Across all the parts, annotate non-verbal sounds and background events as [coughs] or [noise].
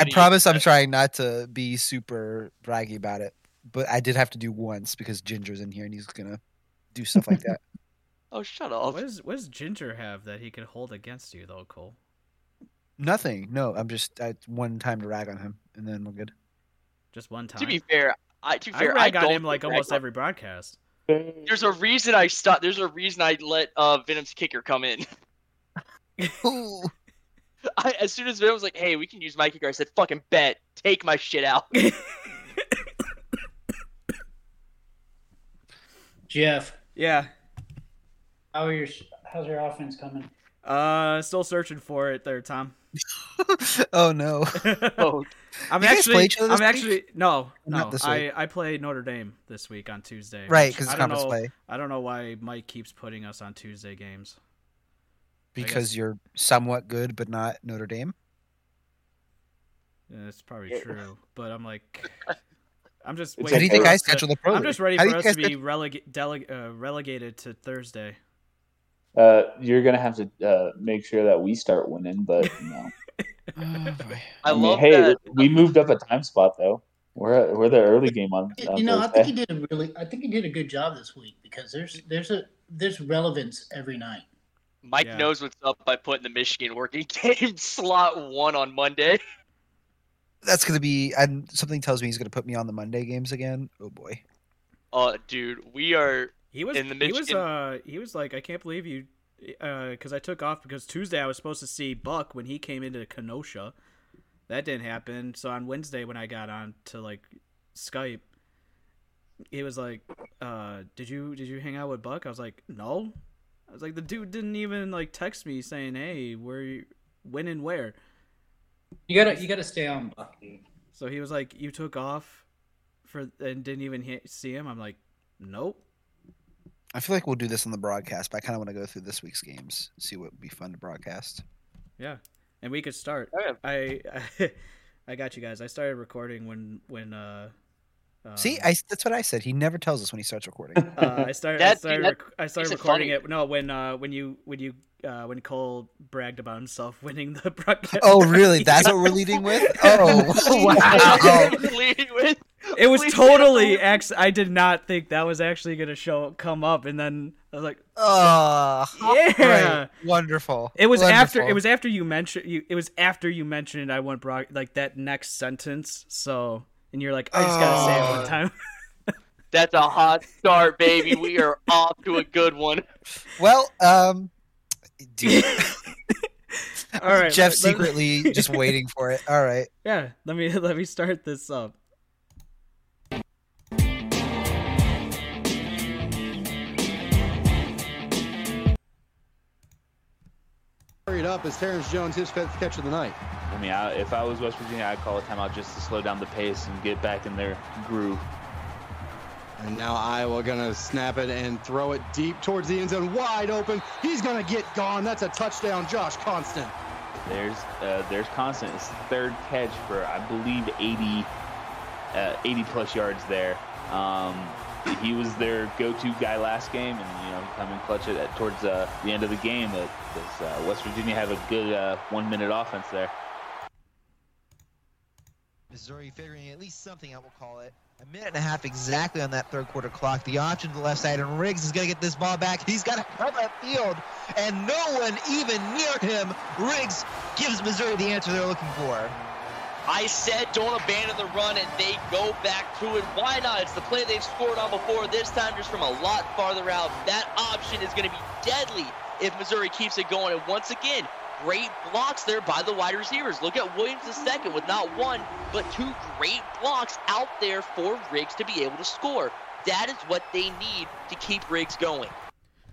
I promise I'm trying not to be super braggy about it, but I did have to do once because Ginger's in here and he's gonna do stuff like that. [laughs] Oh, shut up. What, is, what does Ginger have that he can hold against you, though, Cole? Nothing. No, I'm just I, one time to rag on him, and then we're good. Just one time. To be fair, I to be I fair, rag on don't him like almost on- every broadcast. There's a reason I stopped. There's a reason I let uh, Venom's kicker come in. [laughs] [laughs] Ooh. [laughs] I, as soon as Venom was like, "Hey, we can use my kicker," I said, "Fucking bet, take my shit out." [laughs] Jeff, Yeah. how are your how's your offense coming? Uh, still searching for it there, Tom. [laughs] oh no. oh, I'm You guys actually, play each other I'm this actually no, Not no. this I week. I play Notre Dame this week on Tuesday. right, which because I it's don't conference know. play. I don't know why Mike keeps putting us on Tuesday games. Because you're somewhat good, but not Notre Dame. Yeah, It's probably Yeah. true, but I'm like, [laughs] I'm just. It's How do you waiting think I us to- schedule the pro? I'm just ready How for us to be schedule- relega- deleg- uh, relegated to Thursday. Uh, you're gonna have to uh, make sure that we start winning, but no. [laughs] Oh, boy. I mean, love hey, that. we moved up a time spot though. We're we're the early game on, on You know, I think he did a really I think he did a good job this week because there's there's a there's relevance every night. Mike Yeah. knows what's up by putting the Michigan working [laughs] game slot one on Monday. That's gonna be. And something tells me he's gonna put me on the Monday games again. Oh boy. Uh, dude, we are. He was In the he was Michigan- uh he was like I can't believe you because I took off because Tuesday I was supposed to see Buck when he came into Kenosha. That didn't happen. So on Wednesday when I got on to like Skype, he was like, uh, "Did you did you hang out with Buck?" I was like, "No." I was like, "The dude didn't even like text me saying, hey, where you when and where." You gotta you gotta stay on Bucky. So he was like, "You took off for and didn't even he- see him." I'm like, "Nope." I feel like we'll do this on the broadcast, but I kind of want to go through this week's games, see what would be fun to broadcast. Yeah, and we could start. Oh, I, I, [laughs] I got you guys. I started recording when when uh. See, um, I, that's what I said. He never tells us when he starts recording. [laughs] uh, I started. I started. that rec- I started recording funny. it. No, when uh when you when you uh when Cole bragged about himself winning the [laughs] broadcast. oh, really? [laughs] That's what we're leading with? Oh, wow. Leading with. it was Please totally don't. ex. I did not think that was actually gonna show come up, and then I was like, Oh, yeah. right. Wonderful. It was after it was after you mentioned you it was after you mentioned I went broad like that next sentence. So and you're like I just gotta say it one time. [laughs] That's a hot start, baby. We are [laughs] off to a good one. Well, um, dude, [laughs] All right, Jeff let- let- secretly just waiting for it. All right. Yeah, let me let me start this up. Hurried up as Terrence Jones his fifth catch of the night. I mean, I, if I was West Virginia, I'd call a timeout just to slow down the pace and get back in their groove. And now Iowa gonna snap it and throw it deep towards the end zone, wide open. He's gonna get gone. That's a touchdown, Josh Constant. There's uh, there's constant his third catch for I believe 80 uh, 80 plus yards there. Um, he was their go-to guy last game, and you know coming clutch it at, towards uh, the end of the game. Because uh, West Virginia have a good uh, one-minute offense there. Missouri figuring at least something out, we'll call it. A minute and a half exactly on that third quarter clock. The option to the left side, and Riggs is going to get this ball back. He's got to that field, and no one even near him. Riggs gives Missouri the answer they're looking for. I said don't abandon the run, and they go back to it. Why not? It's the play they've scored on before. This time, just from a lot farther out. That option is going to be deadly if Missouri keeps it going. And once again, great blocks there by the wide receivers. Look at Williams the second with not one, but two great blocks out there for Riggs to be able to score. That is what they need to keep Riggs going.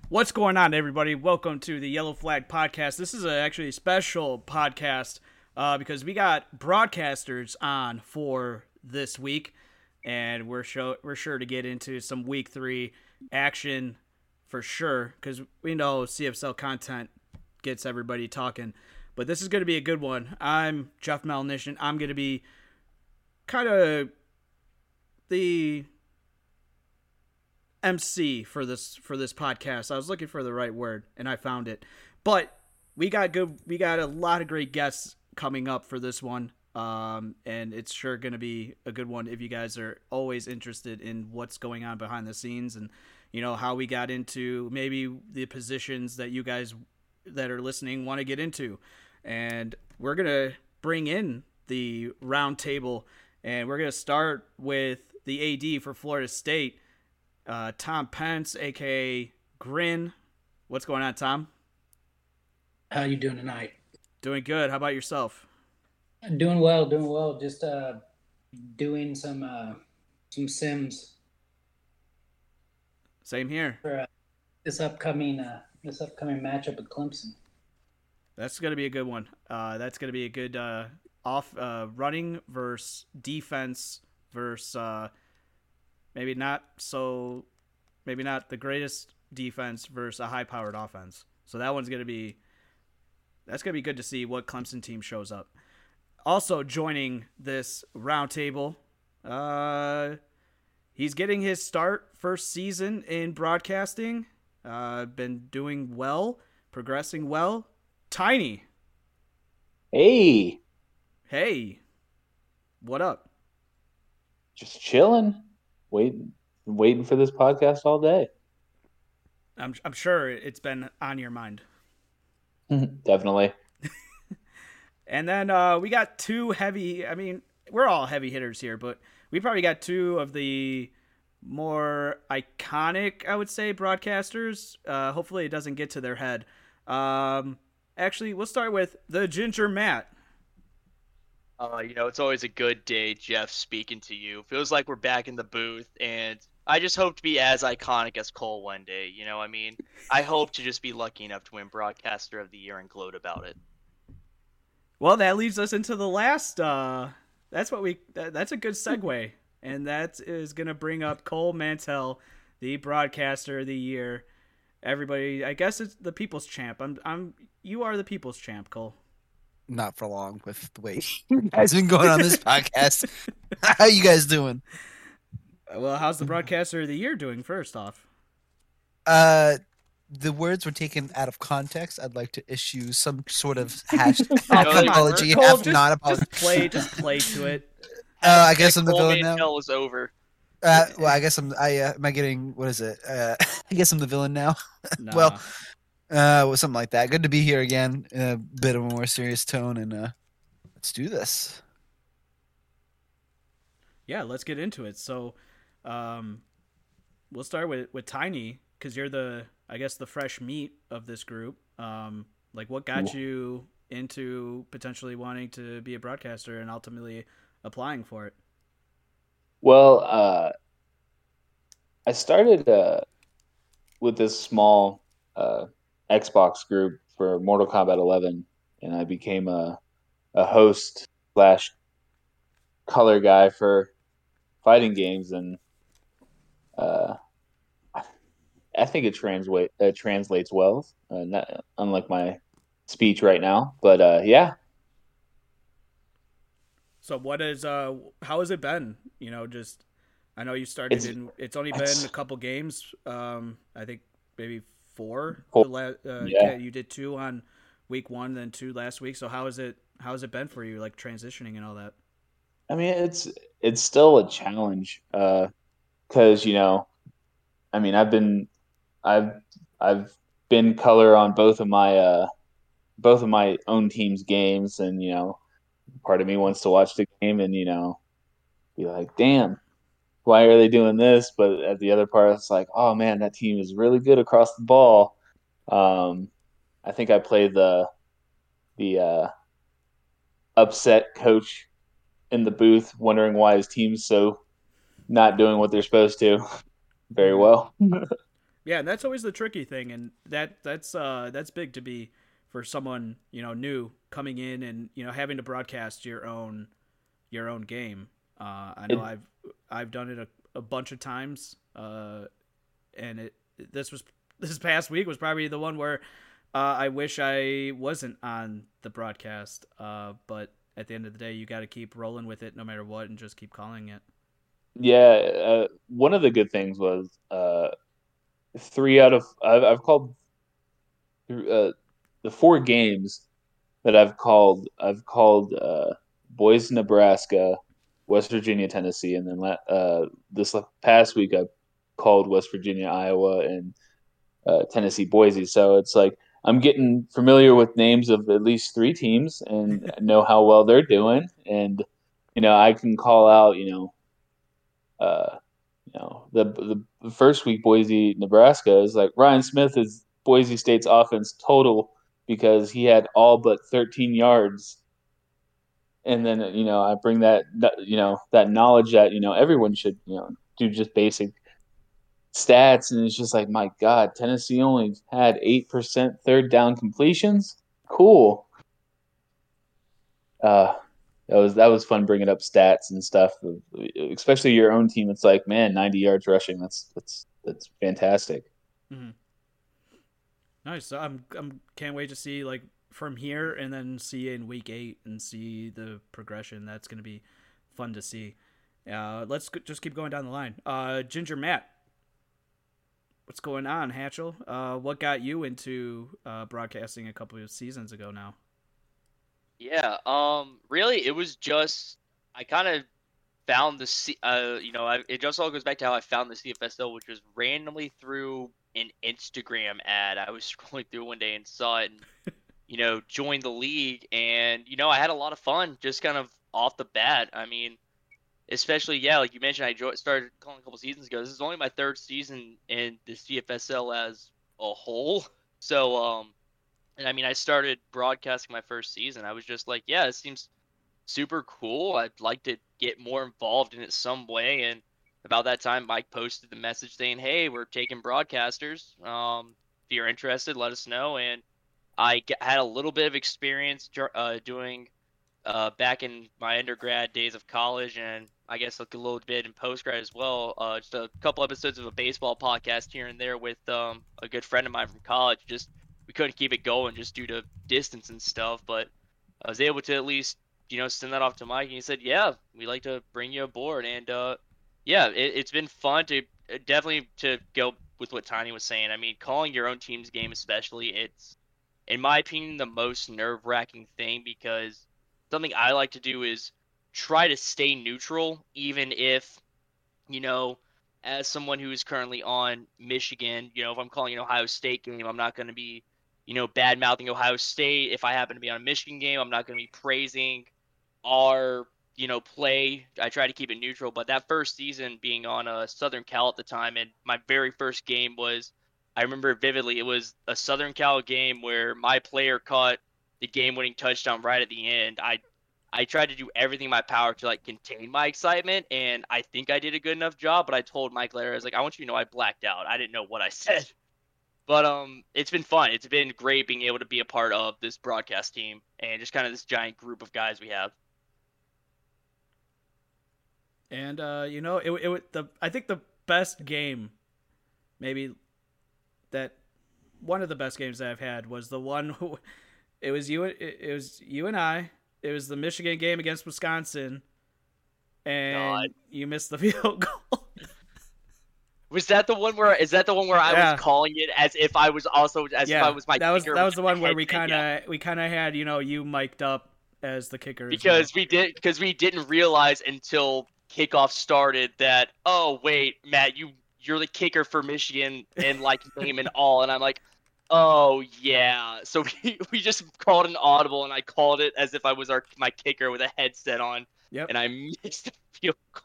What's going on, everybody? Welcome to the Yellow Flag Podcast. This is a, actually a special podcast uh, because we got broadcasters on for this week, and we're show, we're sure to get into some Week Three action for sure because we know CFL content gets everybody talking. But this is going to be a good one. I'm Jeff Malnition. I'm going to be kind of the MC for this for this podcast. I was looking for the right word and I found it. But we got good we got a lot of great guests coming up for this one. Um, and it's sure going to be a good one if you guys are always interested in what's going on behind the scenes and you know how we got into maybe the positions that you guys that are listening want to get into. And we're going to bring in the round table and we're going to start with the AD for Florida State, uh, Tom Pence, aka Grin. What's going on, Tom? How you doing tonight? Doing good. How about yourself? Doing well, doing well. Just uh, doing some uh, some sims Same here. for uh, this upcoming uh, this upcoming matchup with Clemson. That's going to be a good one. Uh, that's going to be a good uh, off uh, running versus defense versus uh, maybe not so maybe not the greatest defense versus a high powered offense. So that one's going to be that's going to be good to see what Clemson team shows up. Also joining this roundtable, uh, he's getting his start first season in broadcasting. Uh, been doing well, progressing well. Tiny, Hey, hey, what up? just chilling, waiting, waiting for this podcast all day. I'm I'm sure it's been on your mind. [laughs] Definitely. [laughs] And then uh, we got two heavy. I mean, we're all heavy hitters here, but we probably got two of the more iconic, I would say, broadcasters. Uh, hopefully, it doesn't get to their head. Um, actually, we'll start with the Ginger Matt. Uh, you know, it's always a good day, Jeff, speaking to you. Feels like we're back in the booth, and I just hope to be as iconic as Cole one day. You know, I mean, I hope to just be lucky enough to win Broadcaster of the Year and gloat about it. Well, that leads us into the last. Uh, that's what we. That, that's a good segue, and that is gonna bring up Cole Mantell, the broadcaster of the year. Everybody, I guess it's the people's champ. I'm. I'm. You are the people's champ, Cole. Not for long with the way [laughs] [laughs] you guys been going on this podcast. [laughs] How you guys doing? Well, how's the broadcaster of the year doing? First off, Uh, the words were taken out of context. I'd like to issue some sort of hash Oh, half come on, apology, Cole, half just, not just apology. play, just play to it. Uh, I guess I'm the villain now. Hell is over. Uh, well, I guess I'm. I uh, am I getting what is it? Uh, [laughs] I guess I'm the villain now. [laughs] Nah. Well, Uh, well, something like that. Good to be here again. In a bit of a more serious tone, and uh, let's do this. yeah, let's get into it. So, um, we'll start with with Tiny because you're the, I guess, the fresh meat of this group. Um, like, what got you into potentially wanting to be a broadcaster and ultimately applying for it? Well, uh, I started uh, with this small uh, Xbox group for Mortal Kombat 11, and I became a a host slash color guy for fighting games, and uh, I think it uh, translates well, uh, not, unlike my speech right now. But uh, yeah, So, what is uh, how has it been? You know, just I know you started It's- in. It's only been it's- a couple games. Um, I think maybe four. Four. The la- uh, Yeah. yeah, you did two on week one, then two last week. So, how is it? How has it been for you, like transitioning and all that? I mean, it's it's still a challenge uh because you know, I mean, I've been I've I've been color on both of my uh, both of my own team's games, and you know, part of me wants to watch the game and you know, be like, damn, why are they doing this? But at the other part, it's like, oh man, that team is really good across the ball. Um, I think I played the the uh, upset coach in the booth wondering why his team's so not doing what they're supposed to [laughs] very well. [laughs] Yeah, and that's always the tricky thing, and that that's uh that's big to be for someone you know new coming in and you know having to broadcast your own your own game. Uh, I know It- I've I've done it a, a bunch of times, uh, and it this was [laughs] this past week was probably the one where uh, I wish I wasn't on the broadcast. Uh, but at the end of the day, you got to keep rolling with it no matter what, and just keep calling it. Yeah, uh, one of the good things was uh, three out of I've, I've called uh, the four games that I've called I've called uh, Boise, Nebraska, West Virginia, Tennessee, and then uh, this past week I called West Virginia, Iowa, and uh, Tennessee, Boise. So it's like I'm getting familiar with names of at least three teams and [laughs] know how well they're doing, and you know I can call out you know, uh, you know the the first week Boise, Nebraska is like Ryan Smith is Boise State's offense total because he had all but 13 yards and then you know I bring that, that you know that knowledge that you know everyone should you know do just basic stats, and it's just like my God, Tennessee only had eight percent third down completions. Cool. Uh, that was that was fun bringing up stats and stuff, especially your own team. It's like man, ninety yards rushing. That's that's that's fantastic. Mm-hmm. Nice. I'm I'm can't wait to see like from here and then see in week eight and see the progression. That's going to be fun to see. Uh, let's just keep going down the line. Uh, Ginger Matt, what's going on, Hatchell? Uh, what got you into uh, broadcasting a couple of seasons ago now? Yeah, um, really, it was just I kind of found the C, uh, you know, I, it just all goes back to how I found the CFSL, which was randomly through an Instagram ad. I was [laughs] scrolling through one day and saw it, and [laughs] you know, joined the league, and you know, I had a lot of fun just kind of off the bat. I mean, especially yeah, like you mentioned, I started calling a couple seasons ago. This is only my third season in the CFSL as a whole. [laughs] So, um, and I mean, I started broadcasting my first season. I was just like, yeah, it seems super cool. I'd like to get more involved in it some way. And about that time, Mike posted the message saying, "Hey, we're taking broadcasters. Um, if you're interested, let us know." And I had a little bit of experience uh, doing uh, back in my undergrad days of college, and I guess like a little bit in postgrad as well. Uh, just a couple episodes of a baseball podcast here and there with um, a good friend of mine from college. Just we couldn't keep it going just due to distance and stuff, but I was able to at least you know send that off to Mike, and he said, "Yeah, we like to bring you aboard," and uh, yeah, it, it's been fun to definitely to go with what Tiny was saying. I mean, calling your own team's game, especially, it's in my opinion, the most nerve wracking thing because something I like to do is try to stay neutral, even if, you know, as someone who is currently on Michigan, you know, if I'm calling an Ohio State game, I'm not going to be, you know, bad mouthing Ohio State. If I happen to be on a Michigan game, I'm not going to be praising our, you know, play. I try to keep it neutral. But that first season being on a Southern Cal at the time, and my very first game was I remember vividly. It was a Southern Cal game where my player caught the game-winning touchdown right at the end. I I tried to do everything in my power to like contain my excitement, and I think I did a good enough job. But I told Mike later, I was like, I want you to know I blacked out. I didn't know what I [laughs] said. But um, it's been fun. It's been great being able to be a part of this broadcast team and just kind of this giant group of guys we have. And uh, you know, it it the I think the best game, maybe that one of the best games that I've had was the one who, it was you it was you and I. It was the Michigan game against Wisconsin, and God. you missed the [laughs] field goal. Was that the one where is that the one where I yeah. was calling it as if I was also as yeah, if I was my that was that was the one where we kind [laughs] of yeah. we kind of had you know you mic'd up as the kicker because well. we did because we didn't realize until kickoff started that oh wait Matt you you're the kicker for Michigan and like [laughs] name and all. And I'm like, oh yeah. So [laughs] we, we just called an audible and I called it as if I was our my kicker with a headset on. Yep. And I [laughs] missed the field goal.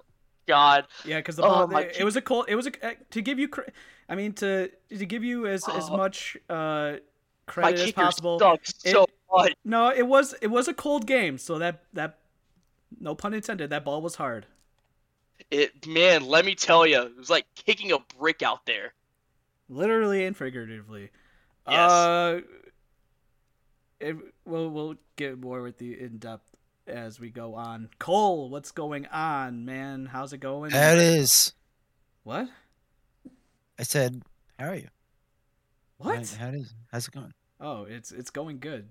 God. Yeah, because the ball, oh, it, it was a cold. It was a uh, to give you. I mean to to give you as oh, as much uh, credit as possible. so much. No, it was it was a cold game. So that that no pun intended. That ball was hard. It man, let me tell you, it was like kicking a brick out there. Literally and figuratively. Yes. Uh, it, we'll we'll get more with the in depth as we go on. Cole, what's going on, man? How's it going? How it is. What? I said, how are you? What? How, how it is? How's it going? Oh, it's it's going good.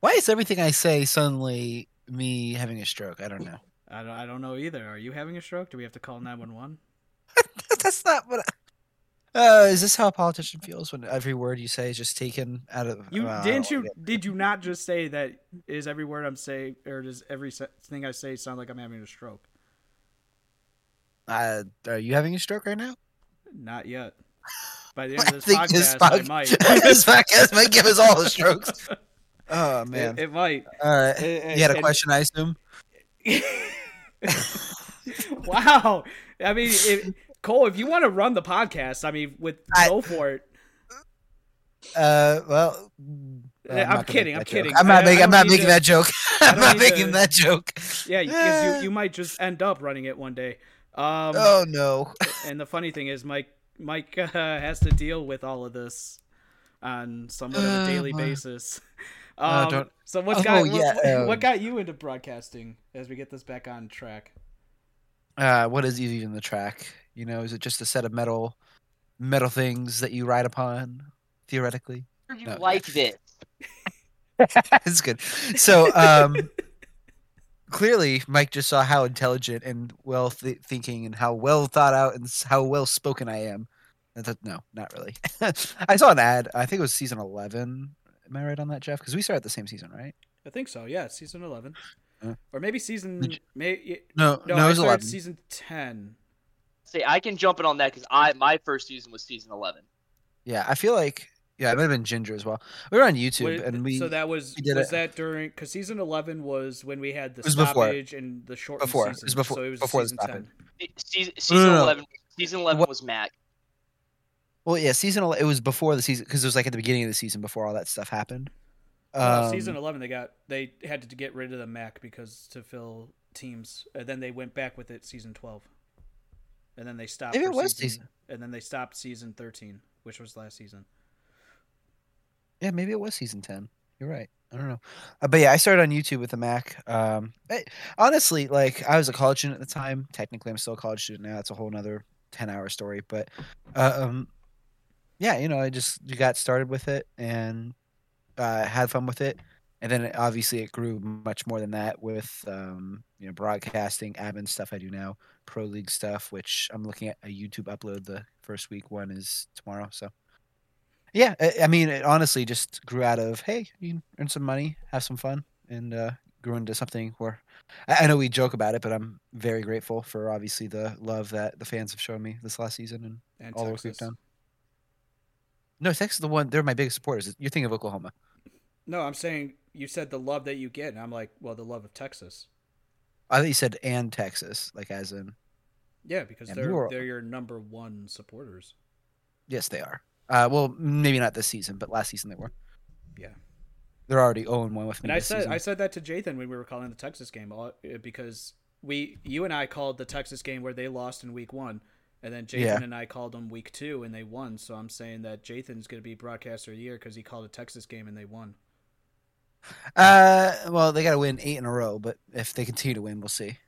Why is everything I say suddenly me having a stroke? I don't know. I don't, I don't know either. Are you having a stroke? Do we have to call 911? [laughs] That's not what I, Uh, is this how a politician feels when every word you say is just taken out of? You I didn't you? Did you not just say that? Is every word I'm saying, or does every thing I say sound like I'm having a stroke? Uh, are you having a stroke right now? Not yet. By the [laughs] end of this podcast, this I might. [laughs] this podcast might give us all the strokes. Oh man! It, it might. all right, and- you had a question, I assume. [laughs] wow. I mean, if, Cole, if you want to run the podcast, I mean, with I- go for it. Uh, well, I'm not gonna kidding, I'm kidding. I'm not I- making. I I'm don't making to- that joke. I'm not need to- making that joke. Yeah, because you, you might just end up running it one day. Um, Oh no! and the funny thing is, Mike Mike uh, [laughs] has to deal with all of this on somewhat of a Uh, daily well. basis. Uh, Um, don't- so what's Oh, got what- yeah, what, um, what got you into broadcasting as we get this back on track? Uh, what is even the track? You know, is it just a set of metal, metal things that you ride upon? Theoretically, You No. like [laughs] this? it's good. So, um, clearly, Mike just saw how intelligent and well th- thinking and how well thought out and how well spoken I am. I thought, no, not really. [laughs] I saw an ad. I think it was season eleven. Am I right on that, Jeff? Because we started the same season, right? I think so. Yeah, season eleven, Uh, or maybe season. Did May, No, no, no, I it was started eleven. season ten. See, I can jump in on that because I my first season was season eleven. Yeah, I feel like yeah, it might have been Ginger as well. We were on YouTube Wait, and we so that was did was it. that during because season eleven was when we had the It was before. stoppage and the short Before. It was season. before- so it was before season stoppage. 10. Season, season no, no. eleven. Season eleven What- was Mac. Well, yeah, season. ele- It was before the season because it was like at the beginning of the season before all that stuff happened. Well, Um, season eleven, they got they had to get rid of the Mac because to fill teams, and then they went back with it season twelve, and then they stopped. Maybe it was season, season- and then they stopped season thirteen, which was last season. Yeah, maybe it was season ten. You're right. I don't know, uh, but yeah, I started on YouTube with the Mac. Um, I- honestly, like I was a college student at the time. Technically, I'm still a college student now. That's a whole nother ten hour story, but uh, um, yeah, you know, I just you got started with it and uh, had fun with it, and then it, obviously it grew much more than that with um, you know broadcasting, admin stuff I do now, pro league stuff, which I'm looking at a YouTube upload. The first week one is tomorrow, so. Yeah, I, I mean, it honestly just grew out of hey, you can earn some money, have some fun, and uh, grew into something where I, I know we joke about it, but I'm very grateful for obviously the love that the fans have shown me this last season and And all the work we've done. No, Texas is the one. They're my biggest supporters. You're thinking of Oklahoma. No, I'm saying you said the love that you get, and I'm like, well, the love of Texas. I thought you said and Texas, like as in Yeah, because they're they're your number one supporters. yes, they are. Uh, well, maybe not this season, but last season they were. Yeah. They're already 0 and 1 with me. And I said season. I said that to Jathan when we were calling the Texas game uh, because we you and I called the Texas game where they lost in week one, and then Jathan Yeah. and I called them week two and they won. So I'm saying that Jathan's going to be broadcaster of the year because he called a Texas game and they won. Uh, well, they got to win eight in a row, but if they continue to win, we'll see.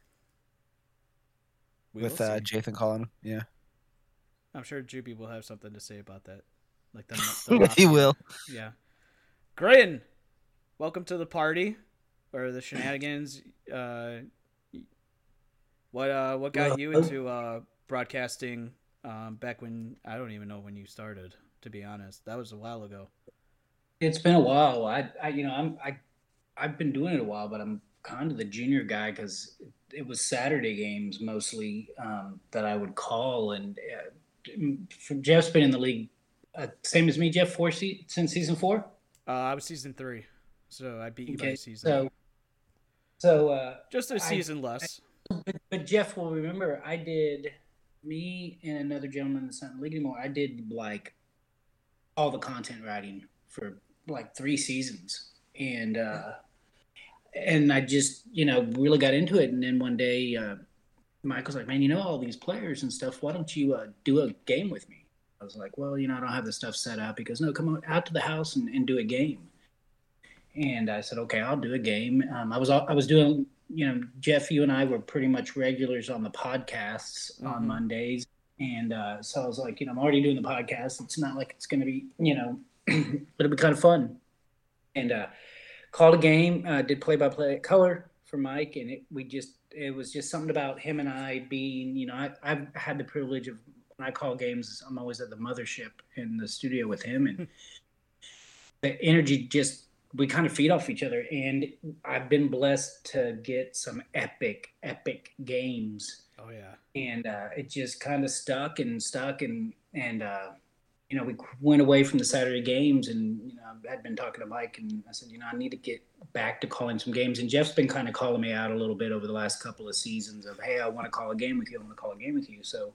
We with will uh, see. Jathan calling, yeah, I'm sure Juby will have something to say about that. Like the, [laughs] he the mafia. will. Yeah. Grin, welcome to the party or the shenanigans. Uh, what uh, what got you into uh, broadcasting um, back when I don't even know when you started. To be honest, that was a while ago. It's been a while. I, I you know, I'm I, I've been doing it a while, but I'm kind of the junior guy because it was Saturday games mostly um, that I would call. And uh, Jeff's been in the league, uh, same as me, Jeff, four se- since season four. Uh, I was season three, so I beat you by Okay, a season. so so uh, Just a season less. but, but Jeff will remember I did me and another gentleman in the league anymore. I did like all the content writing for like three seasons, and uh, and I just you know really got into it. And then one day, uh, Michael's like, "Man, you know all these players and stuff. Why don't you uh, do a game with me?" I was like, "Well, you know, I don't have the stuff set up." Goes, "No, come on out to the house and, and do a game." And I said, "Okay, I'll do a game." Um, I was I was doing you know, Jeff, you and I were pretty much regulars on the podcasts on Mhm. Mondays. And uh, so I was like, you know, I'm already doing the podcast. It's not like it's going to be, you know, [clears throat] it'll be kind of fun. And uh, called a game, uh, did play by play at color for Mike. And it, we just, it was just something about him and I being, you know, I, I've had the privilege of when I call games, I'm always at the mothership in the studio with him, and the energy just we kind of feed off each other. And I've been blessed to get some epic, epic games, Oh yeah. and uh, it just kind of stuck and stuck, and and uh, you know we went away from the Saturday games, and you know I had been talking to Mike, and I said, you know, I need to get back to calling some games, and Jeff's been kind of calling me out a little bit over the last couple of seasons of, hey, I want to call a game with you, I want to call a game with you, so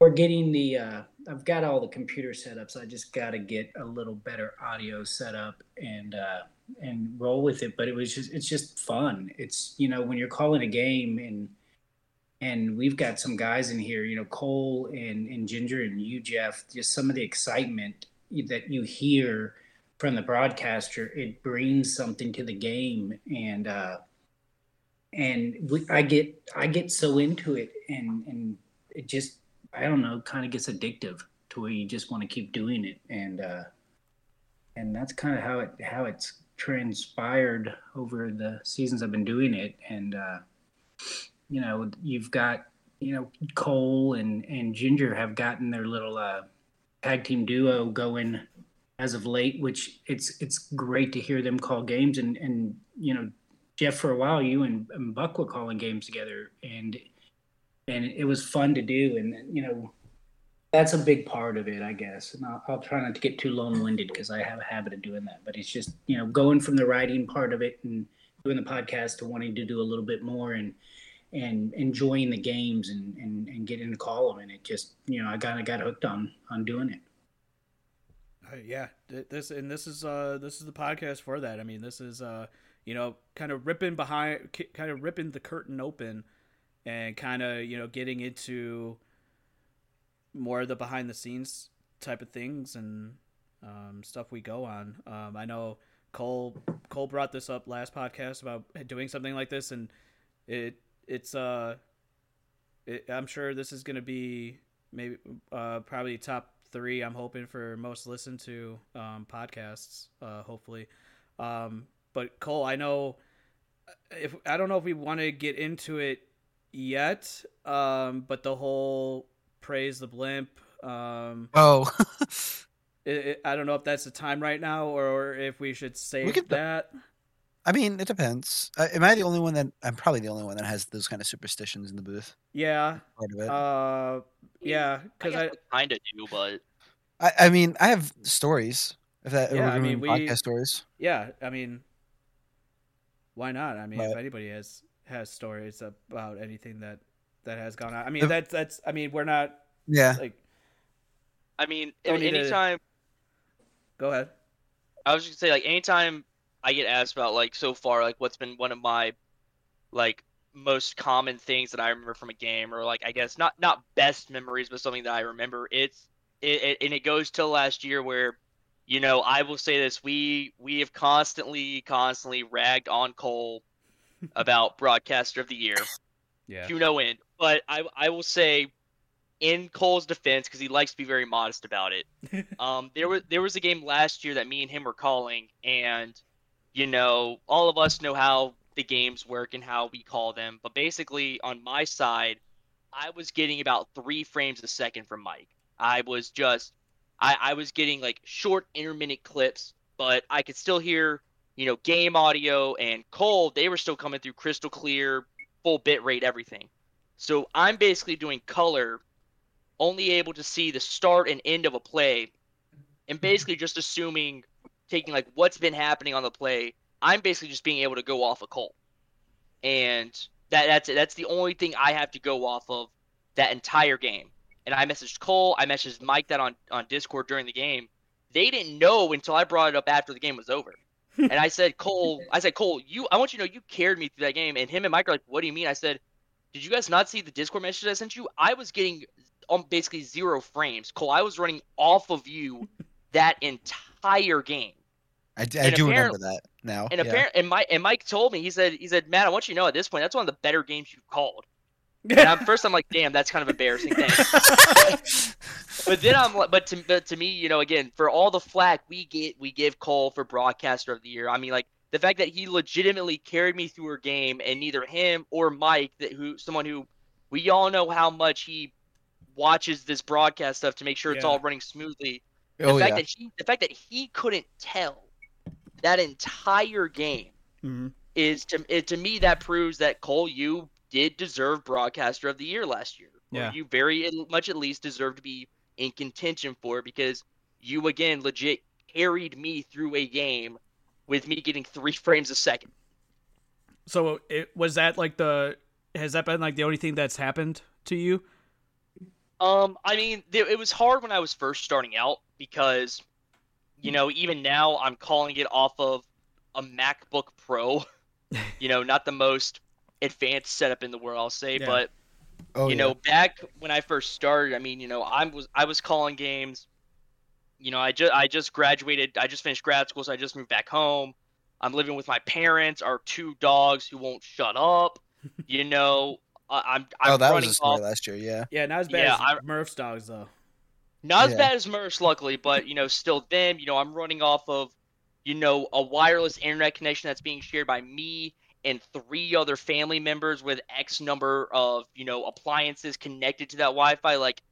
we're getting the uh, I've got all the computer setups. I just got to get a little better audio set up and uh, and roll with it. But it was just it's just fun. It's you know when you're calling a game and and we've got some guys in here, you know Cole and and Ginger and you Jeff. Just some of the excitement that you hear from the broadcaster, it brings something to the game and. uh and we, I get I get so into it, and and it just I don't know, kind of gets addictive to where you just want to keep doing it, and uh, and that's kind of how it how it's transpired over the seasons I've been doing it, and uh, you know, you've got you know Cole and and Ginger have gotten their little uh, tag team duo going as of late, which it's it's great to hear them call games, and and you know. Jeff, for a while, you and, and Buck were calling games together, and and it was fun to do and you know that's a big part of it i guess and i'll, I'll try not to get too long-winded because i have a habit of doing that but it's just you know going from the writing part of it and doing the podcast to wanting to do a little bit more and and enjoying the games and and, and getting to call them and it just you know i kind of got hooked on on doing it Uh, yeah, this and this is uh this is the podcast for that. I mean, this is uh you know kind of ripping behind, kind of ripping the curtain open, and kind of you know getting into more of the behind the scenes type of things and um, stuff we go on. Um, I know Cole Cole brought this up last podcast about doing something like this, and it it's uh it, I'm sure this is to be maybe uh, probably top three. I'm hoping for most listened to um, podcasts. Uh, hopefully, um, but Cole, I know if I don't know if we want to get into it yet, um, but the whole praise the blimp. Um, Oh, it, it, I don't know if that's the time right now, or if we should save could- that. I mean, it depends. Uh, am I the only one that I'm probably the only one that has those kind of superstitions in the booth? Yeah, Part of it. uh, yeah, because I, kind of do, but I, I mean, I have stories. If that, Yeah, we're I mean, we- podcast stories. yeah, I mean, why not? I mean, if anybody has has stories about anything that that has gone on, I mean, that's that's. I mean, we're not Yeah, like. I mean, Don't to- anytime Go ahead. I was just gonna say like anytime I get asked about like so far like what's been one of my like most common things that I remember from a game or like I guess not not best memories but something that I remember it's it, it and it goes till last year where you know I will say this we we have constantly constantly ragged on Cole about broadcaster of the year Yeah. to no end. But I I will say, in Cole's defense, because he likes to be very modest about it, [laughs] um, there was there was a game last year that me and him were calling, and you know all of us know how the games work and how we call them. But basically, on my side, I was getting about three frames a second from Mike. I was just I, I was getting like short intermittent clips, but I could still hear you know game audio and Cole. They were still coming through crystal clear, full bit rate, everything. So I'm basically doing color, only able to see the start and end of a play, and mm-hmm. basically just assuming, taking like what's been happening on the play. I'm basically just being able to go off of Cole, and that that's it. That's the only thing I have to go off of that entire game. And I messaged Cole, I messaged Mike that on on Discord during the game. They didn't know until I brought it up after the game was over. And I said, Cole, I said, Cole, you, I want you to know you carried me through that game. And him and Mike are like, what do you mean? I said, did you guys not see the Discord message I sent you? I was getting um, basically zero frames. Cole, I was running off of you that entire game. I, d- I do remember that now. And yeah. apparently, and Mike and Mike told me he said he said, Matt, I want you to know at this point that's one of the better games you've called. And I'm, [laughs] first I'm like, damn, that's kind of embarrassing. Thanks. [laughs] but then I'm like, but to but to me, you know, again, for all the flack we get, we give Cole for broadcaster of the year. I mean, like the fact that he legitimately carried me through a game, and neither him or Mike, that who someone who we all know how much he watches this broadcast stuff to make sure it's Yeah. all running smoothly. The Oh fact yeah. that he the fact that he couldn't tell that entire game hmm is to it, to me that proves that Cole you did deserve broadcaster of the year last year. Yeah. You very much at least deserve to be in contention for it because you again legit carried me through a game with me getting three [laughs] frames a second. So it was that like the has that been like the only thing that's happened to you? Um, I mean, th- it was hard when I was first starting out because, you know, even now I'm calling it off of a MacBook Pro. [laughs] you know, not the most advanced setup in the world, I'll say, Yeah. but Oh you yeah. know, back when I first started, I mean, you know, I was I was calling games. You know, I just I just graduated. I just finished grad school, so I just moved back home. I'm living with my parents, our two dogs who won't shut up. [laughs] You know, I, I'm I'm oh, that was running a story off. last year. Yeah. Yeah, not as bad Yeah, as I- Murph's dogs though. Not as bad as Murph's, luckily, but you know, still them. You know, I'm running off of, you know, a wireless internet connection that's being shared by me and three other family members with X number of you know appliances connected to that Wi-Fi. Like,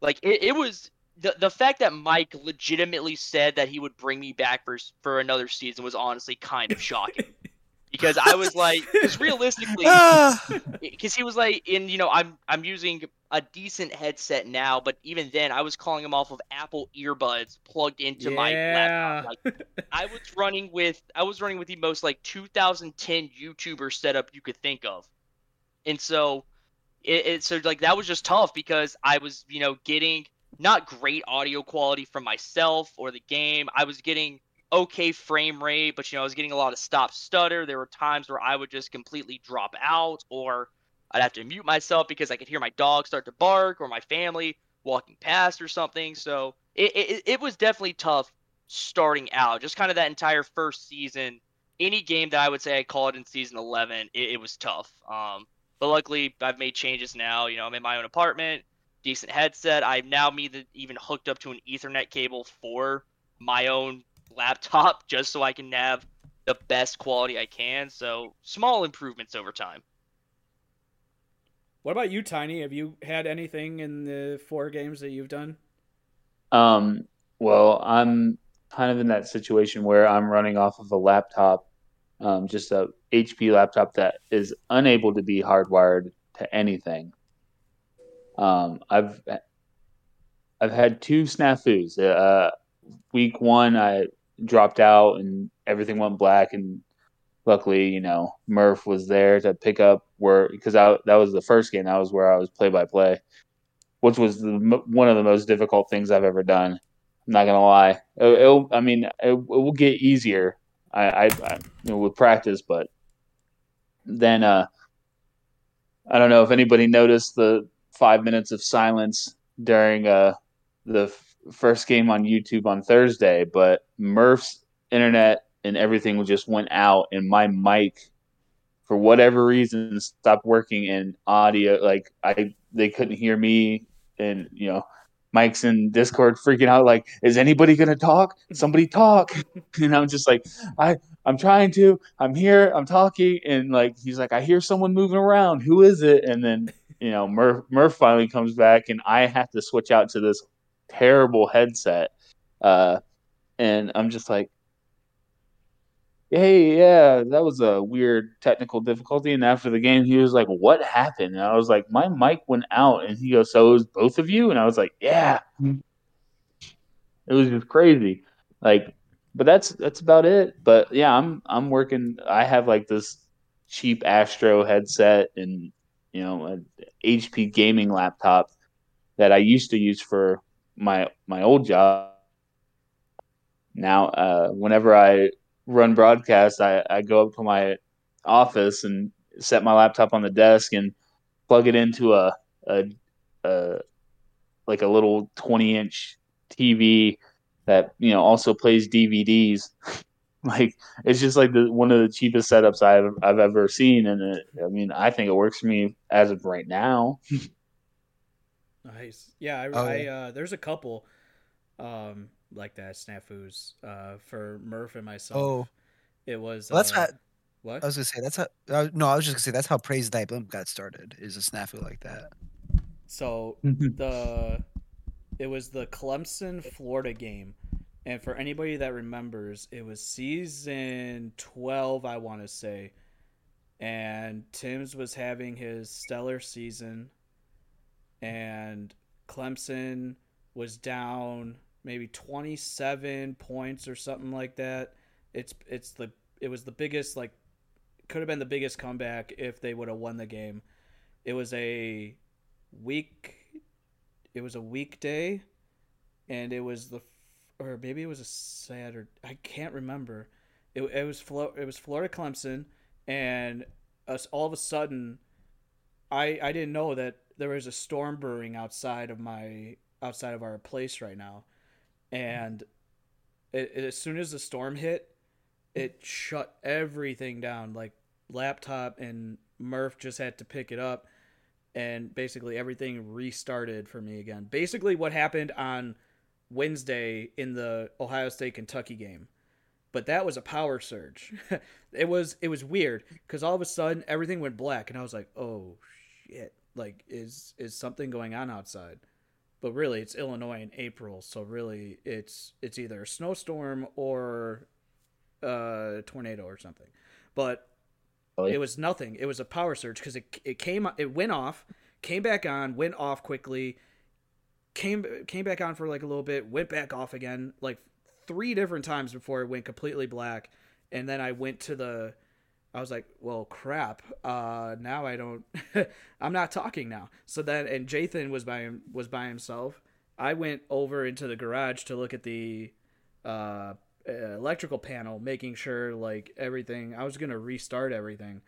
like it, it was the the fact that Mike legitimately said that he would bring me back for for another season was honestly kind of shocking. [laughs] Because I was like, because realistically, [laughs] because he was like in you know i'm i'm using a decent headset now but even then i was calling him off of apple earbuds plugged into my laptop. Like i was running with i was running with the most like 2010 youtuber setup you could think of. And so it, it so like that was just tough because i was you know getting not great audio quality from myself or the game. I was getting okay frame rate, but you know, I was getting a lot of stop stutter. There were times where I would just completely drop out or I'd have to mute myself because I could hear my dog start to bark or my family walking past or something. So it, it, it was definitely tough starting out. Just kind of that entire first season. Any game that I would say I called in season 11, it, it was tough. Um, but luckily, I've made changes now. You know, I'm in my own apartment, decent headset. I've now even hooked up to an Ethernet cable for my own laptop [laughs] just so I can have the best quality I can. So small improvements over time. What about you, Tiny? Have you had anything in the four games that you've done? Um, well, I'm kind of in that situation where I'm running off of a laptop, um, just a HP laptop that is unable to be hardwired to anything. Um, I've I've had two snafus. Uh, week one, I dropped out and everything went black, and luckily, you know, Murph was there to pick up where because that was the first game. That was where I was play by play which was the, one of the most difficult things I've ever done. I'm not gonna lie. It, I mean, it, it will get easier. I, I, I you know, with practice, but then uh, I don't know if anybody noticed the five minutes of silence during uh, the first game on YouTube on Thursday, but Murph's internet and everything just went out, and my mic, for whatever reason, stopped working, and audio like I they couldn't hear me, and you know. Mike's in Discord freaking out, like, is anybody gonna talk? Somebody talk. [laughs] And I'm just like, I, I'm trying to, I'm here, I'm talking, and like he's like, I hear someone moving around. Who is it? And then, you know, Murph Murph finally comes back and I have to switch out to this terrible headset. Uh and I'm just like, Hey, yeah, that was a weird technical difficulty. And after the game, he was like, What happened? And I was like, My mic went out. And he goes, So it was both of you? And I was like, Yeah. It was just crazy. Like, but that's that's about it. But yeah, I'm I'm working. I have like this cheap Astro headset and you know an HP gaming laptop that I used to use for my my old job. Now, uh, whenever I run broadcast, I, I go up to my office and set my laptop on the desk and plug it into a a, a like a little twenty inch TV that you know also plays DVDs. [laughs] like it's just like the one of the cheapest setups I've I've ever seen, and it, I mean I think it works for me as of right now. [laughs] Nice. Yeah, I, Oh, I yeah. uh, there's a couple um like that snafus uh for Murph and myself. Oh. it was. Well, that's uh, not. what? I was gonna say that's how. Uh, no, I was just gonna say that's how Praise Night Blimp got started. Is a snafu like that. So the it was the Clemson Florida game. And for anybody that remembers, it was season 12, I want to say. And Tim's was having his stellar season. And Clemson was down maybe 27 points or something like that. It's it's the it was the biggest like could have been the biggest comeback if they would have won the game. It was a week it was a weekday and it was the or maybe it was a Saturday. I can't remember. It, it was Flo, it was Florida Clemson and us all of a sudden I I didn't know that there was a storm brewing outside of my outside of our place right now. And it, it, as soon as the storm hit, it shut everything down. Like laptop and Murph just had to pick it up, and basically everything restarted for me again. Basically, what happened on Wednesday in the Ohio State Kentucky game, but that was a power surge. [laughs] it was it was weird because all of a sudden everything went black, and I was like, oh shit! Like is is something going on outside? But really, it's Illinois in April, so really it's it's either a snowstorm or a tornado or something. But oh, it was nothing. It was a power surge because it it came it went off, came back on, went off quickly, came came back on for like a little bit, went back off again, like three different times before it went completely black, and then I went to the. I was like, well, crap. Uh, now I don't. [laughs] I'm not talking now. So then, and Nathan was by him was by himself. I went over into the garage to look at the uh, electrical panel, making sure like everything. I was gonna restart everything,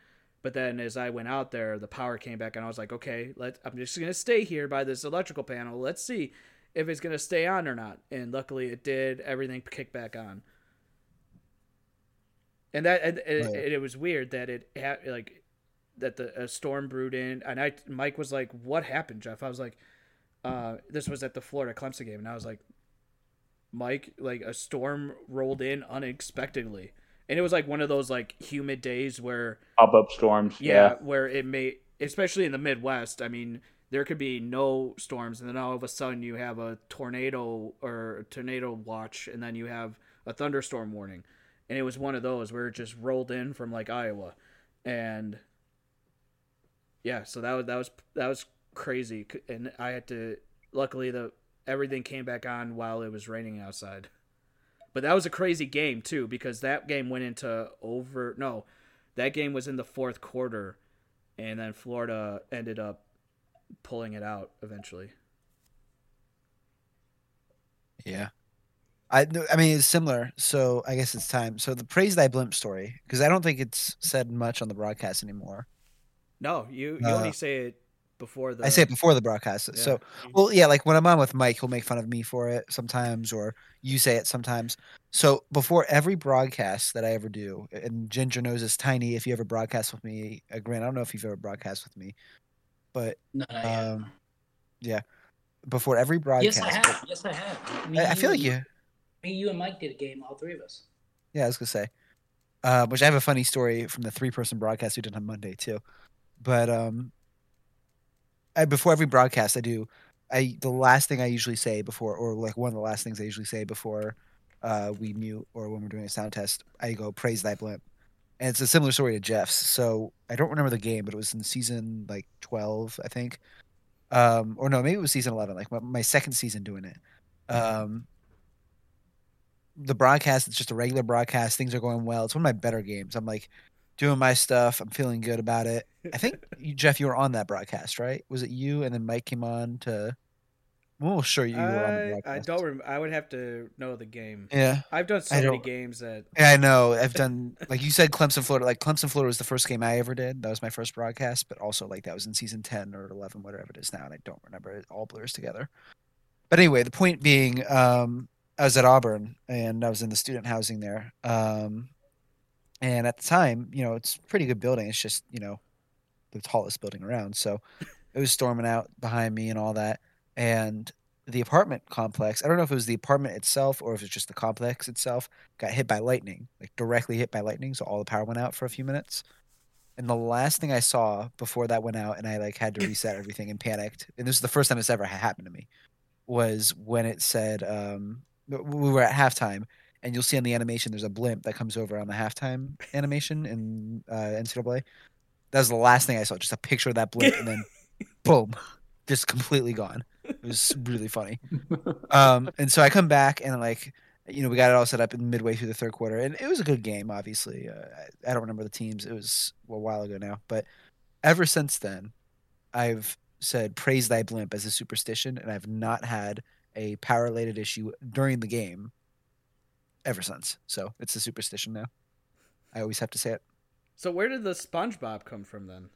but then as I went out there, the power came back, and I was like, okay, let I'm just gonna stay here by this electrical panel. Let's see if it's gonna stay on or not. And luckily, it did. Everything kicked back on. And that and, and Right. it, it was weird that it had like that the a storm brewed in, and I Mike was like, "What happened, Jeff?" I was like, uh, "This was at the Florida Clemson game," and I was like, Mike, like a storm rolled in unexpectedly. And it was like one of those like humid days where Pop up storms. yeah, Yeah. where it may especially in the Midwest, I mean, there could be no storms and then all of a sudden you have a tornado or a tornado watch and then you have a thunderstorm warning. And it was one of those where it just rolled in from like Iowa. And yeah, so that was that was that was crazy and I had to luckily the everything came back on while it was raining outside. But that was a crazy game too because that game went into over no, that game was in the fourth quarter and then Florida ended up pulling it out eventually. Yeah. I, I mean, it's similar. So I guess it's time. So the praise thy blimp story, because I don't think it's said much on the broadcast anymore. No, you you Uh, only say it before the I say it before the broadcast. Yeah. So, well, yeah, like when I'm on with Mike, he'll make fun of me for it sometimes, or you say it sometimes. So before every broadcast that I ever do, and Ginger knows is tiny. If you ever broadcast with me, uh, Grant, I don't know if you've ever broadcast with me, but No, um, yeah, before every broadcast, yes, I have. Yes, I have. Me, I, I feel like you. Me, you, and Mike did a game. All three of us. Yeah, I was gonna say. Uh, which I have a funny story from the three-person broadcast we did on Monday too. But um, I, before every broadcast, I do. I the last thing I usually say before, or like one of the last things I usually say before uh, we mute or when we're doing a sound test, I go praise thy blimp, and it's a similar story to Jeff's. So I don't remember the game, but it was in season like twelve, I think, um, or no, maybe it was season eleven, like my, my second season doing it. Um, the broadcast it's just a regular broadcast things are going well. It's one of my better games. I'm like doing my stuff. I'm feeling good about it. I think [laughs] you, jeff you were on that broadcast right? Was it you and then mike came on to we'll sure you were on the I, I don't rem- I would have to know the game. yeah. I've done so many games that yeah i know. I've [laughs] done like you said clemson florida like clemson florida was the first game i ever did. That was my first broadcast but also like that was in season 10 or 11 whatever it is now and i don't remember it all blurs together. But anyway the point being um i was at auburn and i was in the student housing there um and at the time you know it's pretty good building it's just you know the tallest building around so it was storming out behind me and all that and the apartment complex i don't know if it was the apartment itself or if it's just the complex itself got hit by lightning like directly hit by lightning so all the power went out for a few minutes And the last thing I saw before that went out, and I like had to reset everything and panicked. And this is the first time it's ever happened to me. Was when it said um, we were at halftime, and you'll see on the animation there's a blimp that comes over on the halftime animation in uh, NCAA. That was the last thing I saw, just a picture of that blimp, and then [laughs] boom, just completely gone. It was really funny. Um, and so I come back and like, you know, we got it all set up in midway through the third quarter, and it was a good game. Obviously, uh, I, I don't remember the teams; it was a while ago now. But ever since then, I've said "praise thy blimp" as a superstition, and I've not had a power related issue during the game ever since. So it's a superstition now. I always have to say it. So where did the SpongeBob come from then?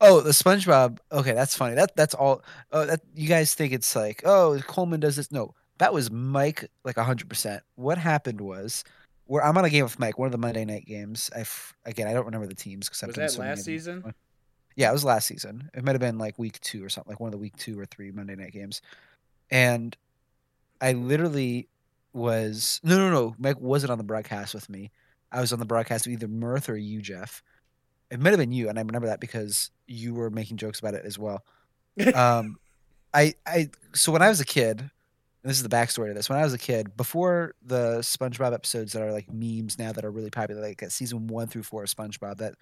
Oh, the SpongeBob. Okay, that's funny. That that's all. Oh, that you guys think it's like, oh, Coleman does this. No, that was Mike, like hundred percent. What happened was, where I'm on a game with Mike, one of the Monday night games. I f- again, I don't remember the teams because Was that last season? Yeah, it was last season. It might have been like week two or something, like one of the week two or three Monday night games. And I literally was no, no, no. Mike wasn't on the broadcast with me. I was on the broadcast with either Murph or you, Jeff. It might have been you, and I remember that because you were making jokes about it as well. [laughs] Um, I, I, so when I was a kid, and this is the backstory to this. When I was a kid, before the SpongeBob episodes that are like memes now that are really popular, like at season one through four of SpongeBob, that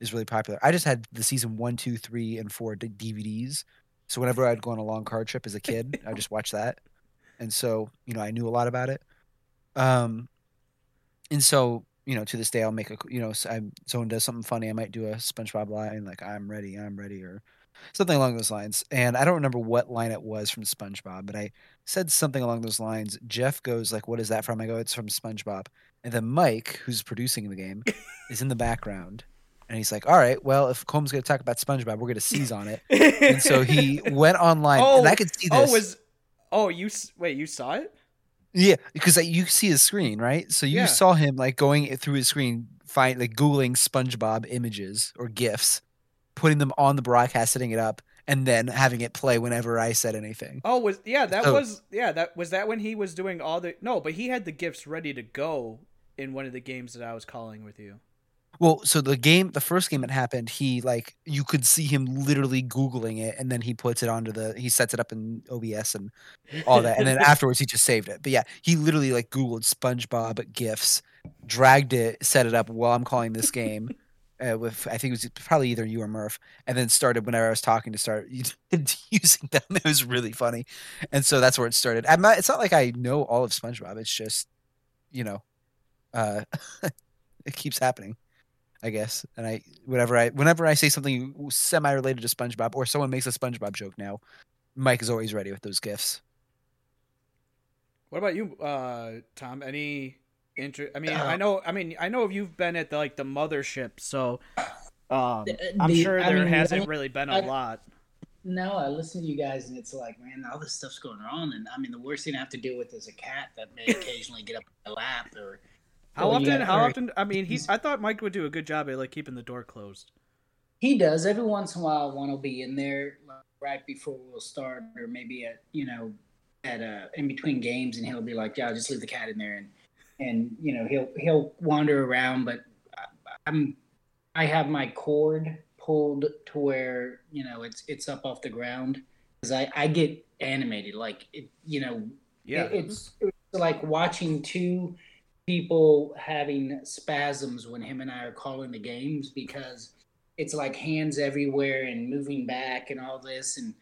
is really popular. I just had the season one, two, three, and four DVDs. So whenever I'd go on a long car trip as a kid, [laughs] I just watch that, and so you know I knew a lot about it. Um, and so you know to this day I'll make a you know I, someone does something funny, I might do a SpongeBob line like "I'm ready, I'm ready" or something along those lines. And I don't remember what line it was from SpongeBob, but I said something along those lines. Jeff goes like, "What is that from?" I go, "It's from SpongeBob." And then Mike, who's producing the game, [laughs] is in the background. And he's like, "All right, well, if Combs going to talk about SpongeBob, we're going to seize on it." [laughs] and so he went online, Oh, and I oh, could see oh, this. Oh, was oh you wait you saw it? Yeah, because like, you see his screen, right? So you Yeah. saw him like going through his screen, find like googling SpongeBob images or gifs, putting them on the broadcast, setting it up, and then having it play whenever I said anything. Oh, was yeah that So- was yeah that was that when he was doing all the no, but he had the gifts ready to go in one of the games that I was calling with you. Well, so the game, the first game that happened, he like you could see him literally googling it, and then he puts it onto the he sets it up in OBS and all that, and then [laughs] afterwards he just saved it. But yeah, he literally like googled SpongeBob gifs, dragged it, set it up while I'm calling this game. Uh, with I think it was probably either you or Murph, and then started whenever I was talking to start [laughs] using them. It was really funny, and so that's where it started. I'm not. It's not like I know all of SpongeBob. It's just, you know, uh, [laughs] it keeps happening. I guess. And I whenever I whenever I say something semi related to SpongeBob or someone makes a SpongeBob joke now, Mike is always ready with those gifts. What about you, uh, Tom? Any inter? I mean, Uh, I know. I mean, I know if you've been at the, like the mothership, so um, The- I'm the- sure I there mean, hasn't really been a I- lot. No, I listen to you guys, and it's like, man, all this stuff's going on, and I mean, the worst thing I have to deal with is a cat that may occasionally get up in my lap, or How Well, you often? How often? I mean, he's. I thought Mike would do a good job at like keeping the door closed. he does every once in a while. One will be in there like, right before we'll start, or maybe at you know, at uh in between games, and he'll be like, "Yeah, just leave the cat in there," and and you know he'll he'll wander around, but I, I'm I have my cord pulled to where you know it's it's up off the ground because I I get animated like it you know Yeah. it- it's, it's like watching two people having spasms when him and I are calling the games because it's like hands everywhere and moving back and all this and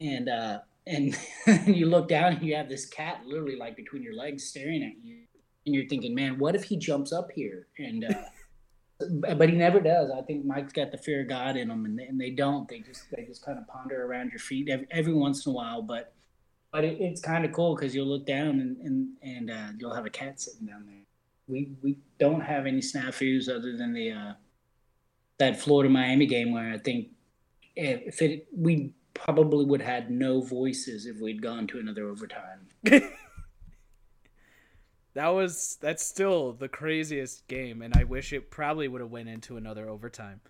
and uh and [laughs] you look down and you have this cat literally like between your legs staring at you and you're thinking man what if he jumps up here and uh [laughs] but he never does. I think Mike's got the fear of God in them, and they, and they don't. They just they just kind of ponder around your feet every, every once in a while. But but it, it's kind of cool because you'll look down and and and uh, you'll have a cat sitting down there. We we don't have any snafus other than the uh, that Florida Miami game where I think if, it we probably would have had no voices if we'd gone to another overtime. [laughs] That was that's still the craziest game, and I wish it probably would have went into another overtime.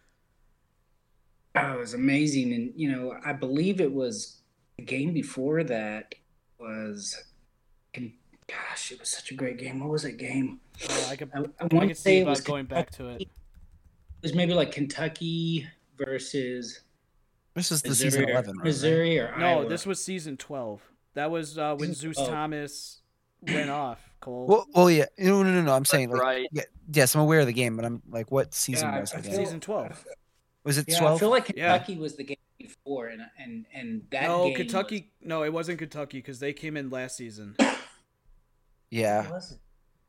Oh, it was amazing, and you know, I believe it was the game before that was, gosh, it was such a great game. What was that game? Oh, I could I, I I want could to say see it about was going back to it. It was maybe like Kentucky versus This is the Missouri, season eleven. right? Missouri or No, Iowa. this was season twelve. That was uh, when Zeus 12. Thomas went off. Cole. Well, well, yeah. No, no, no, no. I'm saying like, right. yeah, yes, I'm aware of the game, but I'm like, what season Yeah, was I the game? Season 12. Was it Yeah, I feel like Yeah. Kentucky was the game before, and and and that no, game Kentucky. No, it wasn't Kentucky because they came in last season. Was, yeah. What was it?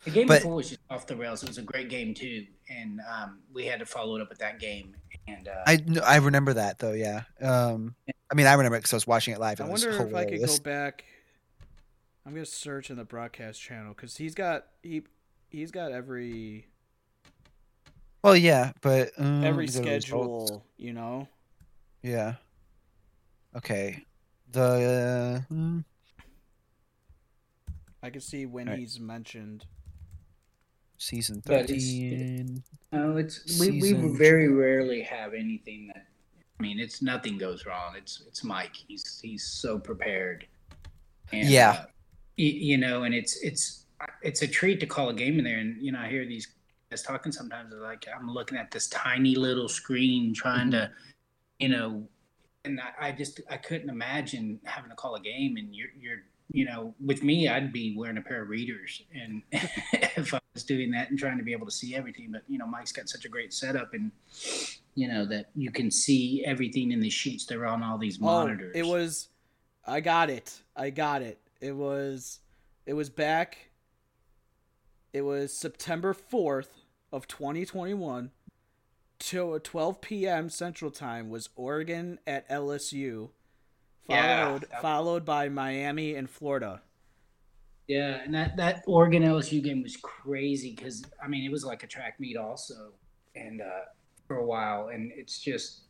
The game But- before was just off the rails. It was a great game too, and um, we had to follow it up with that game. And uh, I I remember that though. Yeah. Um. I mean, I remember it because I was watching it live. I It was wonder if I could go back. I'm gonna search in the broadcast channel because he's got he he's got every Well, yeah, but um, every let me go to results. schedule. You know. Yeah. Okay. The uh, hmm, I can see when Right. he's mentioned. season But it's- thirteen. no, it's we, we Season- very rarely have anything that. I mean, it's nothing goes wrong. It's it's Mike. He's he's so prepared. And, Yeah. uh, y- you know, and it's it's it's a treat to call a game in there, and you know, I hear these guys talking sometimes. Like, I'm looking at this tiny little screen, trying to, you know, and I, I just I couldn't imagine having to call a game, and you're you're you know, with me, I'd be wearing a pair of readers, and [laughs] if I was doing that and trying to be able to see everything, but you know, Mike's got such a great setup, and you know that you can see everything in the sheets. They're on all these monitors. Oh, it was. I got it. I got it. It was. It was back. It was September fourth of 2021. Till 12 p.m. Central Time was Oregon at LSU, followed that- followed by Miami and Florida. Yeah, and that that Oregon LSU game was crazy because I mean it was like a track meet also, and uh, for a while, and it's just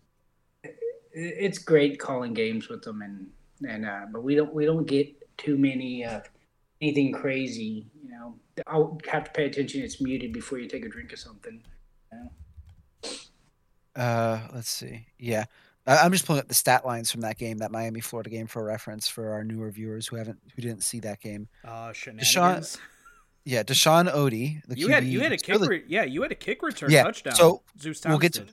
it, it's great calling games with them, and and uh, but we don't we don't get too many uh, anything crazy, you know. I'll have to pay attention. It's muted before you take a drink or something. you know? Uh, let's see. Yeah, I- I'm just pulling up the stat lines from that game, that Miami Florida game, for reference for our newer viewers who haven't who didn't see that game. Uh, shenanigans. Yeah, Deshaun Odie, the you had QB, you had a kick. really- Re- yeah, you had a kick return Yeah, touchdown. so Zeus we'll get to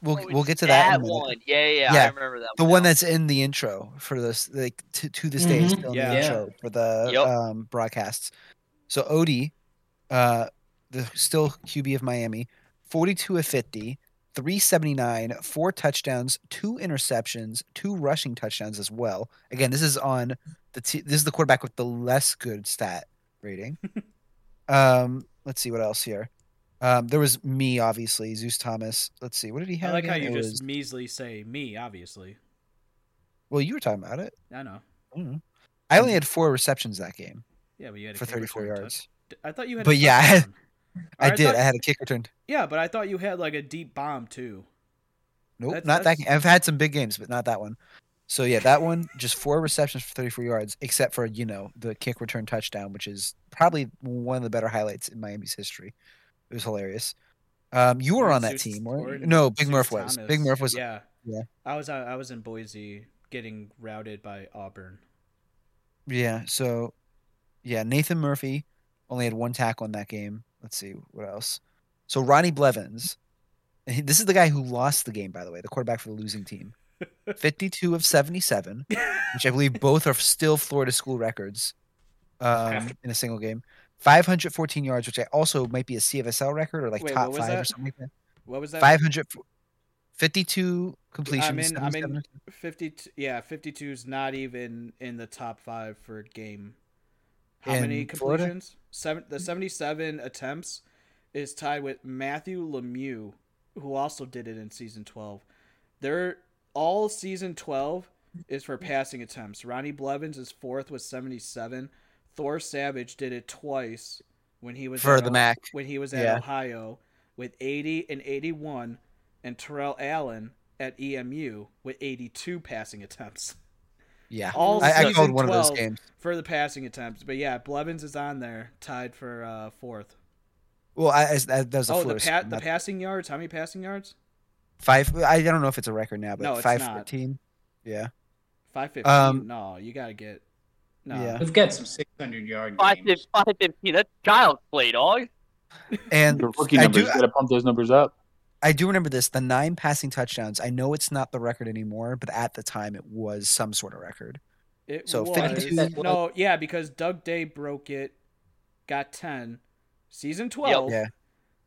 we'll Oh, we'll get to that. That one. Yeah, yeah, Yeah, I remember that The one. one now. that's in the intro for this, like to, to this day, is Mhm. still in Yeah. the Yeah. intro for the Yep. um, broadcasts. So Odie, uh, the still QB of Miami, 42 of 50, 379, four touchdowns, two interceptions, two rushing touchdowns as well. Again, this is on the t- this is the quarterback with the less good stat rating. [laughs] um, let's see what else here. Um, there was me, obviously, Zeus Thomas. Let's see, what did he have? I like how you It just was- measly say me. Obviously, well, you were talking about it. I know. I know. I only had four receptions that game Yeah, but you had for 34 yards. touch- I thought you had. But a yeah, [laughs] I had- touchdown. Or I did. thought- I had a kick return. yeah, but I thought you had like a deep bomb too. Nope, That's- not that. that's- Game. I've had some big games, but not that one. So yeah, that one just four receptions for 34 yards, except for you know the kick return touchdown, which is probably one of the better highlights in Miami's history. It was hilarious. Um, you were on that Zeus- team, or weren't you? No, Big Zeus Murph was. Big Thomas. Murph was. Yeah, yeah. I was. I was in Boise getting routed by Auburn. Yeah. So, yeah, Nathan Murphy only had one tackle in that game. Let's see what else. So Ronnie Blevins, this is the guy who lost the game, by the way, the quarterback for the losing team. [laughs] 52 of 77, which I believe both are still Florida school records um, in a single game. 514 yards, which I also might be a CFSL record or like Wait, top five or something like that. What was that? 500, 52 completions. I'm in. I'm in. Fifty. Yeah, fifty-two is not even in the top five for a game. How many Florida? completions? Seven. The seventy-seven attempts is tied with Matthew Lemieux, who also did it in season twelve. They're all season twelve is for passing attempts. Ronnie Blevins is fourth with seventy-seven. Thor Savage did it twice when he was for at the MAC. when he was at Yeah. Ohio with 80 and 81, and Terrell Allen at EMU with 82 passing attempts [laughs] Yeah. all I, I season called one of those games. for the passing attempts. But yeah, Blevins is on there, tied for uh, fourth. Well, I, I, that was the Oh, the pa- the passing yards. How many passing yards? Five. I don't know if it's a record now, but No, it's five not. fourteen. Yeah. 515. Um, no, you gotta get. No. Yeah. We've got some 600 yard Five games. five fifteen. That's child's play, dog. And The rookie I numbers do- got to pump those numbers up. I do remember this. The nine passing touchdowns. I know it's not the record anymore, but at the time it was some sort of record. It So was 52 no, yeah, because Doug Day broke it, got ten, season twelve Yeah.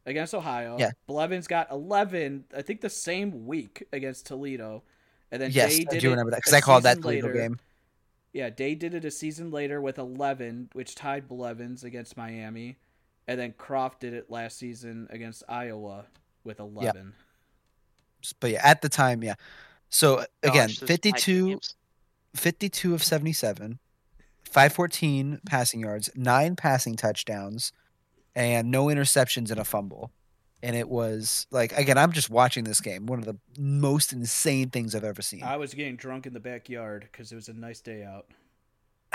against Ohio. Yeah. Blevins got eleven, I think the same week against Toledo, and then Yes, Day I did do it remember that because a I called that Toledo later. game. Yeah, Day did it a season later with eleven, which tied Blevins against Miami, and then Croft did it last season against Iowa with eleven. But yeah, at the time, yeah. So again, Gosh, 52, 52 of 77, 514 passing yards, nine passing touchdowns, and no interceptions and a fumble. And it was like, again, I'm just watching this game. One of the most insane things I've ever seen. I was getting drunk in the backyard because it was a nice day out.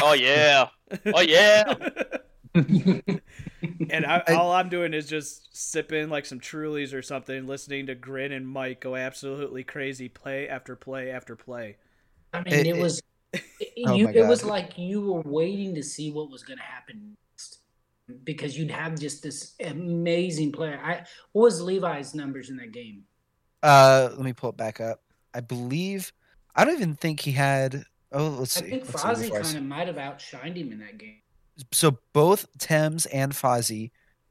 Oh yeah. Oh yeah. [laughs] [laughs] And I, I- all I'm doing is just sipping like some Trulies or something, listening to Grin and Mike go absolutely crazy, play after play after play. I mean, It- it, it- was [laughs] Oh you. my It was like you were waiting to see what was going to happen next, because you'd have just this amazing player. I what was Levi's numbers in that game? Uh, let me pull it back up. I believe, I don't even think he had. Oh, let's I see. think Let's Fozzie before I s- kind of might have outshined him in that game. So both Thames and Fozzie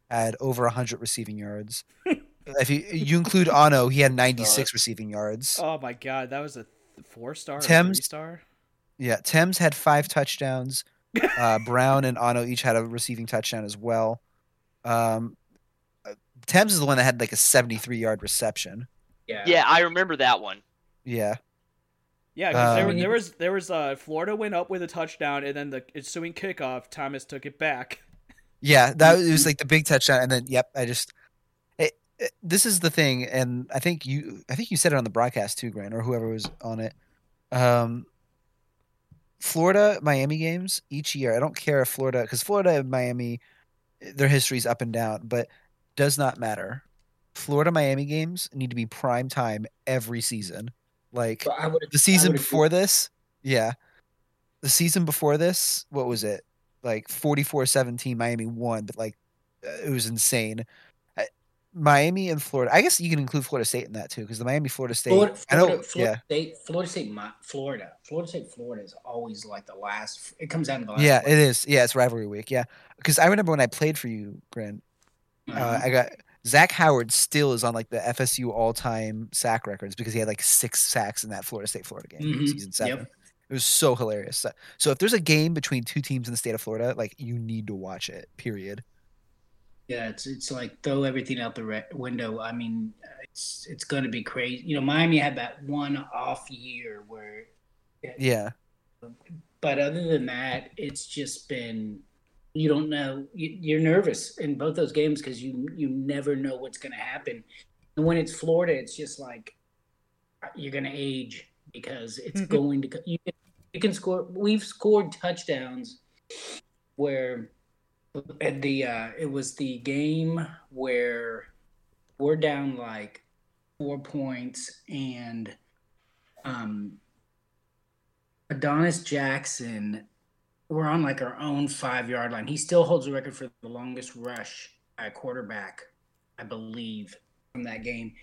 had over 100 receiving yards. [laughs] if you you include Ano, he had 96 receiving yards. Oh my god, that was a four star, Thames- three star. Yeah, Thames had five touchdowns. [laughs] Uh, Brown and Ano each had a receiving touchdown as well. Um, uh, Thames is the one that had like a 73 yard reception. Yeah. Yeah, I remember that one. Yeah, Yeah, because there, Um, there was there was uh Florida went up with a touchdown, and then the ensuing kickoff, Thomas took it back. [laughs] yeah, that was like the big touchdown. And then, yep, I just. It, it- this is the thing, and I think you, I think you said it on the broadcast too, Grant, or whoever was on it. Um, Florida Miami games each year. I don't care if Florida because Florida and Miami, their history's up and down, but does not matter. Florida Miami games need to be prime time every season. Like the season before this, yeah, the season before this, what was it? Like 44-17 Miami won, but like uh, it was insane. I- Miami and Florida. I guess you can include Florida State in that too, because the Miami Florida State. Florida, I know, Florida, Florida yeah, State, Florida State, Florida, Florida State, Florida is always like the last. It comes down to the last. yeah, play. it is. Yeah, it's rivalry week. Yeah, because I remember when I played for you, Grant. Uh, Uh-huh. I got Zach Howard still is on like the FSU all time sack records because he had like six sacks in that Florida State Florida game, Mhm, season seven. yep. It was so hilarious. So, so if there's a game between two teams in the state of Florida, like you need to watch it. Period. Yeah, it's it's like throw everything out the re- window. I mean, it's it's going to be crazy. You know, Miami had that one off year where, Yeah, but other than that, it's just been you don't know. You, you're nervous in both those games because you you never know what's going to happen. And when it's Florida, it's just like you're going to age because it's going to. You can, you can score. We've scored touchdowns where at the uh, it was the game where we're down like four points and um Adonis Jackson we're on like our own five yard line. He still holds the record for the longest rush by a quarterback, I believe, from that game.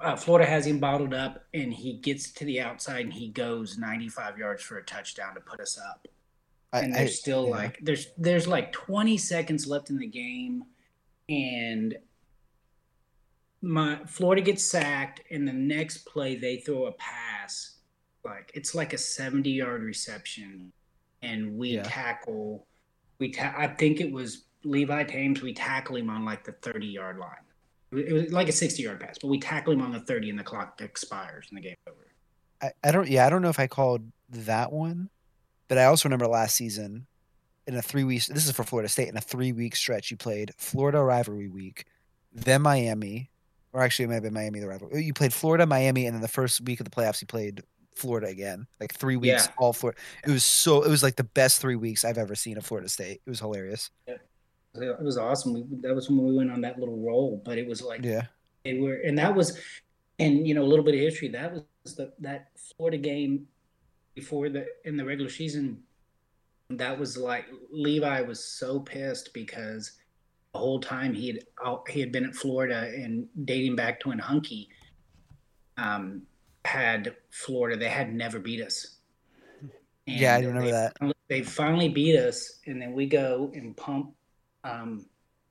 Uh, Florida has him bottled up, and he gets to the outside and he goes 95 yards for a touchdown to put us up I, and I- there's still yeah. like there's there's like 20 seconds left in the game and my Florida gets sacked and the next play they throw a pass like it's like a 70 yard reception and we Yeah. tackle we ta- I think it was Levi Thames we tackle him on like the 30 yard line it was- like a 60 yard pass but we tackle him on the 30 and the clock expires and the game over I, I don't. Yeah, I don't know if I called that one, but I also remember last season in a three week. This is for Florida State in a three week stretch. You played Florida rivalry week, then Miami, or actually it might have been Miami the rivalry. You played Florida, Miami, and then the first week of the playoffs you played Florida again. Like three weeks, Yeah. all Florida. It was so. It was like the best three weeks I've ever seen of Florida State. It was hilarious. Yeah. it was awesome we, that was when we went on that little roll but it was like Yeah. they were and that was and you know a little bit of history that was the that florida game before the in the regular season that was like levi was so pissed because the whole time he had he had been at Florida and dating back to when Hunky um, had Florida, they had never beat us. Yeah, I remember they that. They finally beat us, and then we go and pump. Um,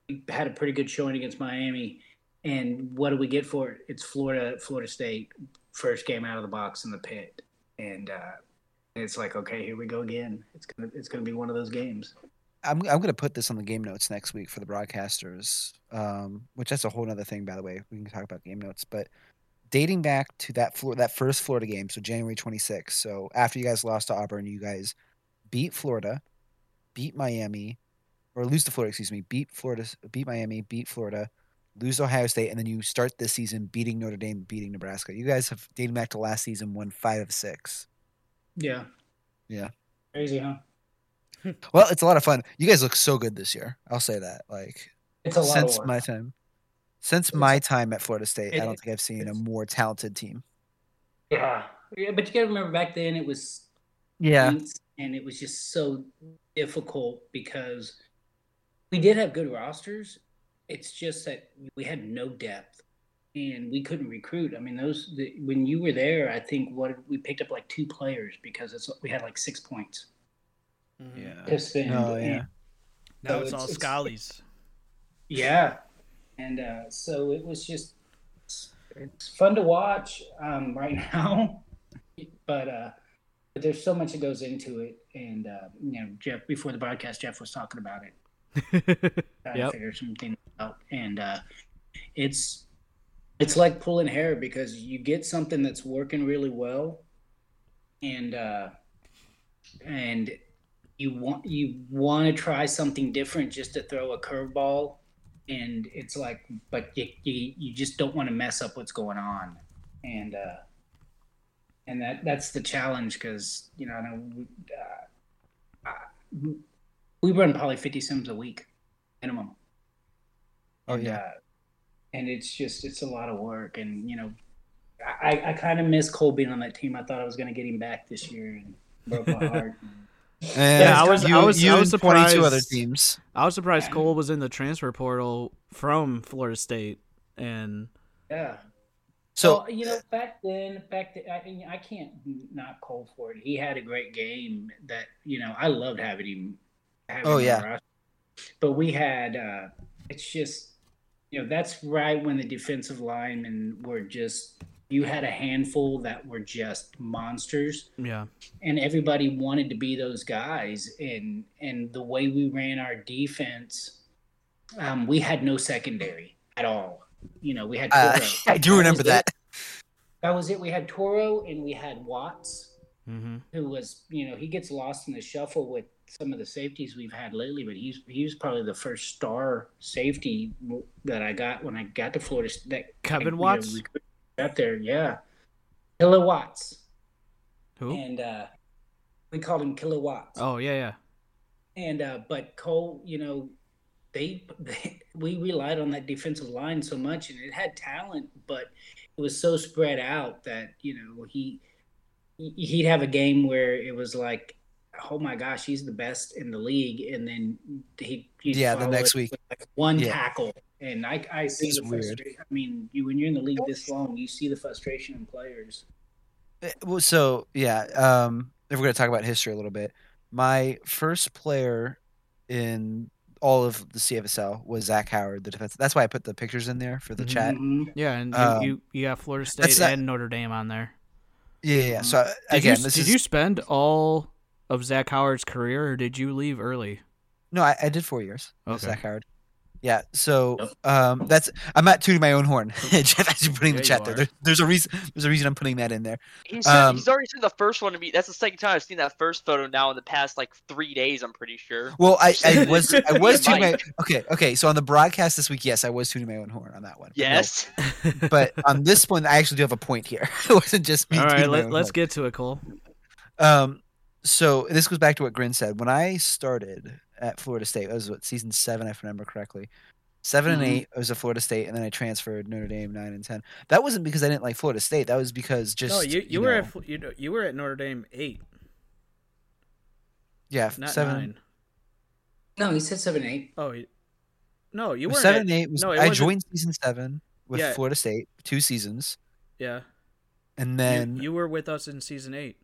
we had a pretty good showing against Miami, and what do we get for it? It's Florida, Florida State, first game out of the box in the pit, and uh, it's like, okay, here we go again. It's gonna, it's gonna be one of those games. I'm I'm gonna put this on the game notes next week for the broadcasters. Um, which that's a whole other thing, by the way. We can talk about game notes, but dating back to that Flor- that first Florida game, so January 26th. So after you guys lost to Auburn, you guys beat Florida, beat Miami, or lose to Florida, excuse me, beat Florida, beat Miami, beat Florida, lose to Ohio State, and then you start this season beating Notre Dame, beating Nebraska. You guys have dating back to last season, won five of six. Yeah. Yeah. Crazy, huh? Well, it's a lot of fun. You guys look so good this year. I'll say that. Like It's a lot since my time, since my time at Florida State, I don't think I've seen a more talented team. Yeah. Yeah, but you got to remember back then it was Yeah, and it was just so difficult because we did have good rosters. It's just that we had no depth and we couldn't recruit. I mean, those the, when you were there, I think what we picked up like two players because it's we had like six points mm-hmm. Yeah. to spend. No, yeah. Now So it's, it's- all it's- Scallies. Yeah, and uh, so it was just it's, fun to watch um, [laughs] right now, but uh, but there's so much that goes into it, and uh, you know, Jeff before the broadcast, Jeff was talking about it, [laughs] Yep. to figure some things out, and uh, it's it's like pulling hair because you get something that's working really well, and uh, and you want you want to try something different just to throw a curveball and it's like but you, you you just don't want to mess up what's going on. And uh and that that's the challenge because you know I know we, uh, we run probably 50 sims a week minimum. Oh, and, yeah. uh, and it's just it's a lot of work and you know i i kind of miss cole being on that team. I thought i was going to get him back this year and broke my [laughs] heart And Yeah, I was- You, I was- you I was and 22 other teams. I was surprised Cole was in the transfer portal from Florida State, and yeah So well, you know, back then, back then, I, I can't not Cole for it. He had a great game that you know I loved having him. Having Oh, yeah. on roster. but we had. uh It's just you know that's right when the defensive linemen were just. You had a handful that were just monsters, yeah, and everybody wanted to be those guys. And and the way we ran our defense, um, we had no secondary at all. You know, we had. uh, Toro. [laughs] I do was remember that. That was it. We had Toro and we had Watts, mm-hmm. who was, you know, he gets lost in the shuffle with some of the safeties we've had lately, but he's he was probably the first star safety that I got when I got to Florida. That Kevin know, Watts? we got there, yeah, Killer Watts, who? and uh, we called him kilowatts. Oh yeah, yeah. And uh, but Cole, you know, they, they [laughs] we relied on that defensive line so much, and it had talent, but it was so spread out that you know he he'd have a game where it was like, oh my gosh, he's the best in the league, and then he Yeah, the next week. like one Yeah. tackle, and I I see It's the frustration. I mean, you when you're in the league this long, you see the frustration in players. Uh, Well, so yeah, um, if we're gonna talk about history a little bit, my first player in all of the CFSL was Zach Howard, the defense. That's why I put the pictures in there for the chat. Mhm. Yeah, and you, Um, you you got Florida State not- and Notre Dame on there. Yeah, yeah. yeah. So Did again, you this did is you spend all of Zach Howard's career, or did you leave early? no, I, I did four years. with Okay. Zach Howard. Yeah, so um, that's I'm not tooting my own horn, [laughs] Jeff. As you're putting Yeah, the chat there, there, there's a reason. There's a reason I'm putting that in there. He said, Um, he's already seen the first one to me. That's the second time I've seen that first photo now in the past like three days. I'm pretty sure. Well, I, I [laughs] was I was tooting my okay okay. So on the broadcast this week, yes, I was tooting my own horn on that one. but no. Yes. [laughs] but on this one, I actually do have a point here. it wasn't just me. all right, tooting my let, own let's horn. get to it, Cole. Um, so this goes back to what Grin said. When I started at Florida State, that was what season seven, if I remember correctly. 7 and Mhm. eight, I was at Florida State, and then I transferred Notre Dame nine and ten. That wasn't because I didn't like Florida State. That was because just no, you, you, were know, at Fl- you, you were at Notre Dame eight, yeah not seven. nine. No, he said seven eight. Oh, No, you weren't. seven at- eight was no, I joined season seven with Yeah. Florida State, two seasons, Yeah. and You- then you, were with us in season eight.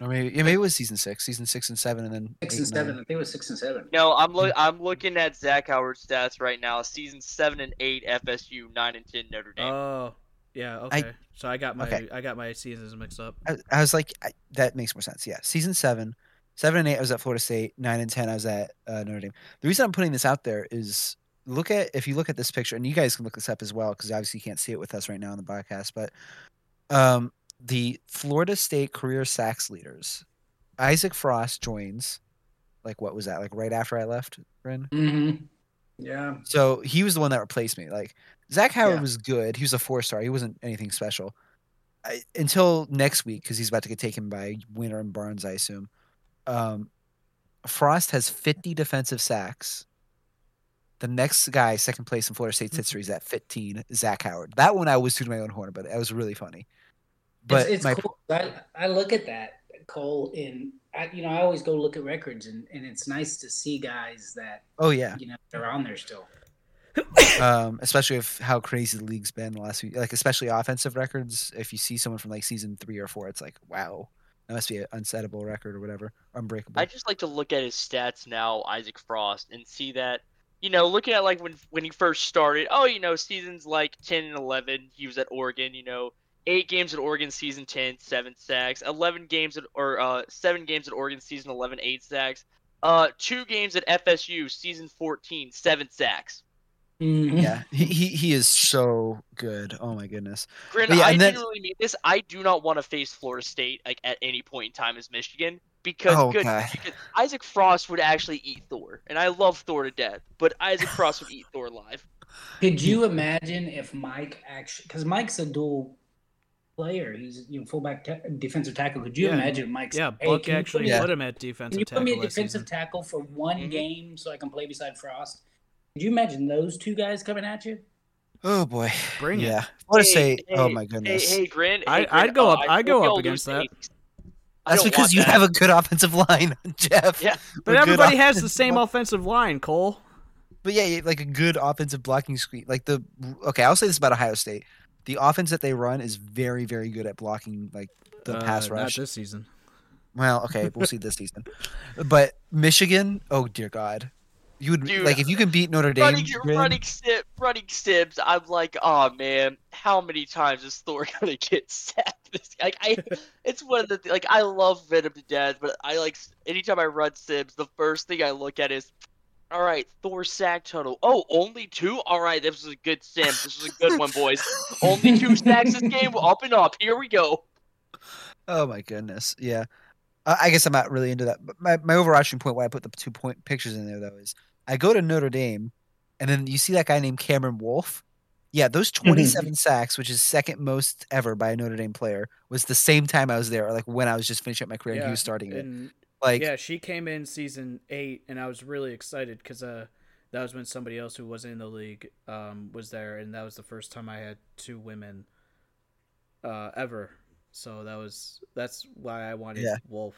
Or maybe yeah, maybe it was season six, season six and seven, and then Six eight and seven. I think it was six and seven. No, I'm look. I'm looking at Zach Howard's stats right now. Season seven and eight, FSU nine and ten, Notre Dame. Oh, yeah. Okay. so I got my okay. I got my seasons mixed up. I, I was like, I, that makes more sense. Yeah, season seven, seven and eight, I was at Florida State. Nine and ten, I was at uh, Notre Dame. The reason I'm putting this out there is look at if you look at this picture, and you guys can look this up as well because obviously you can't see it with us right now on the podcast. But um, the Florida State career sacks leaders, Isaac Frost joins. Like what was that? Like right after I left, Bryn. Mm-hmm. Yeah. So he was the one that replaced me. Like Zach Howard Yeah. was good. He was a four star. He wasn't anything special I, until next week because he's about to get taken by Winter and Barnes, I assume. Um, Frost has 50 defensive sacks. The next guy, second place in Florida State's history, is at 15. Zach Howard. That one I was tooting my own horn, but that was really funny. But it's, it's my cool. I, I look at that Cole, in I, you know I always go look at records, and, and it's nice to see guys that oh yeah, you know they're on there still. [coughs] um, especially if how crazy the league's been the last few, like especially offensive records. If you see someone from like season three or four, it's like wow, that must be an unsettable record or whatever, unbreakable. I just like to look at his stats now, Isaac Frost, and see that, you know, looking at like when when he first started. Oh, you know, seasons like ten and eleven, he was at Oregon. You know, eight games at Oregon, season 10, seven sacks. Eleven games at or uh, seven games at Oregon, season 11, eight sacks. Uh, two games at FSU, season 14, seven sacks. Mhm. yeah, he, he he is so good. Oh my goodness. Granted, yeah, I and then- genuinely mean this. I do not want to face Florida State like at any point in time as Michigan because Oh, good because Isaac Frost would actually eat Thor, and I love Thor to death, but Isaac Frost would eat Thor live. Could you imagine if Mike actually, because Mike's a dual player, he's you know fullback ta- defensive tackle. Could you Yeah, imagine if Mike's Yeah, hey, Buck can you put actually Yeah. put him at defensive. Can defensive you put me tackle a defensive season. tackle for one Mhm. game so I can play beside Frost? Could you imagine those two guys coming at you? Oh boy. Bring it. yeah. Florida Hey, State. oh my goodness. Hey, hey, Grin. I- hey, Grin, I'd go uh, up- I I'd go up against that. eight. That's because you that. have a good [laughs] offensive line, [laughs] Jeff. Yeah. But A everybody has the same line. offensive line, Cole. But yeah, yeah, like a good offensive blocking screen. Like the okay, I'll say this about Ohio State: the offense that they run is very, very good at blocking like the Uh, pass Not this season. Well, okay, we'll see this [laughs] season. But Michigan, oh dear God, you would Dude, like if you can beat Notre Dame. Running, Grin, running, sim, running sims. I'm like, oh man, how many times is Thor [laughs] gonna get sacked? [laughs] This like, I, it's one of the like I love Venom to death, but I like anytime I run sims, the first thing I look at is, all right, Thor sack total. Oh, only two. All right, this was a good sim. This was a good one, boys. only two sacks this game. Up and up. Here we go. Oh my goodness, yeah. I I guess I'm not really into that. But my, my overarching point, why I put the two point pictures in there though, is I go to Notre Dame, and then you see that guy named Cameron Wolf. Yeah, those mm-hmm. 27 sacks, which is second most ever by a Notre Dame player, was the same time I was there, or like when I was just finishing up my career and he was starting it. Like, yeah, she came in season eight, and I was really excited because uh, that was when somebody else who wasn't in the league um, was there, and that was the first time I had two women uh, ever. So that was that's why I wanted Yeah. Wolf.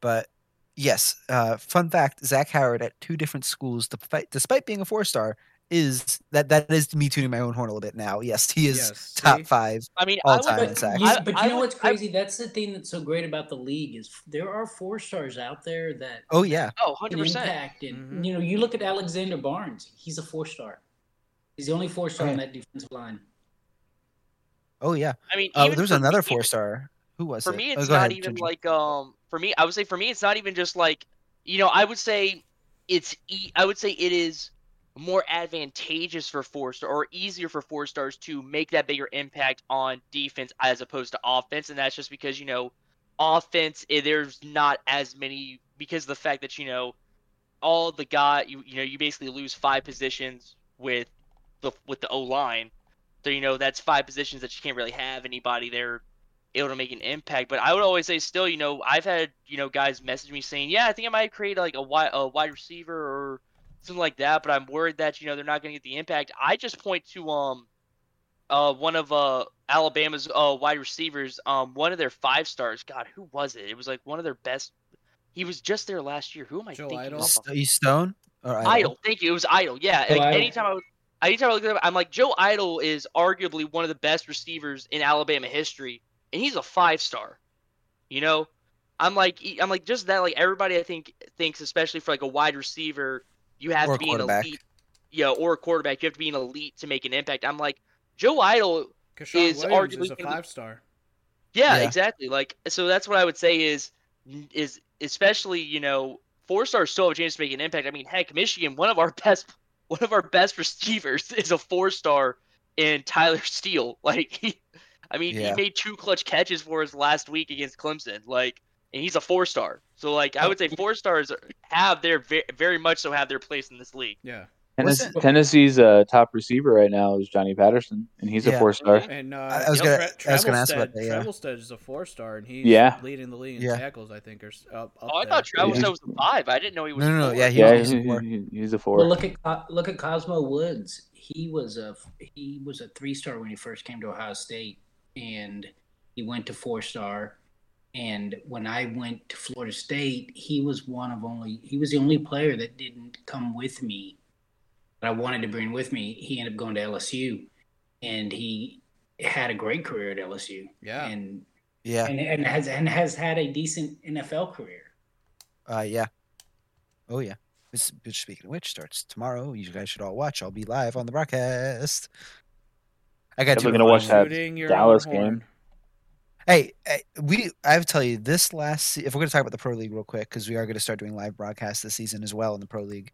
but yes, uh, fun fact: Zach Howard at two different schools, despite despite being a four star, is that that is me tuning my own horn a little bit now. Yes, he is Yes, top see? five. I mean, All I would, time like- in sacks. You- I- but you I know would- what's I- crazy? That's the thing that's so great about the league is there are four stars out there that Oh yeah, oh, can 100 percent. impact. And Mhm. you know, you look at Alexander Barnes; he's a four star. He's the only four star on that defensive line. oh yeah. I mean, Uh, there's another four star. Who was for it? me Oh, it's go not ahead, even Ginger. like um for me i would say for me it's not even just like you know i would say it's e- i would say it is more advantageous for four star or easier for four stars to make that bigger impact on defense as opposed to offense and that's just because you know offense eh, there's not as many because of the fact that you know all the guy you you know you basically lose five positions with the with the O line so you know that's five positions that you can't really have anybody there able to make an impact. But I would always say, still, you know, I've had you know guys message me saying, yeah, I think I might create like a wide a wide receiver or something like that, but I'm worried that you know they're not going to get the impact. I just point to um uh one of uh Alabama's uh wide receivers, um one of their five stars. God, who was it? It was like one of their best. He was just there last year. Who am I Joe thinking? Idle? of? St- you Stone or Idle? Idle. Thank you. It was Idol. Yeah. Joe like, Idle. anytime I was, anytime I look at him, I'm like Joe Idol is arguably one of the best receivers in Alabama history, and he's a five star. You know, I'm like I'm like just that. Like everybody, I think thinks, especially for like a wide receiver, you have Or to be an elite. Yeah, or a quarterback, you have to be an elite to make an impact. I'm like Joe Idol Kashawn is Williams arguably is a five star. Yeah, Yeah. exactly. Like so that's what I would say is is especially, you know, four stars still have a chance to make an impact. I mean, heck, Michigan, one of our [laughs] best one of our best receivers is a four star in Tyler Steele. [laughs] Like he I mean, Yeah. he made two clutch catches for us last week against Clemson. Like and he's a four star. So like I would say four stars have their very, very much so have their place in this league. Yeah. Tennes- Wasn't- Tennessee's uh, top receiver right now is Johnny Patterson, and he's Yeah. a four star. And uh, I was gonna- I was gonna ask about Travelstead- that, yeah. Travelstead is a four star, and he's Yeah. leading the league in Yeah. tackles. I think, or up, up Oh, I thought Travis Yeah. was a five. I didn't know he was No, no, no. Yeah, he Yeah, was he- a four. he- he's a four. Well, look at look at Cosmo Woods. He was a he was a three star when he first came to Ohio State, and he went to four star. And when I went to Florida State, he was one of only he was the only player that didn't come with me that I wanted to bring with me. He ended up going to LSU, and he had a great career at LSU, Yeah. and Yeah, and, and has and has had a decent NFL career. uh, yeah. Oh yeah. This, speaking of which, starts tomorrow. You guys should all watch. I'll be live on the broadcast. I got Definitely to gonna watch that Dallas own horn. game. Hey, hey, we I have to tell you this last if we're going to talk about the pro league real quick because we are going to start doing live broadcasts this season as well in the pro league.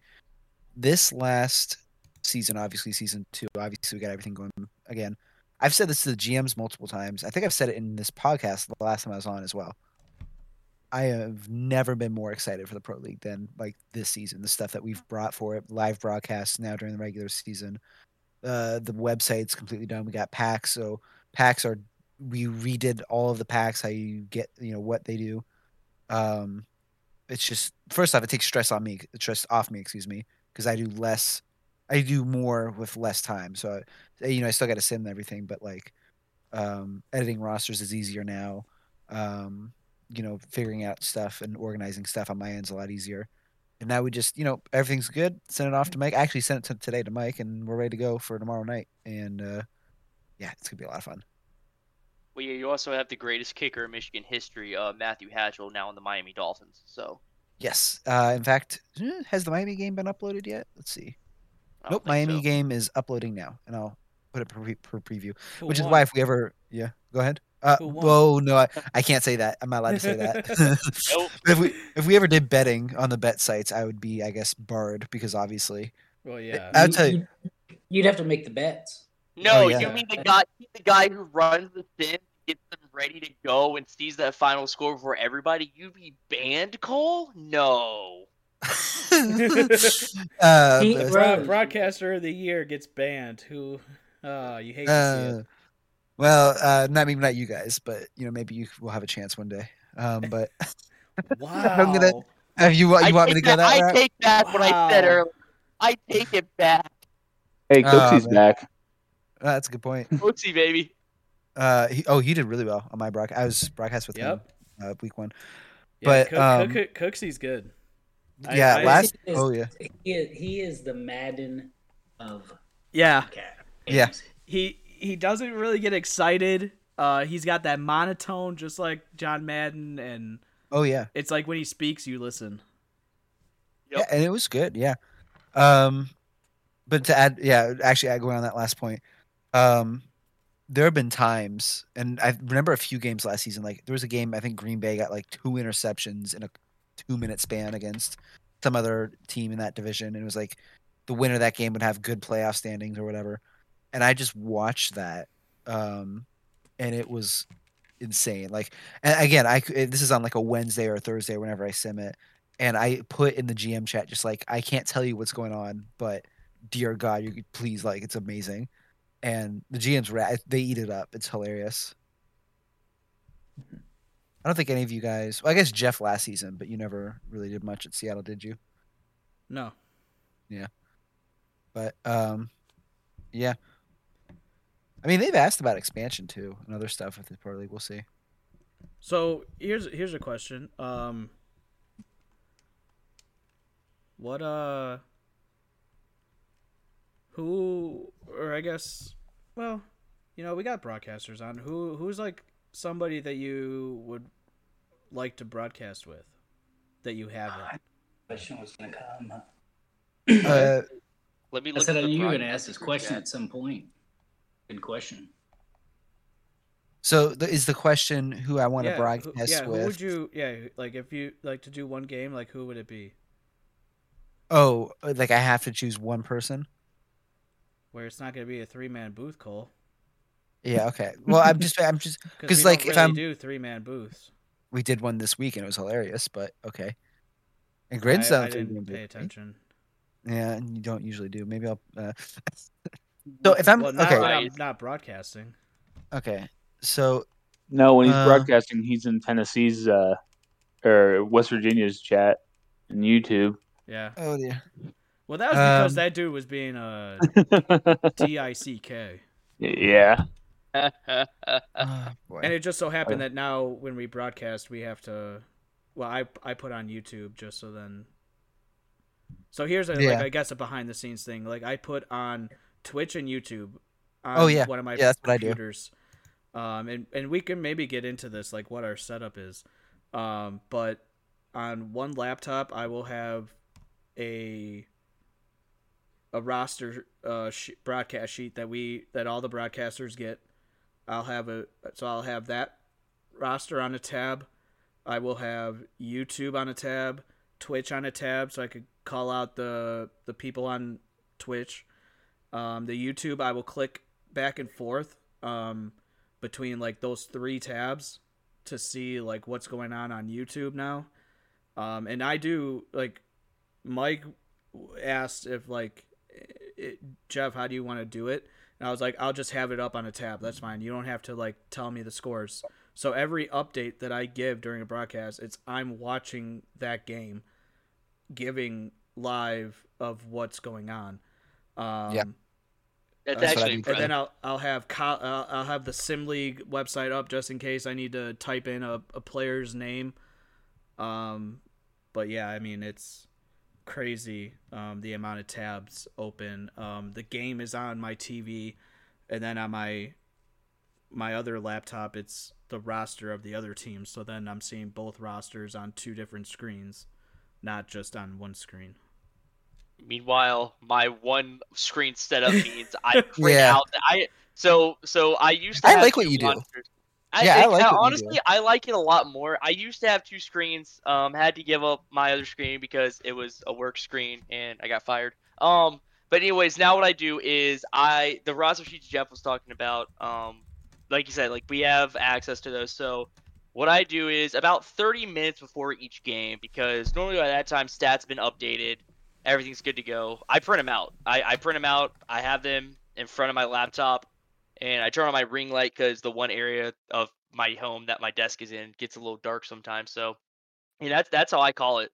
This last season, obviously season two, obviously we got everything going again. I've said this to the GMs multiple times. I think I've said it in this podcast the last time I was on as well. I have never been more excited for the pro league than like this season. The stuff that we've brought for it, live broadcasts now during the regular season. Uh, the website's completely done. We got packs, so packs are we redid all of the packs how you get you know what they do. Um it's just first off it takes stress on me stress off me excuse me because i do less i do more with less time. So uh, you know i still got to send everything but like um editing rosters is easier now. Um you know figuring out stuff and organizing stuff on my end's a lot easier. And now we just you know everything's good send it off to mike. I actually sent it to, today to mike and we're ready to go for tomorrow night. And uh yeah it's gonna be a lot of fun Well, yeah, you also have the greatest kicker in Michigan history, uh, Matthew Hatchell, now in the Miami Dolphins. So, Yes. Uh, in fact, eh, has the Miami game been uploaded yet? Let's see. Nope. Miami so. game is uploading now, and I'll put it per, per preview. Who which is why if we ever, yeah, go ahead. Uh, whoa, no, I, I can't say that. I'm not allowed to say that. [laughs] Nope. [laughs] if we if we ever did betting on the bet sites, I would be, I guess, barred because obviously. Well, yeah. I'll tell you. You'd have to make the bets. No, Oh, yeah. you mean the guy, the guy who runs the sim, gets them ready to go, and sees that final score before everybody? You'd be banned, Cole? No. [laughs] uh, He- but- Broad- Right. broadcaster of the year gets banned. Who? Uh, you hate to see uh, it. well, uh, not maybe not you guys, but you know maybe you will have a chance one day. Um, but Wow. [laughs] I'm gonna- if you want, you I want me to take go that I route? take back what I said earlier. I take it back. Hey, Oh, Cooksey's back. Uh, that's a good point. [laughs] Oopsie, baby. Uh, he, oh, he did really well on my broadcast. I was broadcast with Yep. him uh, week one. Yeah, but, Cook, um, Cook, Cooksy's good. Yeah, I- last. He is- Oh yeah, He is, he is the Madden of Yeah, cat. Yeah. he he doesn't really get excited. Uh, he's got that monotone, just like John Madden, and oh yeah, it's like when he speaks, you listen. Yep. yeah, and it was good. Yeah. Um, but to add, yeah, actually, I going on that last point. Um, there have been times, and I remember a few games last season. Like there was a game I think Green Bay got like two interceptions in a two minute span against some other team in that division, and it was like the winner of that game would have good playoff standings or whatever. And I just watched that, um, and it was insane. Like, and again, I this is on like a Wednesday or a Thursday whenever I sim it, and I put in the GM chat just like I can't tell you what's going on, but dear God, you please like it's amazing. And the GM's ra- they eat it up. It's hilarious. I don't think any of you guys. Well, I guess Jeff last season, but you never really did much at Seattle, did you? No, Yeah. But um, yeah. I mean, they've asked about expansion too and other stuff with the pro league. We'll see. So here's here's a question. Um, what uh who or I guess well, you know, we got broadcasters on. Who who's like somebody that you would like to broadcast with that you haven't? Question was gonna come. Uh, Let me I look. said at I the knew you were gonna ask this question chat. at some point. Good question. so the, is the question who I want to yeah, who, broadcast yeah, with? who would you yeah, like if you like to do one game, like who would it be? Oh, like I have to choose one person. Where it's not going to be a three-man booth, Cole. Yeah. Okay. Well, I'm just I'm just [laughs] because like, don't if really I'm- do three-man booths. we did one this week and it was hilarious, but okay. And I, Grin's I done didn't pay booth, right? attention. Yeah, and you don't usually do. Maybe I'll. Uh... [laughs] so if I'm well, not okay. I'm not broadcasting. okay. So No, when he's Uh, broadcasting, he's in Tennessee's uh, or West Virginia's chat and YouTube. Yeah. oh dear. Well, that was because Um, that dude was being uh, [laughs] D I C K. yeah. [laughs] Oh. And it just so happened that now when we broadcast, we have to. Well, I I put on YouTube just so then. So here's a Yeah. like I guess a behind the scenes thing. Like I put on Twitch and YouTube. On Oh, yeah. One of my Yeah, that's what I do. computers. Um, and and we can maybe get into this like what our setup is. Um, but on one laptop, I will have a a roster uh, sh- broadcast sheet that we that all the broadcasters get. I'll have a so I'll have that roster on a tab. I will have YouTube on a tab, Twitch on a tab, so I could call out the the people on Twitch. Um, the YouTube I will click back and forth um, between like those three tabs to see like what's going on on YouTube now. Um, and I do like Mike asked if like it, Jeff, how do you want to do it? And I was like, I'll just have it up on a tab. That's fine. You don't have to like tell me the scores. So every update that I give during a broadcast, it's I'm watching that game, giving live of what's going on. Um, Yeah. That's That's what I actually and impressive. then I'll I'll have co- I'll, I'll have the Sim League website up just in case I need to type in a, a player's name. Um, but yeah, I mean it's crazy um, the amount of tabs open. Um, the game is on my TV, and then on my my other laptop, it's the roster of the other teams. So then I'm seeing both rosters on two different screens, not just on one screen. Meanwhile, my one screen setup [laughs] means I print Yeah. out. I so so I used to. I have like what two you do. I Yeah, I like honestly, I like it a lot more. I used to have two screens. Um, had to give up my other screen because it was a work screen, and I got fired. Um, but anyways, now what I do is I the roster sheets Jeff was talking about. Um, like you said, like we have access to those. So what I do is about 30 minutes before each game, because normally by that time stats have been updated, everything's good to go. I print them out. I, I print them out. I have them in front of my laptop, and I turn on my ring light because the one area of my home that my desk is in gets a little dark sometimes. So, yeah, that's that's how I call it.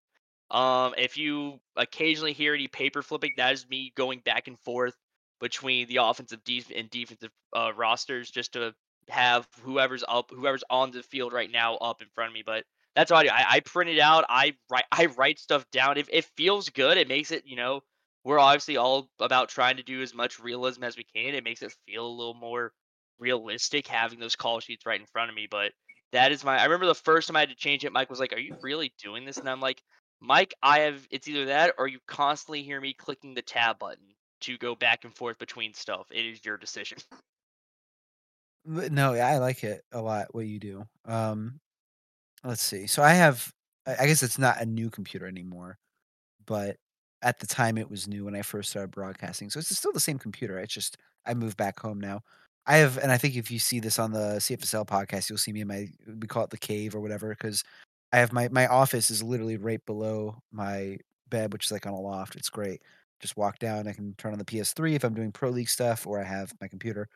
Um, if you occasionally hear any paper flipping, that is me going back and forth between the offensive and defensive uh, rosters just to have whoever's up, whoever's on the field right now up in front of me. But that's all I do. I, I print it out. I write I write stuff down. If it feels good, it makes it you know we're obviously all about trying to do as much realism as we can. It makes it feel a little more realistic having those call sheets right in front of me. But that is my. I remember the first time I had to change it. Mike was like, "Are you really doing this?" And I'm like, "Mike, I have. It's either that or you constantly hear me clicking the tab button to go back and forth between stuff. It is your decision." No, I like it a lot. What you do. Um, let's see. So I have. I guess it's not a new computer anymore, but at the time it was new when I first started broadcasting. So it's still the same computer. It's just I moved back home now. I have, and I think if you see this on the CFSL podcast, you'll see me in my we call it the cave or whatever because I have my my office is literally right below my bed, which is like on a loft. It's great. Just walk down. I can turn on the PS3 if I'm doing pro league stuff, or I have my computer.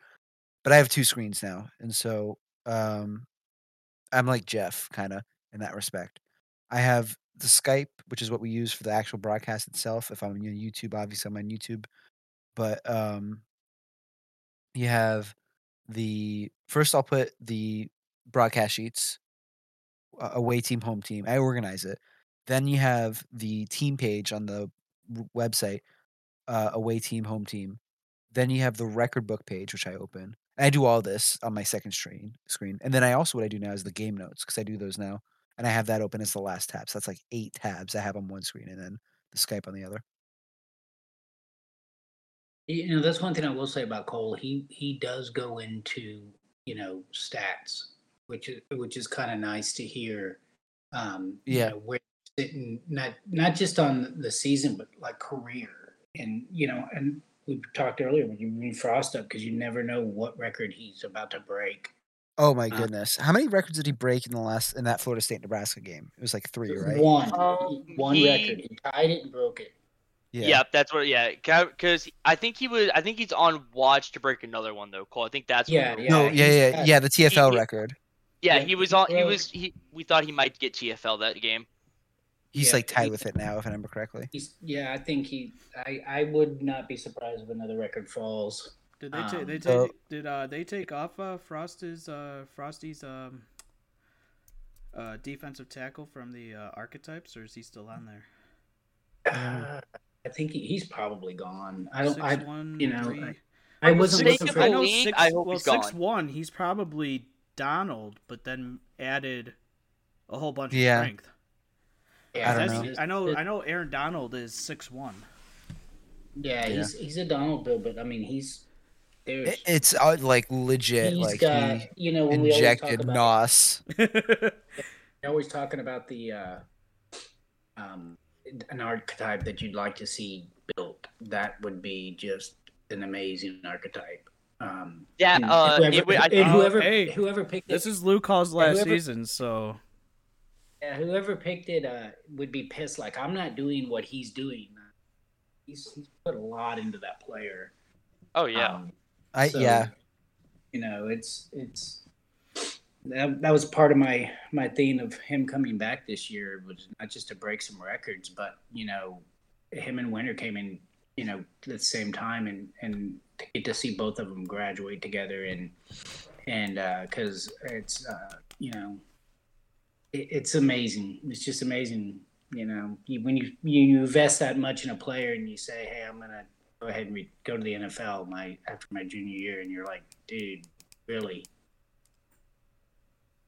But I have two screens now, and so um, I'm like Jeff, kind of in that respect. I have the Skype, which is what we use for the actual broadcast itself. If I'm on YouTube, obviously I'm on YouTube. But um, you have the first. I'll put the broadcast sheets, away team, home team. I organize it. Then you have the team page on the website, uh, away team, home team. Then you have the record book page, which I open. I do all this on my second screen screen. And then I also what I do now is the game notes because I do those now. And I have that open as the last tab. So that's like eight tabs I have on one screen and then the Skype on the other. You know, that's one thing I will say about Cole. He he does go into you know stats, which is which is kind of nice to hear. Um, you Yeah. know, where sitting not not just on the season, but like career, and you know, and we talked earlier when you read Frost up because you never know what record he's about to break. Oh my Uh, goodness. How many records did he break in the last in that Florida State Nebraska game? It was like three, right? One, Um, one he- record. He tied it and broke it. Yeah. that's what. Yeah, because I think he was. I think he's on watch to break another one though. Cole, I think that's what Yeah, we were- yeah. No, yeah, he's yeah, yeah, the TFL he- record. yeah. yeah, He was he on. He was. He. We thought he might get TFL that game. He's Yeah, like tied he- with it now, if I remember correctly. He's yeah. I think he. I I would not be surprised if another record falls. Did they take? They Um, take? so- did uh they take off uh Frost's uh Frosty's um uh defensive tackle from the uh, archetypes, or is he still on there? Uh, I think he, he's probably gone. I don't. Six, I one, you know, three- I, I wasn't sake looking for. I know league, six. I hope well, he's six gone. one. He's probably Donald, but then added a whole bunch Yeah. of strength. Yeah, I don't know. I know. I know. Aaron Donald is six one. Yeah, Yeah. he's he's a Donald Bill, but I mean he's there's It- It's uh, like legit. he's like got he you know when we always talk injected about nos. [laughs] we're always talking about the uh, um an archetype that you'd like to see built. That would be just an amazing archetype. Um, Yeah, and uh, whoever, it I- and Oh, whoever hey, whoever picked this it, is Luke Hall's last whoever- season, so yeah, whoever picked it uh, would be pissed. Like I'm not doing what he's doing. He's he's put a lot into that player. Oh yeah. Um, I So, yeah. You know, it's it's that, that was part of my my theme of him coming back this year was not just to break some records, but you know, him and Winter came in, you know, at the same time, and and to get to see both of them graduate together, and and because it's uh, you know, it, it's amazing. It's just amazing. You know, you, when you you invest that much in a player, and you say, hey, I'm gonna go ahead and re- go to the NFL my after my junior year, and you're like, dude, really?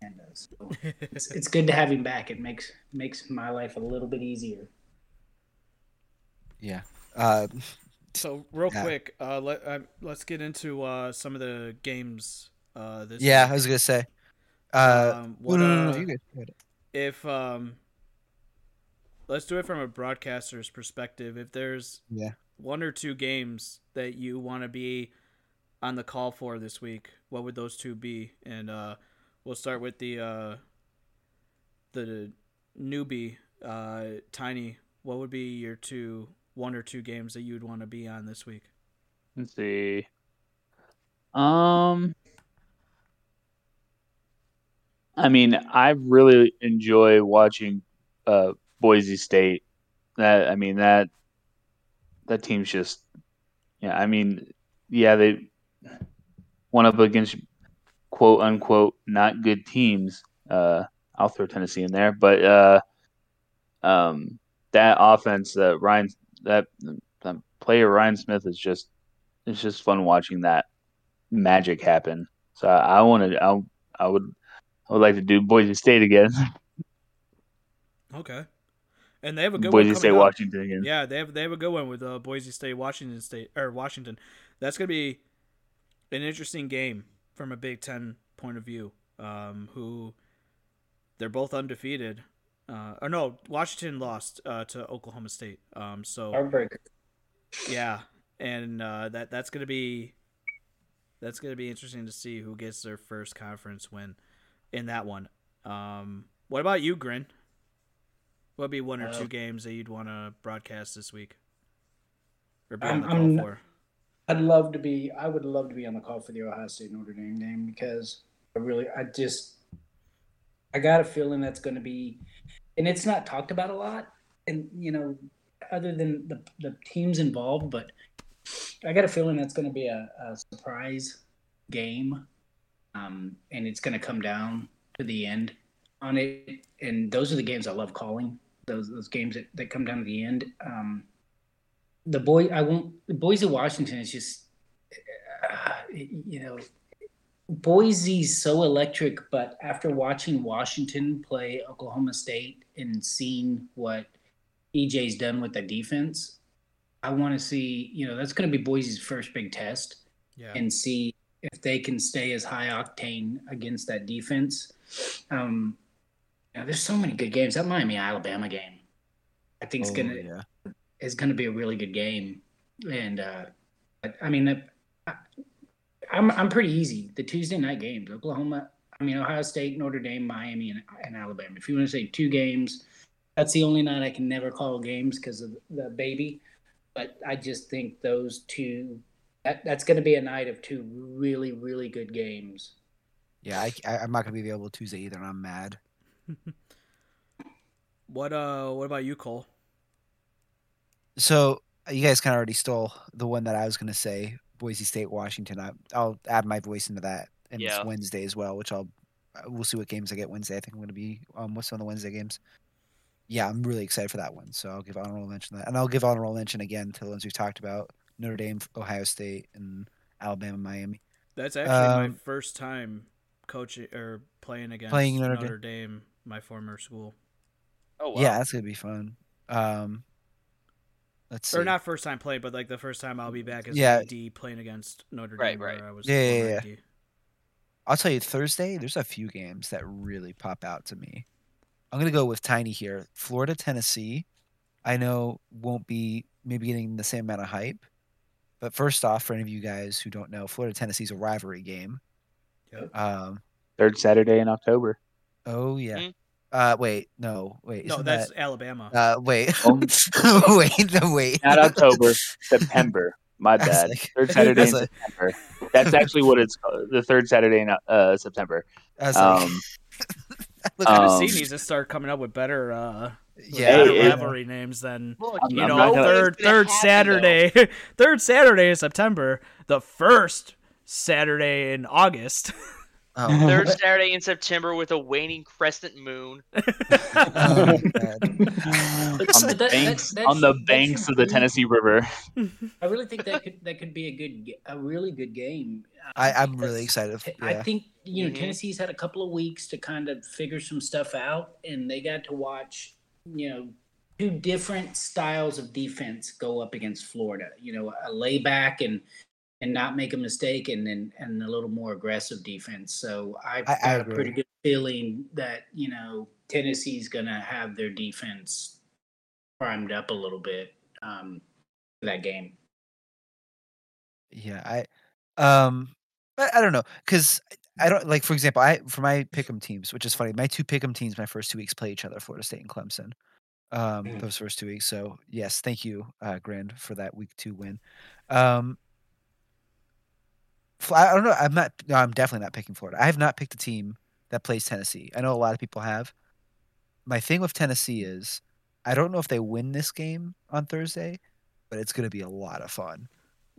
And uh, so [laughs] it's, it's good to have him back. It makes makes my life a little bit easier. Yeah. Uh, so real Yeah. quick, uh, let uh, let's get into uh some of the games. Uh, this yeah, week. I was gonna say. Uh, Um, what, no, no, no, uh, you guys if um let's do it from a broadcaster's perspective if there's Yeah. One or two games that you want to be on the call for this week what would those two be and uh we'll start with the uh the newbie uh tiny what would be your two one or two games that you would want to be on this week Let's see. Um, I mean, I really enjoy watching uh, Boise State. That I mean that that team's just yeah. I mean, yeah, they went up against quote unquote not good teams. Uh, I'll throw Tennessee in there, but uh, um, that offense that Ryan that that player Ryan Smith is just it's just fun watching that magic happen. So I, I want to I, I would I would like to do Boise State again. [laughs] okay and they have a good Boise one State coming up. Washington again. Yeah, they have they have a good one with uh, Boise State, Washington State, or Washington. That's gonna be an interesting game from a Big Ten point of view. Um, who they're both undefeated. Uh, or no, Washington lost uh, to Oklahoma State. Um, so Heartbreaker. yeah, and uh, that that's gonna be that's gonna be interesting to see who gets their first conference win in that one. Um, what about you, Grin? What would be one or Uh, two games that you'd want to broadcast this week, or be I'm- on the call I'm- for? I'd love to be. I would love to be on the call for the Ohio State Notre Dame game because I really, I just, I got a feeling that's going to be, and it's not talked about a lot, and you know, other than the the teams involved, but I got a feeling that's going to be a, a surprise game, um, and it's going to come down to the end on it, and those are the games I love calling. Those those games that, that come down to the end. Um, the boy I won't the Boise of Washington is just uh, you know Boise's so electric, but after watching Washington play Oklahoma State and seeing what EJ's done with the defense, I want to see, you know, that's going to be Boise's first big test Yeah. and see if they can stay as high octane against that defense. Um, know, there's so many good games. That Miami Alabama game, I think, is Oh, gonna yeah. is gonna be a really good game. And uh, but, I mean, I, I'm I'm pretty easy. The Tuesday night games, Oklahoma, I mean, Ohio State, Notre Dame, Miami, and, and Alabama. If you want to say two games, that's the only night I can never call games because of the baby. But I just think those two, that, that's going to be a night of two really, really good games. Yeah, I, I, am not gonna be available Tuesday either, and I'm mad. What uh? What about you, Cole? So you guys kind of already stole the one that I was gonna say. Boise State, Washington. I, I'll add my voice into that, and Yeah. it's Wednesday as well. Which I'll we'll see what games I get Wednesday. I think I'm gonna be um what's on the Wednesday games. Yeah, I'm really excited for that one. So I'll give honorable mention to that, and I'll give honorable mention again to the ones we've talked about: Notre Dame, Ohio State, and Alabama, Miami. That's actually my Um, first time coaching or playing against Playing Notre Notre, Dame. Dame, my former school. Oh wow. Yeah, that's gonna be fun. Um, let's see. Or not first time playing, but like the first time I'll be back as Yeah. yeah. AD playing against Notre Dame. Right, where right. I was Yeah, yeah, yeah. AD. I'll tell you, Thursday, there's a few games that really pop out to me. I'm going to go with Tiny here. Florida, Tennessee, I know won't be maybe getting the same amount of hype. But first off, for any of you guys who don't know, Florida, Tennessee's a rivalry game. Yep. Um, Third Saturday in October. Oh, yeah. Mhm. Uh, wait, no, wait. No, that's that- Alabama. uh, wait, Oh. [laughs] wait, no, wait. Not October, September. My [laughs] I was bad. like- third Saturday I in like- September. That's actually what it's called. The third Saturday in uh, September. I was like, Um, [laughs] look, um, Tennessee needs to start coming up with better, uh, yeah, better it- rivalry names than Look, I'm- you I'm know not gonna- third third Saturday, third Saturday in September, the first Saturday in August. Oh, [laughs] Third Saturday in September with a waning crescent moon. [laughs] oh, on the that- banks, that- on the banks of the Tennessee River. [laughs] I really think that could that could be a good, a really good game. I, Um, I'm really because excited. I Yeah. think you know Mhm. Tennessee's had a couple of weeks to kind of figure some stuff out, and they got to watch you know two different styles of defense go up against Florida. You know, a layback and and not make a mistake, and then and a little more aggressive defense. So I've I- I got a pretty good feeling that you know Tennessee's gonna have their defense primed up a little bit um, for that game. Yeah, I um I, I don't know cuz I don't like for example, I for my pick'em teams, which is funny. My two pick'em teams my first 2 weeks play each other, Florida State and Clemson. Um Mm. those first 2 weeks. So, yes, thank you uh Grand for that week 2 win. Um I don't know. I'm not. No, I'm definitely not picking Florida. I have not picked a team that plays Tennessee. I know a lot of people have. My thing with Tennessee is, I don't know if they win this game on Thursday, but it's going to be a lot of fun.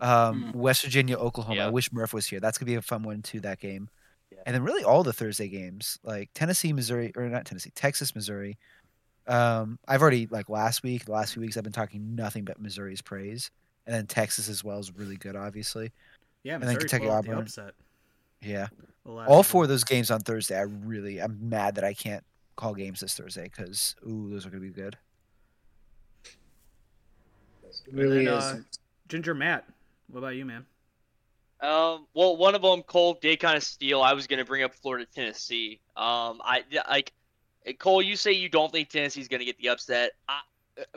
Um, Mm. West Virginia, Oklahoma. I wish Murph was here. That's going to be a fun one too. That game, Yeah. and then really all the Thursday games, like Tennessee, Missouri, or not Tennessee, Texas, Missouri. Um, I've already like last week, the last few weeks, I've been talking nothing but Missouri's praise, and then Texas as well is really good, obviously. Yeah, and then Missouri Kentucky pulled off the Auburn. upset. Yeah. the all four of those games on Thursday, I really, I'm mad that I can't call games this Thursday because ooh, those are gonna be good. It really then, is. uh, Ginger Matt, what about you, man? Um, well, one of them, Cole, did kind of steal. I was gonna bring up Florida, Tennessee. Um, I like Cole. You say you don't think Tennessee's gonna get the upset. I,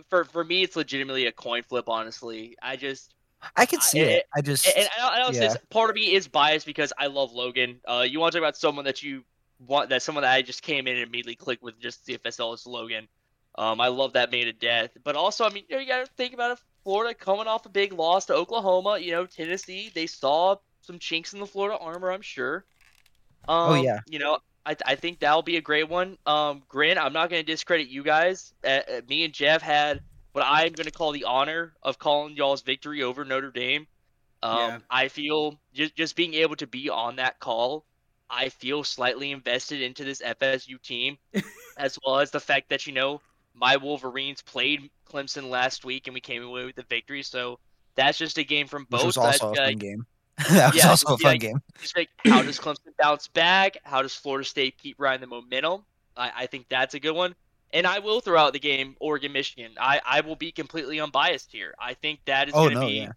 for for me, it's legitimately a coin flip. Honestly, I just I can see I- it. I just and, and I, know yeah. part of me is biased because I love Logan. Uh, you want to talk about someone that you want that someone that I just came in and immediately clicked with just CFSL is Logan. Um, I love that man to death. But also, I mean, you, know, you got to think about it. Florida coming off a big loss to Oklahoma. You know, Tennessee. They saw some chinks in the Florida armor. I'm sure. Um, Oh, yeah. You know, I, I think that'll be a great one. Um, Grin, I'm not going to discredit you guys. Uh, uh, me and Jeff had what I'm going to call the honor of calling y'all's victory over Notre Dame. Um, Yeah. I feel just just being able to be on that call, I feel slightly invested into this FSU team, [laughs] as well as the fact that you know my Wolverines played Clemson last week and we came away with the victory. So that's just a game from Which both. was also a That's, uh, game. [laughs] that was yeah, also a fun game. just like how does Clemson bounce back? How does Florida State keep riding the momentum? I, I think that's a good one. And I will throw out the game Oregon Michigan. I, I will be completely unbiased here. I think that is Oh going to no, be yeah.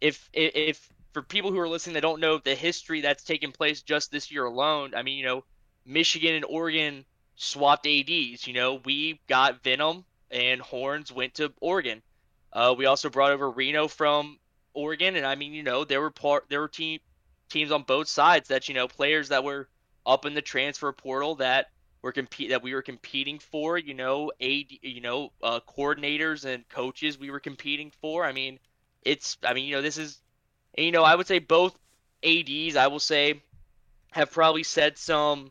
if, if if for people who are listening that don't know the history that's taken place just this year alone. I mean, you know, Michigan and Oregon swapped ads. You know, we got Venom and Horns went to Oregon. Uh, we also brought over Reno from Oregon, and I mean, you know, there were part there were team teams on both sides that you know players that were up in the transfer portal that were compete that we were competing for. You know, a you know uh, coordinators and coaches we were competing for. I mean, it's I mean, you know, this is you know I would say both ads I will say have probably said some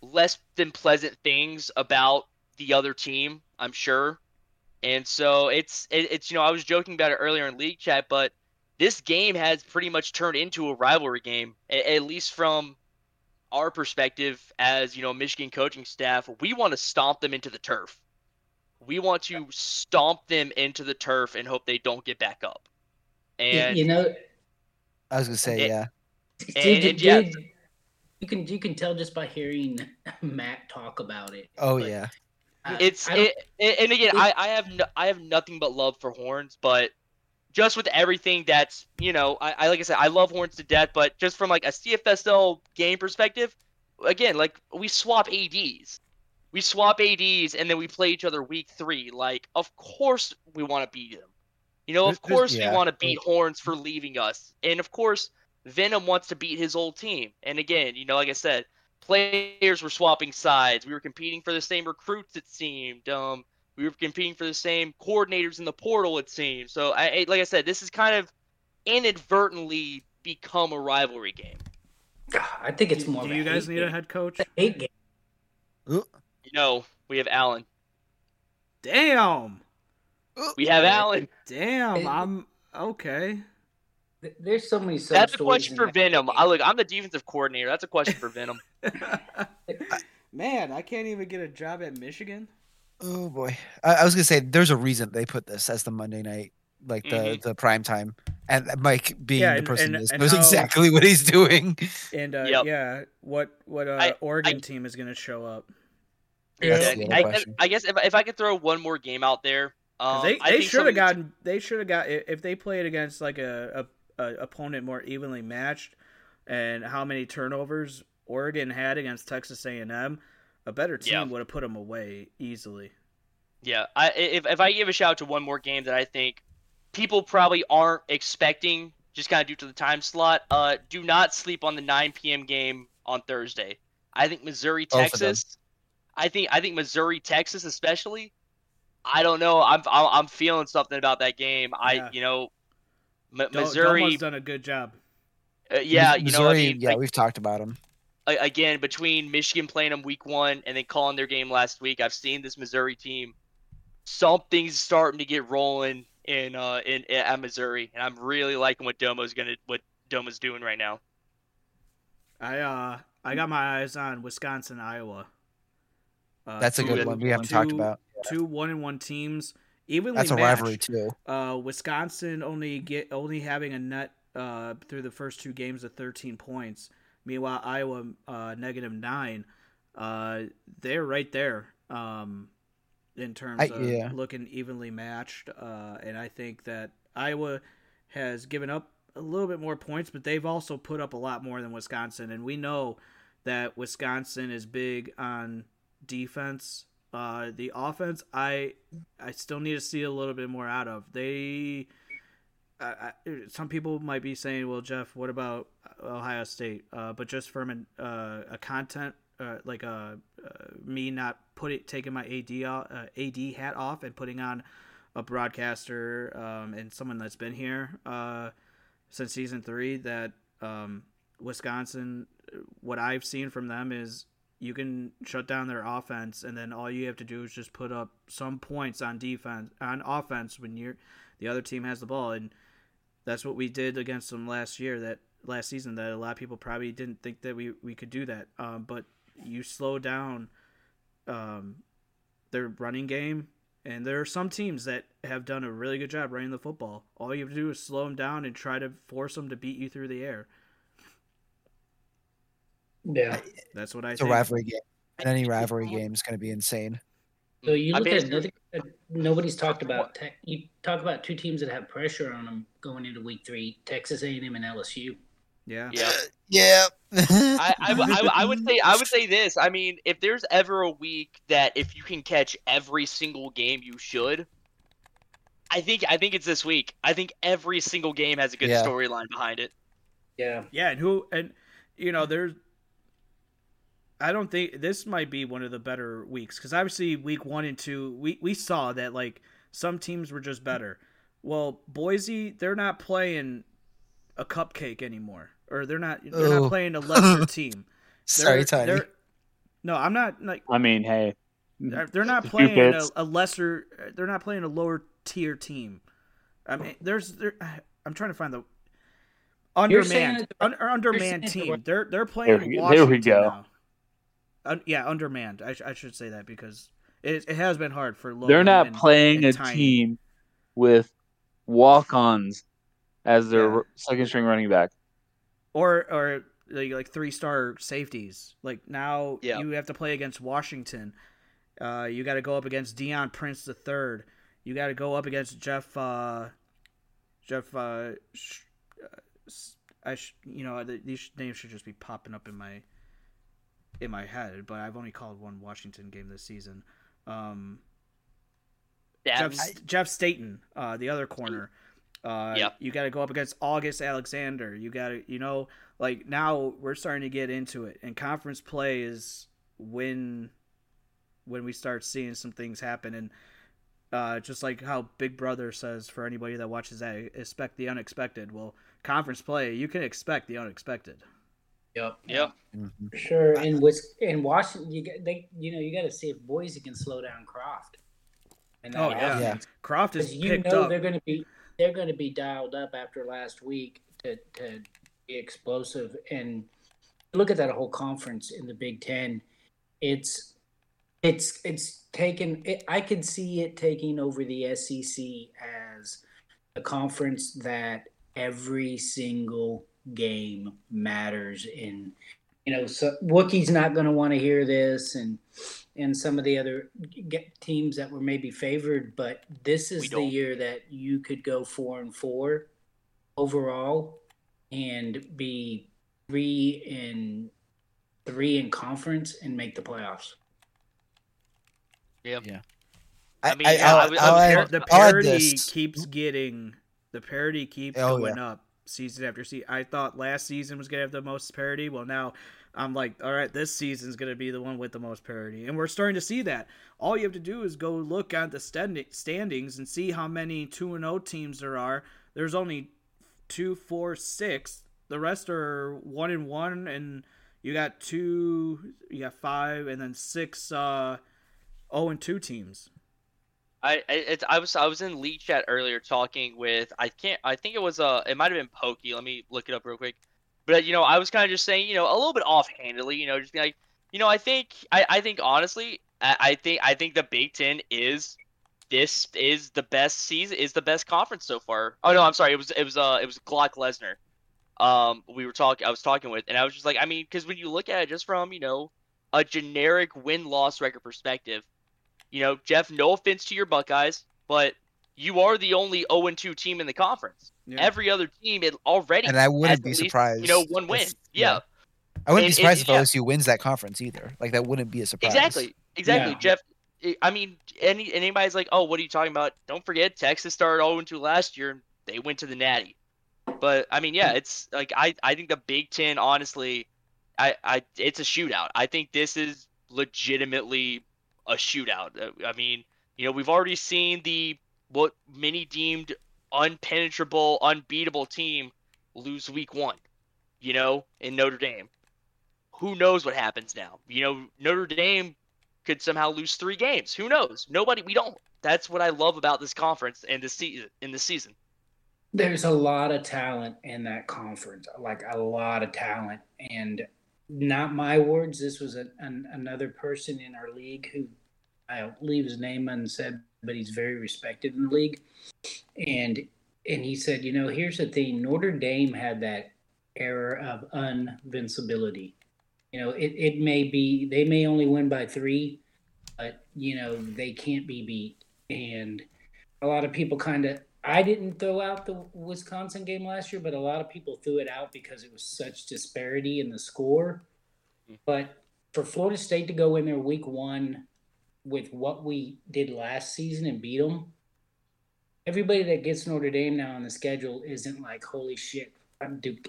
less than pleasant things about the other team. I'm sure. And so it's it, it's you know I was joking about it earlier in league chat, but this game has pretty much turned into a rivalry game, at least from our perspective as you know Michigan coaching staff. We want to stomp them into the turf. We want to stomp them into the turf and hope they don't get back up. And you know, I was gonna say it- yeah. Dude, And- and yeah. you can you can tell just by hearing Matt talk about it. Oh Like, yeah. I- it's I it, it- and again it- I, I have no, I have nothing but love for horns but just with everything that's you know I, I like I said I love horns to death but just from like a CFSL game perspective again like we swap ads we swap ads and then we play each other week three like of course we want to beat them you know of course yeah. we want to beat horns for leaving us and of course venom wants to beat his old team and again you know like i said players were swapping sides. We were competing for the same recruits, it seemed. Um, we were competing for the same coordinators in the portal, it seems. So, I, I- like I said, this has kind of inadvertently become a rivalry game. [sighs] I think it's more. do of you guys hate need a head coach? Eight game? You know, we have Allen. Damn. We have Allen. Damn. I'm okay. There's so many. That's a question for that Venom. game. I look. I'm the defensive coordinator. That's a question for Venom. [laughs] Man, I can't even get a job at Michigan. Oh boy. I, I was gonna say there's a reason they put this as the Monday night, like the Mhm. the prime time, and Mike being Yeah, the and- person and- is knows how- exactly what he's doing. And uh, Yep. yeah, what what uh, I- Oregon I- team is going to show up? That's Yeah, I, I, guess if, if I could throw one more game out there, um, they they should have of the- gotten they should have got if they played against like a, a, a opponent more evenly matched, and how many turnovers Oregon had against Texas A and M, a better team Yeah. would have put them away easily. Yeah, I, if if I give a shout out to one more game that I think people probably aren't expecting, just kind of due to the time slot, uh, do not sleep on the 9 p.m. game on Thursday. I think Missouri, Both of them. Texas. I think I think Missouri, Texas, especially. I don't know. I'm I'm, I'm feeling something about that game. I Yeah. you know, M- Dol- Missouri. Domo's done a good job. uh, yeah, Mis- you know, I Missouri, mean, yeah, like, we've talked about him. A- again between Michigan playing them week one and then calling their game last week, I've seen this Missouri team. Something's starting to get rolling in uh in, in at Missouri, and I'm really liking what Domo's gonna what Domo's doing right now. I uh I got my eyes on Wisconsin, Iowa. Uh, That's a two- good good one. We haven't talked about. Two one and one teams, evenly That's a matched. rivalry too. Uh, Wisconsin only get only having a net uh, through the first two games of 13 points. Meanwhile, Iowa uh, negative nine. Uh, they're right there um, in terms I- of yeah. looking evenly matched. Uh, and I think that Iowa has given up a little bit more points, but they've also put up a lot more than Wisconsin. And we know that Wisconsin is big on defense. Uh, the offense, I I still need to see a little bit more out of. They, I, I, some people might be saying, "Well, Jeff, what about Ohio State?" Uh, but just from an, uh, a content, uh, like a uh, me not putting taking my AD uh, AD hat off and putting on a broadcaster um, and someone that's been here uh, since season three. That um, Wisconsin, what I've seen from them is you can shut down their offense, and then all you have to do is just put up some points on defense on offense when you're the other team has the ball, and that's what we did against them last year. That last season, that a lot of people probably didn't think that we we could do that. Um, but you slow down um, their running game, And there are some teams that have done a really good job running the football. All you have to do is slow them down and try to force them to beat you through the air. Yeah. That's what I It's a rivalry game. And any rivalry game is going to be insane. So you look at it's- another, nobody's talked about tech. You talk about two teams that have pressure on them going into week three: Texas A&M and LSU. Yeah. Yeah. [laughs] Yeah. I, I, w- I w- I would say I would say this. I mean, if there's ever a week that if you can catch every single game, you should. I think I think it's this week. I think every single game has a good Yeah. storyline behind it. Yeah. Yeah, and who and you know there's. I don't think this might be one of the better weeks because obviously week one and two we we saw that like some teams were just better. Well, Boise they're not playing a cupcake anymore, or they're not they're Ooh. not playing a lesser [laughs] team. Sorry, They're- Tiny. they're- No, I'm not like I mean, hey, they're, they're not playing a, a lesser. They're not playing a lower tier team. I mean, there's there. [sighs] I'm trying to find the You're saying undermanned un, undermanned team. They're they're playing There we- Washington there we go. now. Un, yeah, undermanned. I, sh- I should say that because it, it has been hard for Logan they're not and- playing and a Tiny. team with walk-ons as their Yeah. second string running back. or or like, like three star safeties. Like now Yeah. you have to play against Washington. Uh, you got to go up against Dion Prince the third. You got to go up against Jeff. Uh, Jeff. Uh, sh- uh, s- I sh- you know th- these names should just be popping up in my in my head, but I've only called one Washington game this season. Um, Jeff, That, Jeff Staten, uh, the other corner. Uh, Yep. You got to go up against August Alexander. You got to, you know, like now we're starting to get into it, and conference play is when when we start seeing some things happen, and uh, just like how Big Brother says for anybody that watches that, expect the unexpected. Well, conference play, you can expect the unexpected. Yep. Yep. Mhm. Sure. And with in Washington, you get they you know you got to see if Boise can slow down Croft. And Oh, yeah. offense. Croft is you picked know up. they're going to be they're going to be dialed up after last week to to be explosive and look at that whole conference in the Big Ten. It's it's it's taken. It, I could see it taking over the SEC as a conference that every single game matters in. You know, so Wookiee's not going to want to hear this, and and some of the other teams that were maybe favored, but this is the year that you could go four and four overall and be three in three in conference and make the playoffs. I mean, I, yeah, I'll- I I'll I was add- here- the I'll parity keeps getting the parity keeps Oh, going yeah. up season after season. I thought last season was gonna have the most parity. Well, now I'm like, all right, this season's gonna be the one with the most parity, and we're starting to see that. All you have to do is go look at the stand- standings and see how many two and O teams there are. There's only two, four, six. The rest are one and one, and you got two, you got five, and then six uh, zero and two teams. I it's, I was I was in lead chat earlier talking with I can't I think it was uh it might have been Pokey. Let me look it up real quick. But you know I was kind of just saying you know a little bit offhandedly you know just like you know I think I, I think honestly I, I think I think the Big Ten is this is the best season is the best conference so far. Oh no I'm sorry it was it was uh it was Glock Lesnar. Um we were talking I was talking with and I was just like I mean because when you look at it just from you know a generic win loss record perspective you know, Jeff, no offense to your Buckeyes, but you are the only 0 2 team in the conference. Yeah. Every other team it already And I wouldn't be least, surprised. You know, one if- win. Yeah, I wouldn't And- be surprised and- if yeah. OSU wins that conference either. Like that wouldn't be a surprise. exactly. Exactly. Yeah. Jeff, I- I mean, any anybody's like, oh, what are you talking about? Don't forget, Texas started 0 2 last year and they went to the Natty. But I mean, yeah, it's like I, I think the Big Ten, honestly, I, I it's a shootout. I think this is legitimately a shootout. Uh, I mean, you know, we've already seen the what many deemed unpenetrable, unbeatable team lose week one, you know, in Notre Dame. Who knows what happens now? You know, Notre Dame could somehow lose three games. Who knows? Nobody. We don't. That's what I love about this conference and this season. In the season, There's a lot of talent in that conference, like a lot of talent. And not my words. This was a, an, another person in our league who I'll leave his name unsaid, but he's very respected in the league. And and he said, you know, here's the thing: Notre Dame had that era of unvincibility. You know, it, it may be they may only win by three, but you know they can't be beat. And a lot of people kind of I didn't throw out the Wisconsin game last year, but a lot of people threw it out because it was such disparity in the score. Mm-hmm. But for Florida State to go in there week one with what we did last season and beat them, everybody that gets Notre Dame now on the schedule isn't like, holy shit, I'm Duke.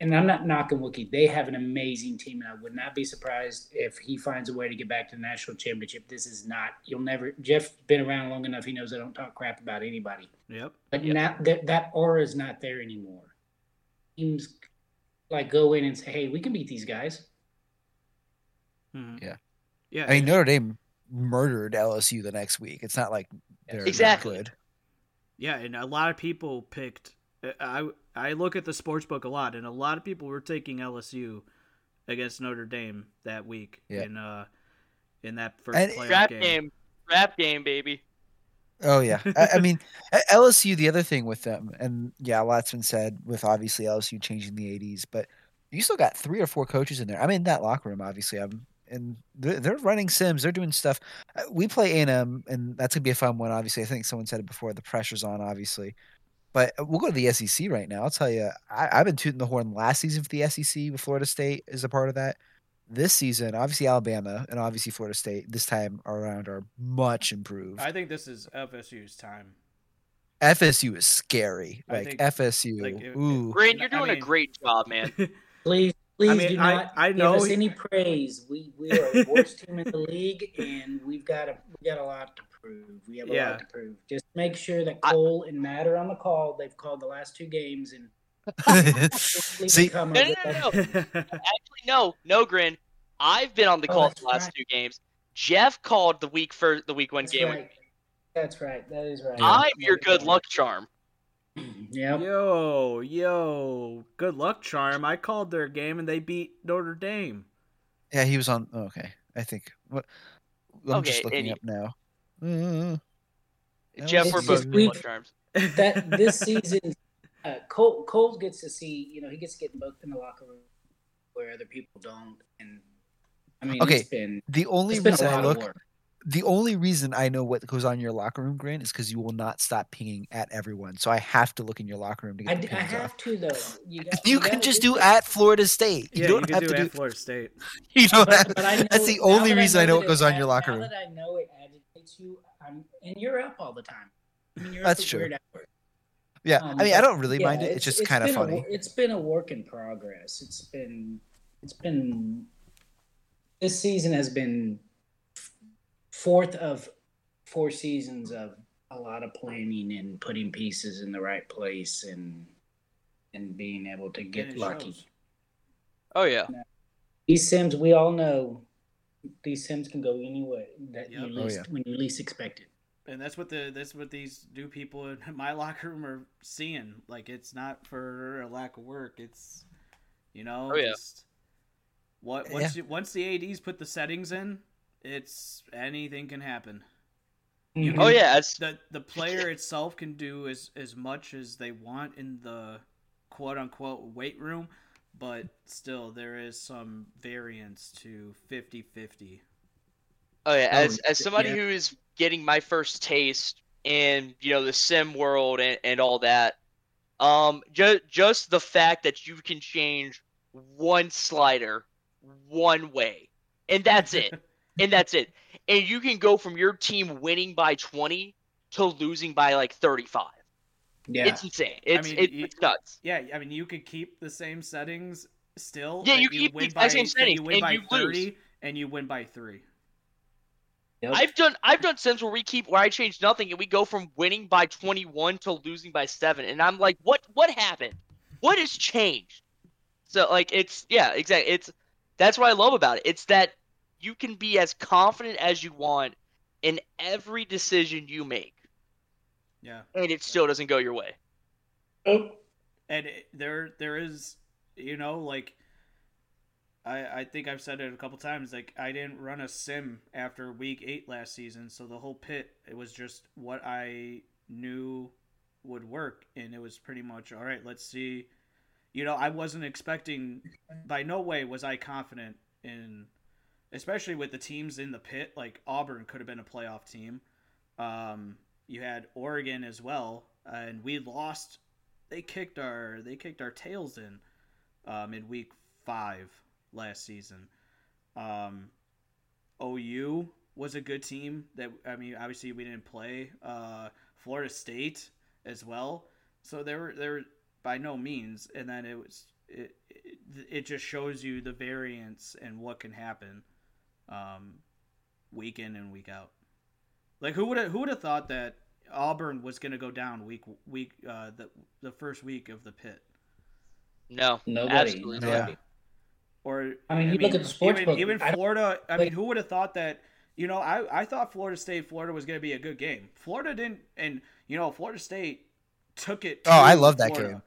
And I'm not knocking Wookie. They have an amazing team, and I would not be surprised if he finds a way to get back to the national championship. This is not, you'll never, Jeff's been around long enough. He knows I don't talk crap about anybody. Yep. But now that, that aura is not there anymore. Teams like go in and say, hey, we can beat these guys. Mhm. Yeah. Yeah. I mean, and- Notre Dame murdered LSU the next week. It's not like they're not Exactly. good. Yeah, and a lot of people picked. I I look at the sports book a lot, and a lot of people were taking LSU against Notre Dame that week Yeah. in uh in that first And- playoff Rap game. game. Rap game, baby. Oh yeah, I, I mean [laughs] LSU. The other thing with them, and yeah, a lot's been said with obviously LSU changing the ADs, but you still got three or four coaches in there. I'm in that locker room, obviously. I'm and they're, they're running sims. They're doing stuff. Uh, We play A&M, and that's gonna be a fun one. Obviously, I think someone said it before. The pressure's on, obviously. But uh, we'll go to the SEC right now. I'll tell you, I, I've been tooting the horn last season for the SEC with Florida State as a part of that. This season, obviously Alabama and obviously Florida State this time around are much improved. I think this is FSU's time. FSU is scary. Like think, FSU. like, it- ooh. Grin, you're I doing a great job, man. [laughs] Please, please mean, do not I give know us he- any praise. We we are the worst team in the [laughs] league, and we've got a we got a lot to prove. We have a Yeah. lot to prove. Just make sure that I- Cole and Matt are on the call. They've called the last two games, and [laughs] See- No, no, no, no. Actually, no, no, Grin. I've been on the Oh, call that's the last right. two games. Jeff called the week for the week one That's game. right. That's right. That is right. I'm your good luck charm. [clears throat] Yep. yo, yo, good luck, Charm. I called their game and they beat Notre Dame. yeah, he was on. oh, okay, I think. What? I'm just Okay, looking up now. Uh, Jeff, was- we're It's both just good we've- luck charms. That this [laughs] season, uh, Cole Cole gets to see. You know, he gets to get in both in the locker room where other people don't. And I mean, Okay, it's been the only it's been a reason I look, of work. The only reason I know what goes on in your locker room, Grant, is because you will not stop pinging at everyone. So I have to look in your locker room to get d- the I have off. to though. You, [laughs] got, You gotta can just do that. at Florida State. You Yeah, don't you have do to at do. Florida State. [laughs] You don't But, have. but I [laughs] know, That's the only that reason I know that what it goes on in your ag- locker now room. that I know it agitates you, I'm, and you're up all the time. I mean, you're That's true. Yeah, Um, I mean, I don't really mind it. It's just kind of been a funny. it's been a work in progress. It's been, it's been, this season has been fourth of four seasons of a lot of planning and putting pieces in the right place and and being able to get lucky. shows. Oh yeah. These sims, we all know, these sims can go any way that Yep. you Oh, least yeah. when you least expect it. And that's what the that's what these new people in [laughs] my locker room are seeing. Like it's not for a lack of work. It's you know Oh, yeah. just what once you, once the ads put the settings in, it's anything can happen. You Mhm. Oh yeah. It's, The the player [laughs] itself can do as as much as they want in the quote unquote weight room, but still there is some variance to 50-50. oh yeah. As as somebody yeah. who is getting my first taste in you know the sim world and, and all that, um, just just the fact that you can change one slider one way, and that's it. [laughs] and that's it. And you can go from your team winning by 20 to losing by like 35. Yeah. It's insane. It's mean, it, you- it's nuts. Yeah, I mean, you could keep the same settings still. Yeah, but you keep the win exact by, same but settings, You win and by you lose. thirty, and you win by three. Yep. I've done I've done sims where we keep where I change nothing and we go from winning by 21 to losing by 7 and I'm like what what happened? What has changed? So like it's yeah, exactly. It's that's what I love about it. It's that you can be as confident as you want in every decision you make Yeah, and it still doesn't go your way. Oh, and it, there there is, you know, like I, I think I've said it a couple times. Like I didn't run a sim after week eight last season, so the whole pit it was just what I knew would work, and it was pretty much all right. Let's see. You know, I wasn't expecting. By no way was I confident in, especially with the teams in the pit. Like Auburn could have been a playoff team. Um, you had Oregon as well, and we lost. They kicked our they kicked our tails in um, in week five last season. Um, OU was a good team. That I mean, obviously we didn't play. Uh, Florida State as well. So there were there were by no means, and then it was it it, it just shows you the variance and what can happen, um, week in and week out. Like who would who would have thought that Auburn was going to go down week week uh, the the first week of the pit? No, Nobody. absolutely Yeah. Or I mean, you look at the sports even, book, even Florida. I like- mean, who would have thought that? You know, I I thought Florida State Florida was going to be a good game. Florida didn't, and you know, Florida State took it. Oh, I to love that Florida.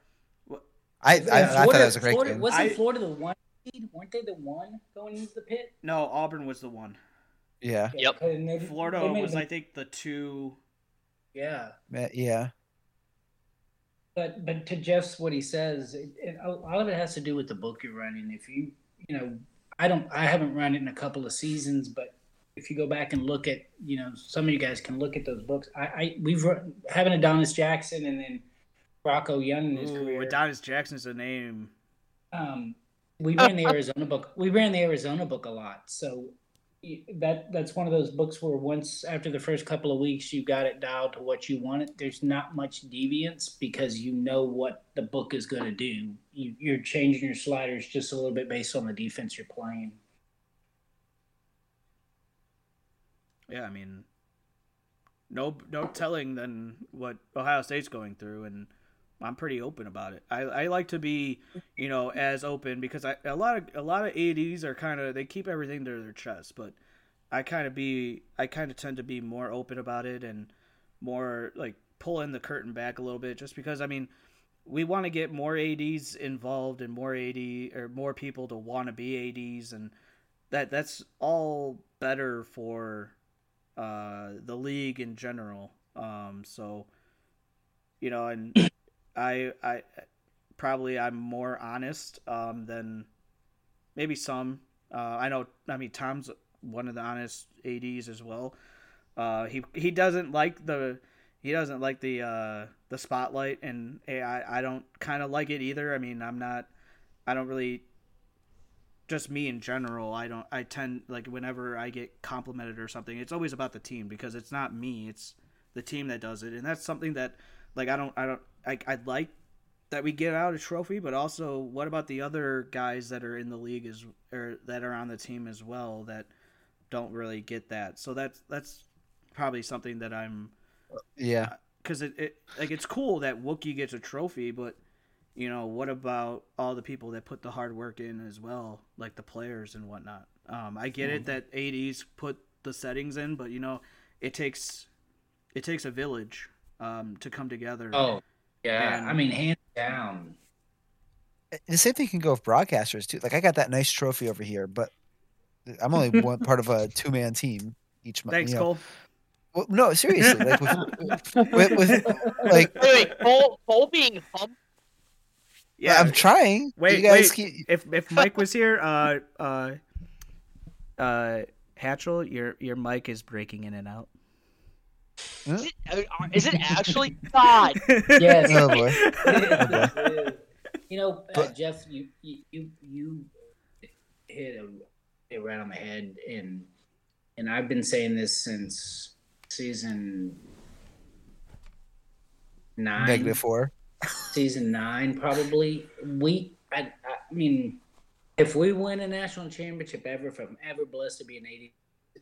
game. I, I, I thought Florida- that was a great Florida, game. Wasn't I- Florida the one seed? Weren't they the one going into the pit? No, Auburn was the one. Yeah, Yep. they- Florida they was, them- I think, the two. yeah. Yeah. But but to Jeff's what he says, it, it, a lot of it has to do with the book you're running. If you you know, I don't, I haven't run it in a couple of seasons, but if you go back and look at, you know, some of you guys can look at those books. I, I we've run, having Adonis Jackson and then Rocco Young in his Ooh, career. Adonis Jackson's a name. um, we ran the Arizona book. We ran the Arizona book a lot, so that that's one of those books where once after the first couple of weeks you got it dialed to what you want it. There's not much deviance because you know what the book is going to do. You, you're changing your sliders just a little bit based on the defense you're playing. Yeah, I mean, no, no telling than what Ohio State's going through, and I'm pretty open about it. I, I like to be, you know, [laughs] as open because I a lot of a lot of ads are kind of they keep everything to their chest, but I kind of be I kind of tend to be more open about it and more like pulling the curtain back a little bit, just because I mean. We want to get more ads involved and more ad or more people to want to be ads, and that that's all better for uh, the league in general. Um, so, you know, and [laughs] I, I probably I'm more honest um, than maybe some. Uh, I know. I mean, Tom's one of the honest ads as well. Uh, he he doesn't like the he doesn't like the uh, the spotlight, and I I don't kind of like it either. I mean, I'm not. I don't really just me in general i don't i tend like whenever i get complimented or something it's always about the team because it's not me it's the team that does it and that's something that like i don't i don't i i'd like that we get out a trophy but also what about the other guys that are in the league as or that are on the team as well that don't really get that so that's that's probably something that i'm Yeah. because it, it like it's cool that Wookie gets a trophy, but you know what about all the people that put the hard work in as well, like the players and whatnot. Um, I get it that ADs put the settings in, but you know it takes it takes a village um, to come together. Oh, yeah. And- I mean, hands down. The same thing can go with broadcasters too. Like I got that nice trophy over here, but I'm only [laughs] one part of a two man team each month. Thanks, you know. Cole. Well, no, seriously. Like with, with, with [laughs] like Wait, wait, Cole, Cole being humped. Yeah, I'm trying. Wait, you guys wait. keep if if Mike was here, uh, uh, uh, Hatchell, your your mic is breaking in and out. Is it, uh, it [laughs] actually? God. Yes. Oh boy. [laughs] It is. you know, uh, Jeff, you you you you hit a, it right on the head, and and I've been saying this since season nine, Negative four. season nine, probably. We, I, I mean, if we win a national championship ever, if I'm ever blessed to be an AD,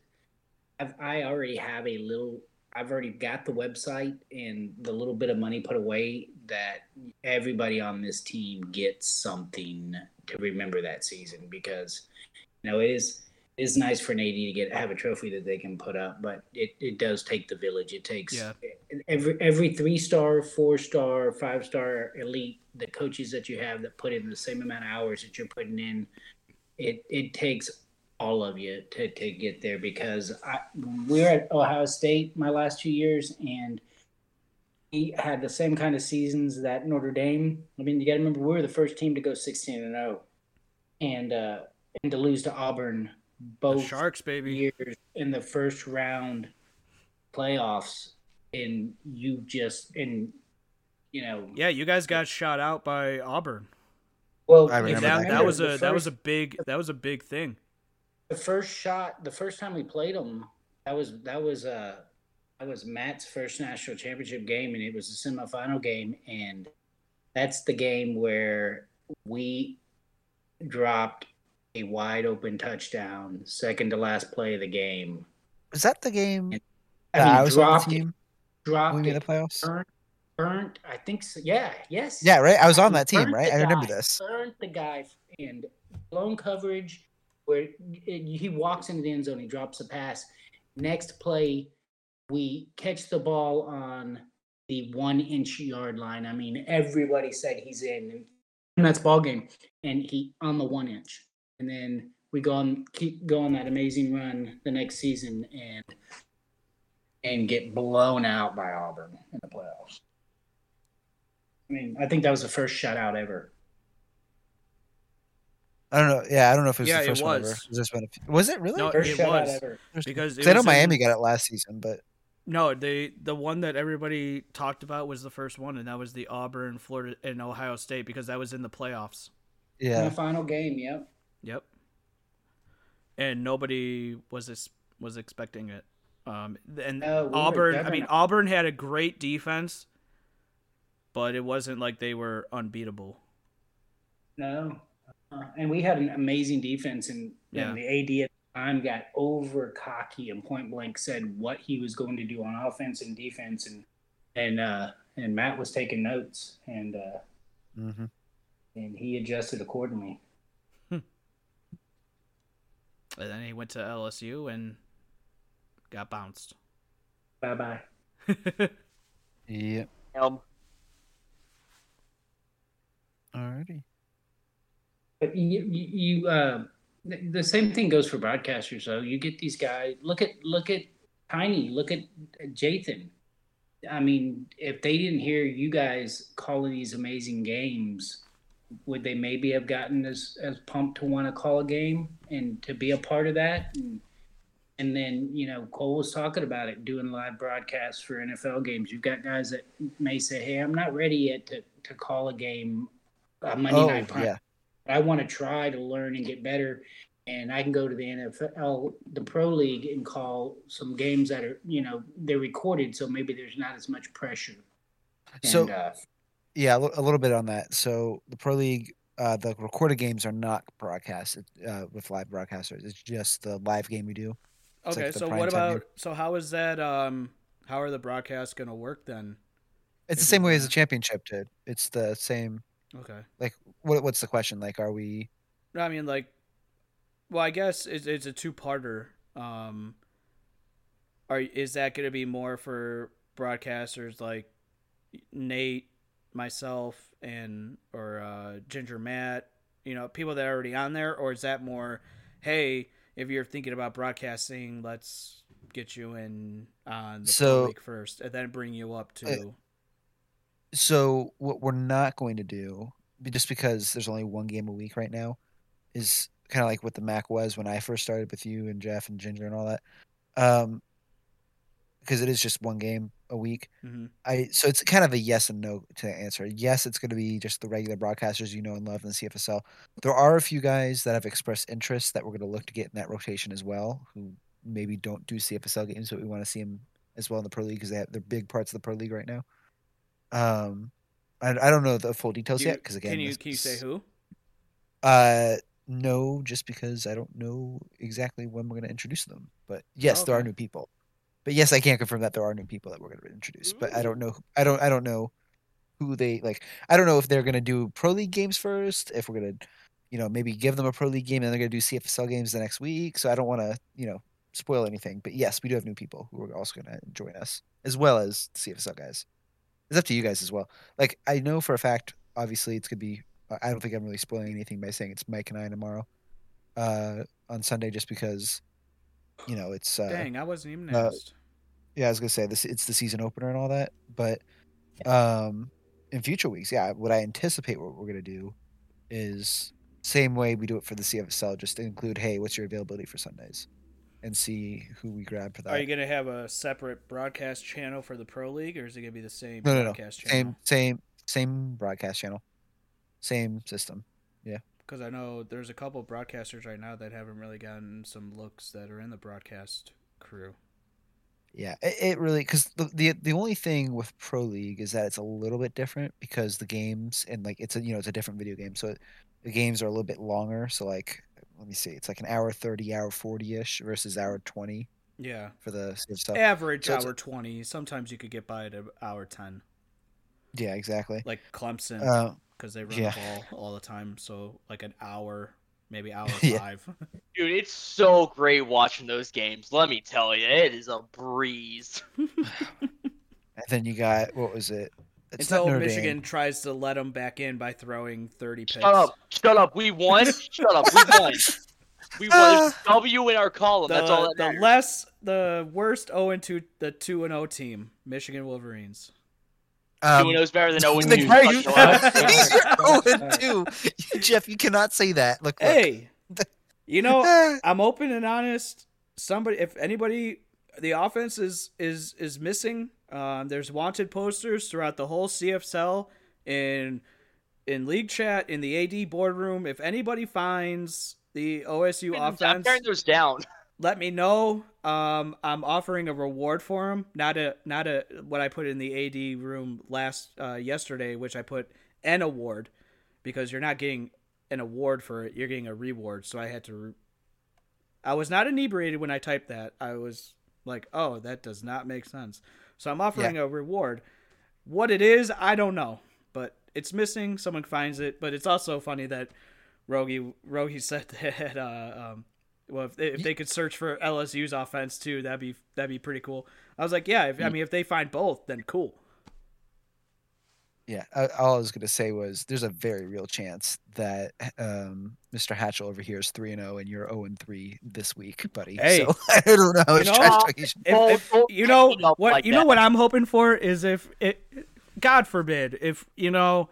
I've, I already have a little. I've already got the website and the little bit of money put away that everybody on this team gets something to remember that season because you know it is it is nice for an AD to get have a trophy that they can put up, but it, it does take the village. It takes Yeah. every every three star, four star, five star elite, the coaches that you have that put in the same amount of hours that you're putting in, it it takes all of you to, to get there because I we are at Ohio State my last two years and we had the same kind of seasons that Notre Dame. I mean, you got to remember we were the first team to go 16 and 0, and uh, and to lose to Auburn The both Sharks, baby. years in the first round playoffs, and you just and you know Yeah, you guys got shot out by Auburn. well I remember That, that. that was the a that was a big that was a big thing. The first shot the first time we played them that was that was uh that was matt's first national championship game and it was a semifinal game and that's the game where we dropped a wide open touchdown second to last play of the game Was that the game I that mean, I was on dropped the it, team dropped when we made the playoffs? burnt, burnt. I think so. Yeah, yes. Yeah, right. I was on that team, right? I remember guy, this. Burnt the guy and blown coverage where he walks into the end zone, he drops a pass. Next play, we catch the ball on the one inch yard line. I mean, everybody said he's in, and that's ball game, and he on the one inch, and then we go on keep going that amazing run the next season and and get blown out by Auburn in the playoffs. I mean, I think that was the first shutout ever. I don't know. Yeah, I don't know if it was Yeah, the it first one ever. was. Was, this one a- was it really? No, First it was. ever. because it 'Cause I know in- Miami got it last season, but No, the the one that everybody talked about was the first one, and that was the Auburn, Florida, and Ohio State because that was in the playoffs. In yeah, the final game, yep. Yep. And nobody was ex- was expecting it. Um, and No, we Auburn, I mean. Auburn had a great defense, but it wasn't like they were unbeatable. No. Uh, and we had an amazing defense, and, Yeah. and the AD at the time got over cocky and point blank said what he was going to do on offense and defense, and and uh, and Matt was taking notes, and uh, hmm and he adjusted accordingly. And then he went to LSU and got bounced. Bye bye. [laughs] yep. Um, Alrighty. But you, you, uh, the, same thing goes for broadcasters. though. you get these guys. Look at look at Tiny. Look at Jathan. I mean, if they didn't hear you guys calling these amazing games, would they maybe have gotten as as pumped to want to call a game and to be a part of that? And, and then you know Cole was talking about it, doing live broadcasts for NFL games. You've got guys that may say, "Hey, I'm not ready yet to to call a game." Uh, Monday Oh, night prime yeah. I want to try to learn and get better. And I can go to the NFL, the Pro League, and call some games that are, you know, they're recorded, so maybe there's not as much pressure. So- uh, Yeah, a little bit on that. So the pro league, uh, the recorded games are not broadcast uh, with live broadcasters. It's just the live game we do. It's okay, like so what time about so how is that? Um, how are the broadcasts going to work then? It's the same way as the championship did. It's the same. Okay. Like, what, what's the question? Like, are we? No, I mean like, well, I guess it's, it's a two-parter. Um, are is that going to be more for broadcasters like Nate, myself, and or uh, Ginger Matt? You know, people that are already on there, or is that more, hey, if you're thinking about broadcasting, let's get you in on the So- first, and then bring you up to. Uh, So what we're not going to do, just because there's only one game a week right now, is kind of like what the Mac was when I first started with you and Jeff and Ginger and all that. Um, because it is just one game a week. Mhm. I so it's kind of a yes and no to answer. Yes, it's going to be just the regular broadcasters you know and love in the CFSL. There are a few guys that have expressed interest that we're going to look to get in that rotation as well, who maybe don't do CFSL games, but we want to see them as well in the pro league because they have, they're big parts of the pro league right now. Um, I, I don't know the full details you- yet because again, can you can you say who? Uh, no, just because I don't know exactly when we're going to introduce them. But yes, there are new people. But yes, I can't confirm that there are new people that we're going to introduce. But I don't know. I don't. I don't know who they like. I don't know if they're going to do pro league games first. If we're going to, you know, maybe give them a pro league game and they're going to do CFSL games the next week. So I don't want to, you know, spoil anything. But yes, we do have new people who are also going to join us as well as CFSL guys. It's up to you guys as well. Like I know for a fact, obviously it's to be. I don't think I'm really spoiling anything by saying it's Mike and I tomorrow. uh, on Sunday just because, you know, it's uh, Dang, I wasn't even uh, yeah, I was gonna say this. It's the season opener and all that, but um, in future weeks, yeah, what I anticipate what we're gonna do is same way we do it for the CFSL, just include, hey, what's your availability for Sundays, and see who we grab for that. Are you gonna have a separate broadcast channel for the pro league, or is it gonna be the same No, no, no. broadcast channel? same, same, same broadcast channel, same system. Yeah, because I know there's a couple broadcasters right now that haven't really gotten some looks that are in the broadcast crew. Yeah, it, it really because the, the the only thing with Pro League is that it's a little bit different because the games and like it's a you know it's a different video game, so the games are a little bit longer. So like, let me see, it's like an hour thirty, hour forty ish versus hour twenty Yeah, for the stuff. average so hour twenty. Sometimes you could get by at an hour ten, Yeah, exactly. like Clemson, Uh, because they run yeah. the ball all the time. So like an hour, maybe hour [laughs] Yeah. five. [laughs] Dude, it's so great watching those games. Let me tell you, it is a breeze. [laughs] and then you got what was it? It's Until Michigan Dame. tries to let them back in by throwing thirty picks. Shut up. Shut up. We won. [laughs] Shut up. We won. We won. [laughs] There's a W in our column. The, That's all that the matters. less the worst 0 and 2 the 2 and 0 team, Michigan Wolverines. Um, Two knows better than 0 [laughs] and 2. guy Fuck you- your ass. He's your Alright, 0 and 2. Jeff, you cannot say that. Look, look. Hey, you know, I'm open and honest. Somebody, if anybody, the offense is is is missing. Um, there's wanted posters throughout the whole CFSL in in league chat in the AD boardroom. If anybody finds the OSU I'm offense, tearing those down. let me know. Um, I'm offering a reward for him. Not a not a what I put in the AD room last uh, yesterday, which I put an award because you're not getting an award for it. You're getting a reward. So I had to. Re- I was not inebriated when I typed that. I was like, oh, that does not make sense. So I'm offering a reward. What it is, I don't know, but it's missing. Someone finds it, but it's also funny that Rogi Rogi [laughs] said that. Uh, um, well, if they, if they could search for LSU's offense too, that'd be that'd be pretty cool. I was like, yeah, if, I mean, if they find both, then cool. Yeah, I, all I was going to say was there's a very real chance that um, Mr. Hatchell over here is 3 and 0 and you're 0 and 3 this week, buddy. [laughs] Hey. So [laughs] I don't know You know, trash talking you should- If, if- you know hype it up what like you know what I'm hoping for is if it, God forbid, if you know,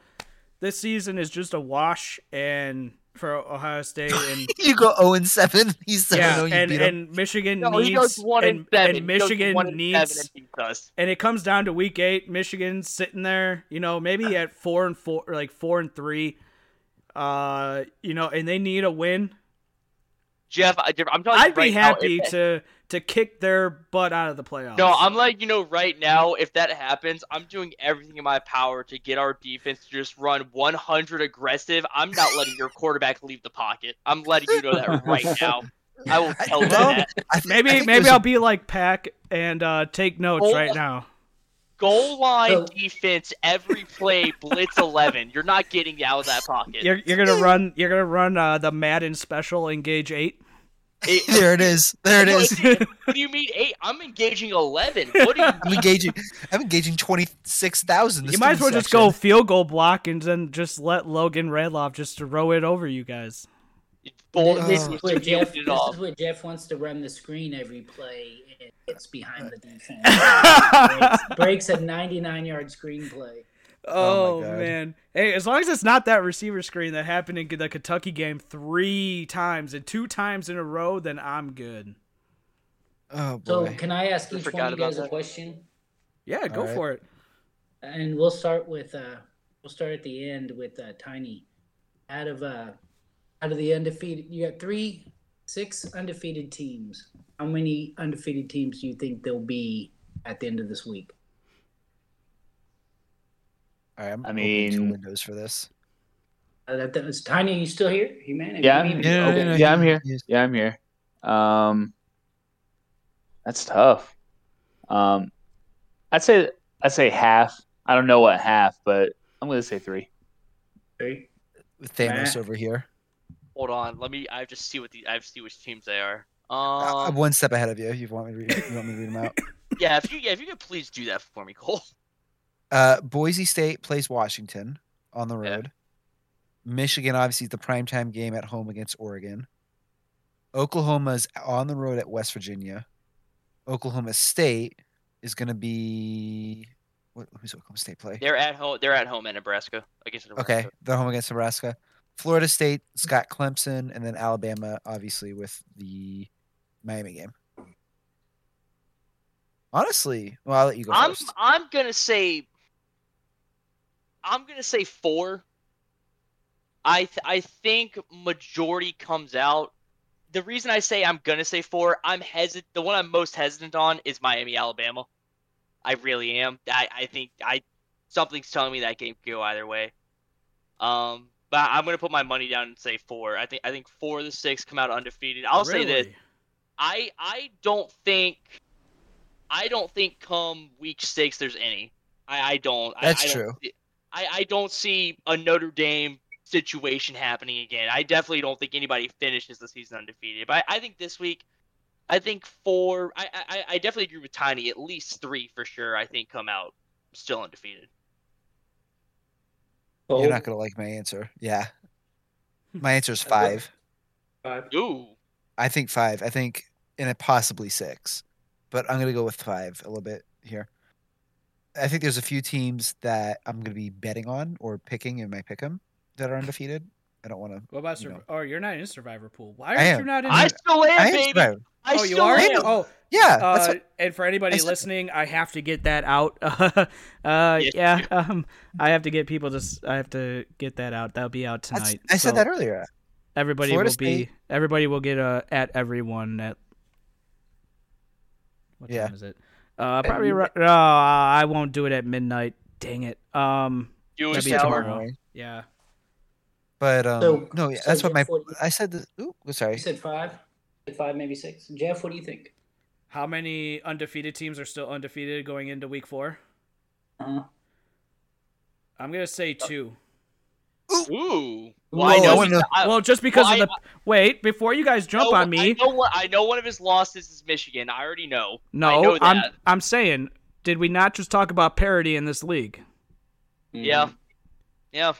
this season is just a wash and for Ohio State [laughs] and you go 0 and 7. [laughs] He's 7 yeah, 0. You and beat and Michigan No, he goes needs one and, and seven. and He goes Michigan one and needs seven and us. and it comes down to week eight. Michigan's sitting there, you know, maybe at four and four, or like four and three. Uh, you know, and they need a win. Jeff, I, I'm telling you I'd be right now, happy if- to to kick their butt out of the playoffs. No, I'm like, you know right now. If that happens, I'm doing everything in my power to get our defense to just run 100 aggressive. I'm not letting your [laughs] quarterback leave the pocket. I'm letting you know that right [laughs] now. I will tell you Well, that. I th- I maybe think maybe there's a- I'll be like Pack and uh, take notes Hold right now. Goal line So- defense every play, blitz [laughs] 11. You're not getting out of that pocket. You're you're gonna run you're gonna run uh, the Madden special engage eight. It- [laughs] There it is. There it is. what do you mean eight? I'm engaging 11. What do you [laughs] I'm engaging. I'm engaging twenty six thousand. You might as well just go field goal block and then just let Logan Redloff just throw it over you guys. Bull- This is where Jeff. it This is where Jeff wants to run the screen every play and gets behind the defense. [laughs] breaks, breaks a 99 yard screenplay. Oh, Oh man! Hey, as long as it's not that receiver screen that happened in the Kentucky game three times and two times in a row, then I'm good. Oh boy. So can I ask I each one of you about guys a question? Yeah, go All right. for it. And we'll start with uh we'll start at the end with uh Tiny. Out of uh out of the undefeated you got three six undefeated teams. How many undefeated teams do you think there'll be at the end of this week? All right, I'm I opening two windows for this. Uh, that, that was Tiny, are you still here? You man? Yeah, You mean- Yeah, okay. yeah, Yeah, I'm here. Yeah, I'm here. Um, that's tough. Um, I'd say I'd say half. I don't know what half, but I'm gonna say three. Three. With Thanos Matt. over here. Hold on. Let me. I have to see what the. I have to see which teams they are. I- I'm Um. one step ahead of you. You want me to read? You want me to read them out? [coughs] Yeah. If you. Yeah. If you could please do that for me, Cole. Uh, Boise State plays Washington on the Yeah. road. Michigan obviously is the primetime game at home against Oregon. Oklahoma's on the road at West Virginia. Oklahoma State is going to be. What, who's Oklahoma State play? They're at home. They're at home at Nebraska against Nebraska. Okay, they're home against Nebraska. Florida State, Scott Clemson, and then Alabama, obviously with the Miami game. Honestly, well, I'll let you go I'm first. I'm gonna say I'm gonna say four. I th- I think majority comes out. The reason I say I'm gonna say four, I'm hesitant. The one I'm most hesitant on is Miami Alabama. I really am. I I think I something's telling me that game could go either way. Um, but I'm gonna put my money down and say four. I think I think four of the six come out undefeated. I'll say this. I I don't think I don't think come week six there's any. I, I don't. I- That's I, don't true. See- I, I don't see a Notre Dame situation happening again. I definitely don't think anybody finishes the season undefeated. But I, I think this week, I think four. I, I I definitely agree with Tiny. At least three for sure. I think come out still undefeated. You're not going to like my answer. Yeah. My answer is five. Five. Ooh. I think five. I think, and it possibly six, but I'm going to go with five a little bit here. I think there's a few teams that I'm going to be betting on or picking in my pick 'em that are [laughs] undefeated. I don't want to. What about you Sur- know. Oh, you're not in Survivor Pool. Why aren't you not in? I still am, I am baby. Survivor. I oh, you still are. am. Oh, Yeah, uh, what, and for anybody I said- listening, I have to get that out. [laughs] uh, Yes, yeah, um, I have to get people to. I have to get that out. That'll be out that's- tonight. I said So that earlier. Everybody Florida will be. State- Everybody will get uh, at everyone at. What Yeah. time is it? Uh, probably. ri- No, I won't do it at midnight. Dang it. Um. You That'd be tomorrow. tomorrow. Yeah. But um, So- no, yeah, so that's what my. Jeff, what- I said. This, ooh, sorry. You said five. Said five, maybe six. Jeff, what do you think? How many undefeated teams are still undefeated going into week four? Uh-huh. I'm gonna say two. Ooh. Well, Well, I I know. I, Well, just because well, of the wait before you guys jump know- on me. I know, what, I know one of his losses is Michigan. I already know. I No, know I'm. I'm saying, did we not just talk about parity in this league? Yeah. Mm. Yeah.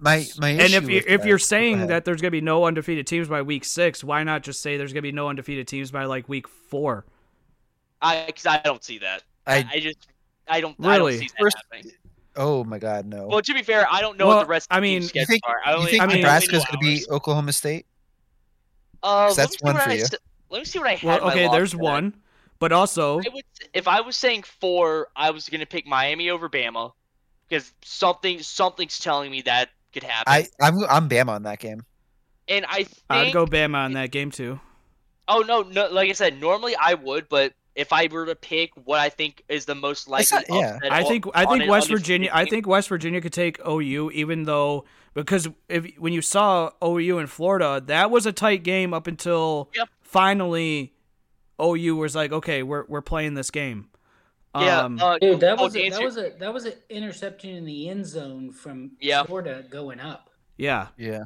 My my And issue if you with if that- you're saying that there's gonna be no undefeated teams by week six, why not just say there's gonna be no undefeated teams by like week four? I because I don't see that. I, I I just I don't I Really? don't see that First- happening. oh my god no. Well, to be fair, I don't know Well, what the rest. Of I mean, team's you you think, are. I you only, think I mean- Nebraska's going going to beat Oklahoma State? Uh, that's one for I you. s- Let me see what I had. Well, okay, there's at. one, but also I would, if I was saying four, I was gonna pick Miami over Bama because something something's telling me that could happen. I I'm I'm Bama on that game. and I think I'd go Bama on that game too. Oh no, no! Like I said, normally I would, but if I were to pick what I think is the most likely, not- yeah. upset I on- think I think an West undefeated Virginia I think West Virginia could take OU even though because if when you saw OU in Florida, that was a tight game up until Yep. finally OU was like, okay, we're we're playing this game. Yeah, Um, uh, Dude, that was a, that was a that was an interception in the end zone from Yeah. Florida going up. yeah. Yeah.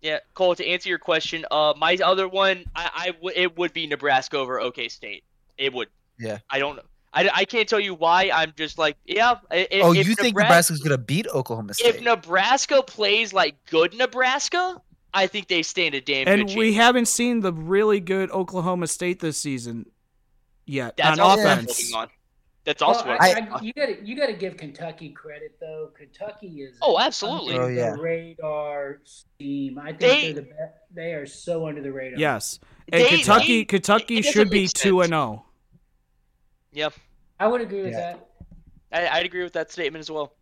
Yeah, Cole. To answer your question, uh, my other one, I, I w- it would be Nebraska over OK State. It would. Yeah. I don't know. I, I can't tell you why. I'm just like, yeah. i- i- Oh, if you think Nebra- Nebraska's going to beat Oklahoma State? If Nebraska plays like good Nebraska, I think they stand a damn And good we chance. haven't seen the really good Oklahoma State this season yet That's on also what I'm offense. looking on. That's also Well, what I, I'm you got to you got to give Kentucky credit though. Kentucky is Oh, absolutely. under Oh, yeah. the radar team. I think They- they, are the best. They are so under the radar. Yes. And They- Kentucky they- Kentucky should be 2 and sense. 0. Yep. I would agree with Yeah. that. I, I'd agree with that statement as well.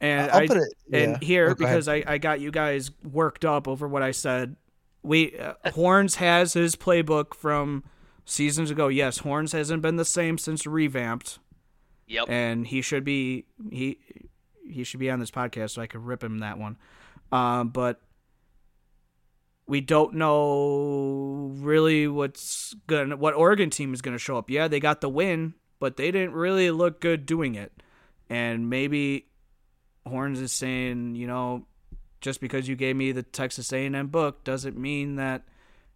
And I'll I put it. and yeah. here Oh, because I, I got you guys worked up over what I said. We uh, Horns has his playbook from seasons ago. Yes, Horns hasn't been the same since revamped, Yep. and he should be he he should be on this podcast so I could rip him that one. Um, but we don't know really what's gonna what Oregon team is gonna show up. Yeah, they got the win, but they didn't really look good doing it, and maybe Horns is saying, you know, just because you gave me the Texas A&M book doesn't mean that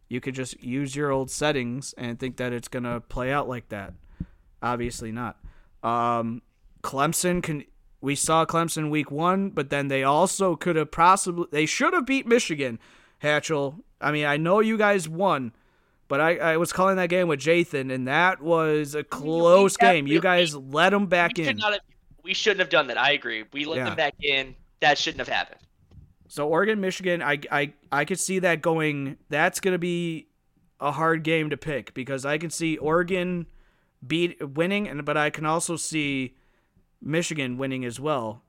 you could just use your old settings and think that it's gonna play out like that. Obviously not. Um, Clemson can. We saw Clemson week one, but then they also could have possibly. They should have beat Michigan. Hatchell, I mean, I know you guys won, but I, I was calling that game with Jathan, and that was a close game. You guys let them back we in. have, we shouldn't have done that. I agree. We let Yeah. them back in. That shouldn't have happened. So Oregon, Michigan, I I I could see that going. That's gonna be a hard game to pick because I can see Oregon beat winning, and but I can also see Michigan winning as well.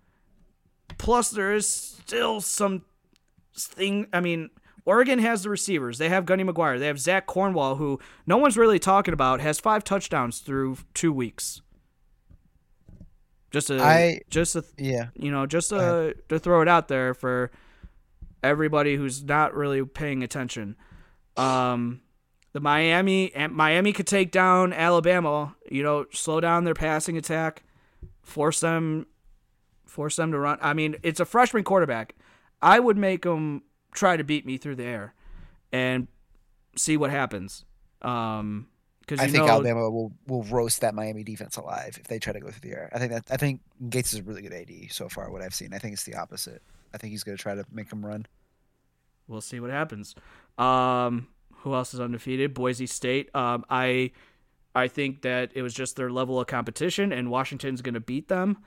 Plus, there is still some thing. I mean, Oregon has the receivers. They have Gunny McGuire. They have Zach Cornwall, who no one's really talking about, has five touchdowns through two weeks. Just a, I- just a, Yeah. you know, just Go to throw it out there for everybody who's not really paying attention. Um, the Miami Miami could take down Alabama. You know, slow down their passing attack, force them, force them to run. I mean, it's a freshman quarterback. I would make them try to beat me through the air, and see what happens. Um, because I think know, Alabama will, will roast that Miami defense alive if they try to go through the air. I think that I think Gates is a really good AD so far. What I've seen, I think it's the opposite. I think he's going to try to make them run. we'll see what happens. Um, who else is undefeated? Boise State. Um, I I think that it was just their level of competition, and Washington's going to beat them.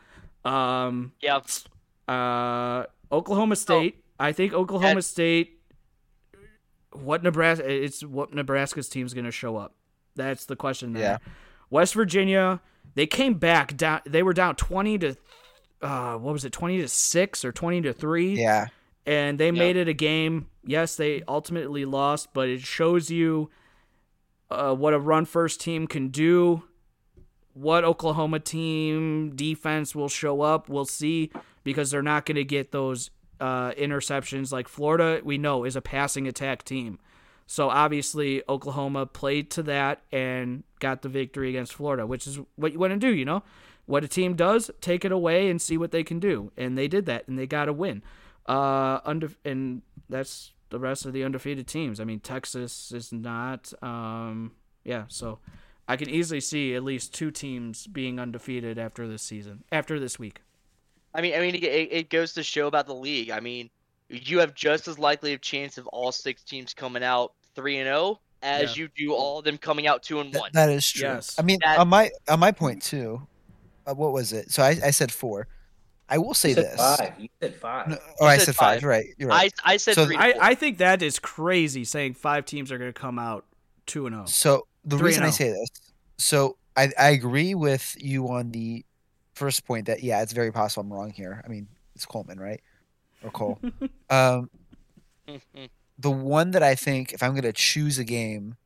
Um, Yeah. uh, Oklahoma State. I think Oklahoma That- State. What Nebraska? It's what Nebraska's team's going to show up. That's the question. There. Yeah. West Virginia. They came back down. They were down twenty to. Uh, what was it? Twenty to six or twenty to three? Yeah, and they made it a game. Yes, they ultimately lost, but it shows you uh, what a run first team can do. What Oklahoma team defense will show up, we'll see because they're not going to get those uh, interceptions like Florida. We know is a passing attack team, so obviously Oklahoma played to that and got the victory against Florida, which is what you want to do. You know, what a team does, take it away and see what they can do, and they did that and they got a win. Uh, under and that's the rest of the undefeated teams. I mean, Texas is not. Um, yeah, so I can easily see at least two teams being undefeated after this season, after this week. I mean, I mean, it, it goes to show about the league. I mean, you have just as likely a chance of all six teams coming out three and zero as you do all of them coming out two and Th- one. that is true. Yes. I mean, That- on my on my point too. Uh, what was it? So I, I said four. I will say You said this. five. You said five. No, oh, I said said five. five. You're right. You're right. I I said So three. to I. I think that is crazy saying five teams are going to come out two and oh. zero. So the reason I oh. say this, so I, I agree with you on the first point that yeah, it's very possible I'm wrong here. I mean, it's Coleman, right? Or Cole. [laughs] um, [laughs] the one that I think if I'm going to choose a game,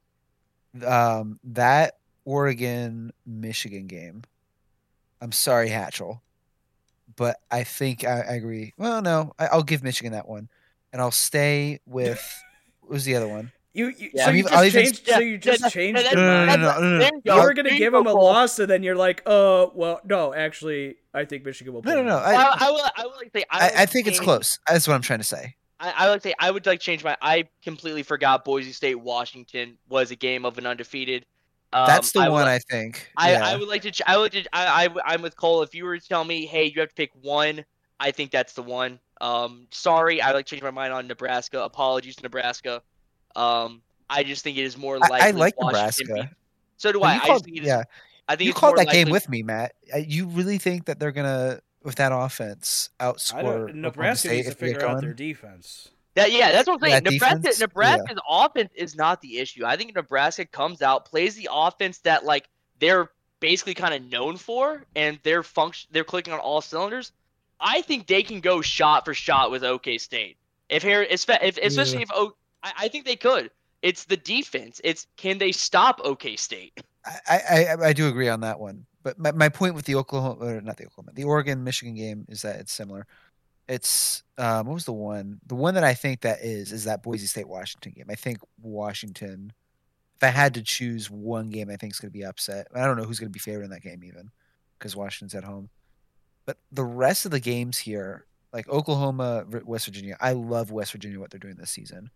um, that Oregon Michigan game. I'm sorry, Hatchell, but I think I, I agree. Well, no, I, I'll give Michigan that one, and I'll stay with what was the other one? You, you Yeah. so I'm you just I'll changed. so you just that- changed. that- your No, no, mind? no, no, no, no. You You were going to give you them a loss, and then you're like, "Uh, well, no, actually, I think Michigan will." No, no, no. I, I, I will. I will like say. I, I, I think it's close. That's what I'm trying to say. I, I would say I would like change my. I completely forgot Boise State Washington was a game of an undefeated. Um, That's the I one like- I think. I, yeah. I would like to. ch- I would. just- I, I I'm with Cole. If you were to tell me, hey, you have to pick one, I think that's the one. Um, sorry, I like to change my mind on Nebraska. Apologies to Nebraska. Um, I just think it is more I- likely. I like Washington Nebraska. beat- So do But I. you I just called- think it is, yeah, I think you it's called more that game with me, Matt. Uh, You really think that they're gonna, with that offense, I outscore don't, Nebraska State needs to if they get figure out going? their defense. That yeah, that's what I'm saying. That Nebraska, defense? Nebraska's offense is not the issue. I think Nebraska comes out, plays the offense that like they're basically kind of known for, and they're function, they're clicking on all cylinders. I think they can go shot for shot with OK State. If Harry, if, especially if O, I, I think they could. It's the defense. It's can they stop OK State? I, I I do agree on that one. But my, my point with the Oklahoma, not the Oklahoma, the Oregon Michigan game is that it's similar. It's um, what was the one? The one that I think that is is that Boise State Washington game. I think Washington. If I had to choose one game, I think is going to be upset. I don't know who's going to be favored in that game even, because Washington's at home. But the rest of the games here, like Oklahoma, West Virginia, I love West Virginia what they're doing this season,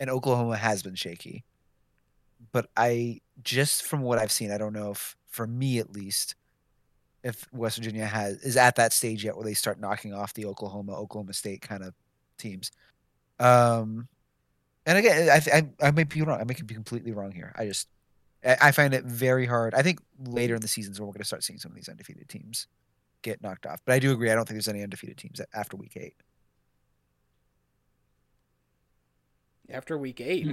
and Oklahoma has been shaky. But I just from what I've seen, I don't know if for me at least, if West Virginia has is at that stage yet where they start knocking off the Oklahoma, Oklahoma State kind of teams. Um, And again, I, I I may be wrong. I may be completely wrong here. I just I I find it very hard. I think later in the seasons when we're going to start seeing some of these undefeated teams get knocked off. But I do agree. I don't think there's any undefeated teams after week eight. After week eight. Hmm.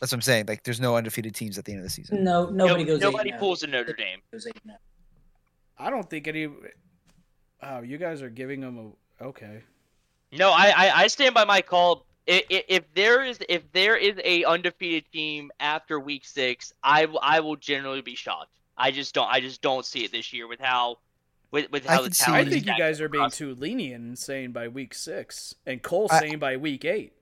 That's what I'm saying. Like, there's no undefeated teams at the end of the season. No, nobody No- goes. nobody pulls a Notre Dame. I don't think any. Oh, you guys are giving them a. Okay. No, I, I, I stand by my call. If, if there is if there is a undefeated team after week six, I I will generally be shocked. I just don't I just don't see it this year with how with with I how the can talent. I think you guys are being too lenient and saying by week six, and Cole I- saying by week eight.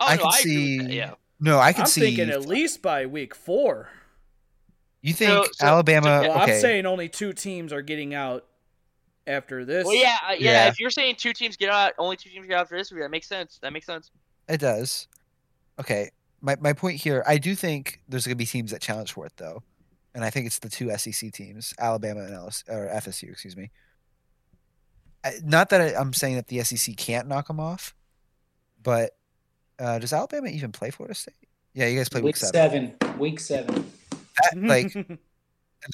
Oh, I no, can I agree with that, see- Yeah. No, I can I'm see. thinking at least by week four. you think So- so- Alabama? Well, okay. I'm saying only two teams are getting out after this. Well, yeah, uh, yeah, Yeah. If you're saying two teams get out, only two teams get out after this, week, that makes sense. That makes sense. It does. Okay. My my point here, I do think there's going to be teams that challenge for it though, and I think it's the two SEC teams, Alabama and LS, or FSU, excuse me. I, not that I, I'm saying that the SEC can't knock them off, but uh, does Alabama even play Florida State? Yeah, you guys play week, Week seven. seven. Week seven. That, like, [laughs] and then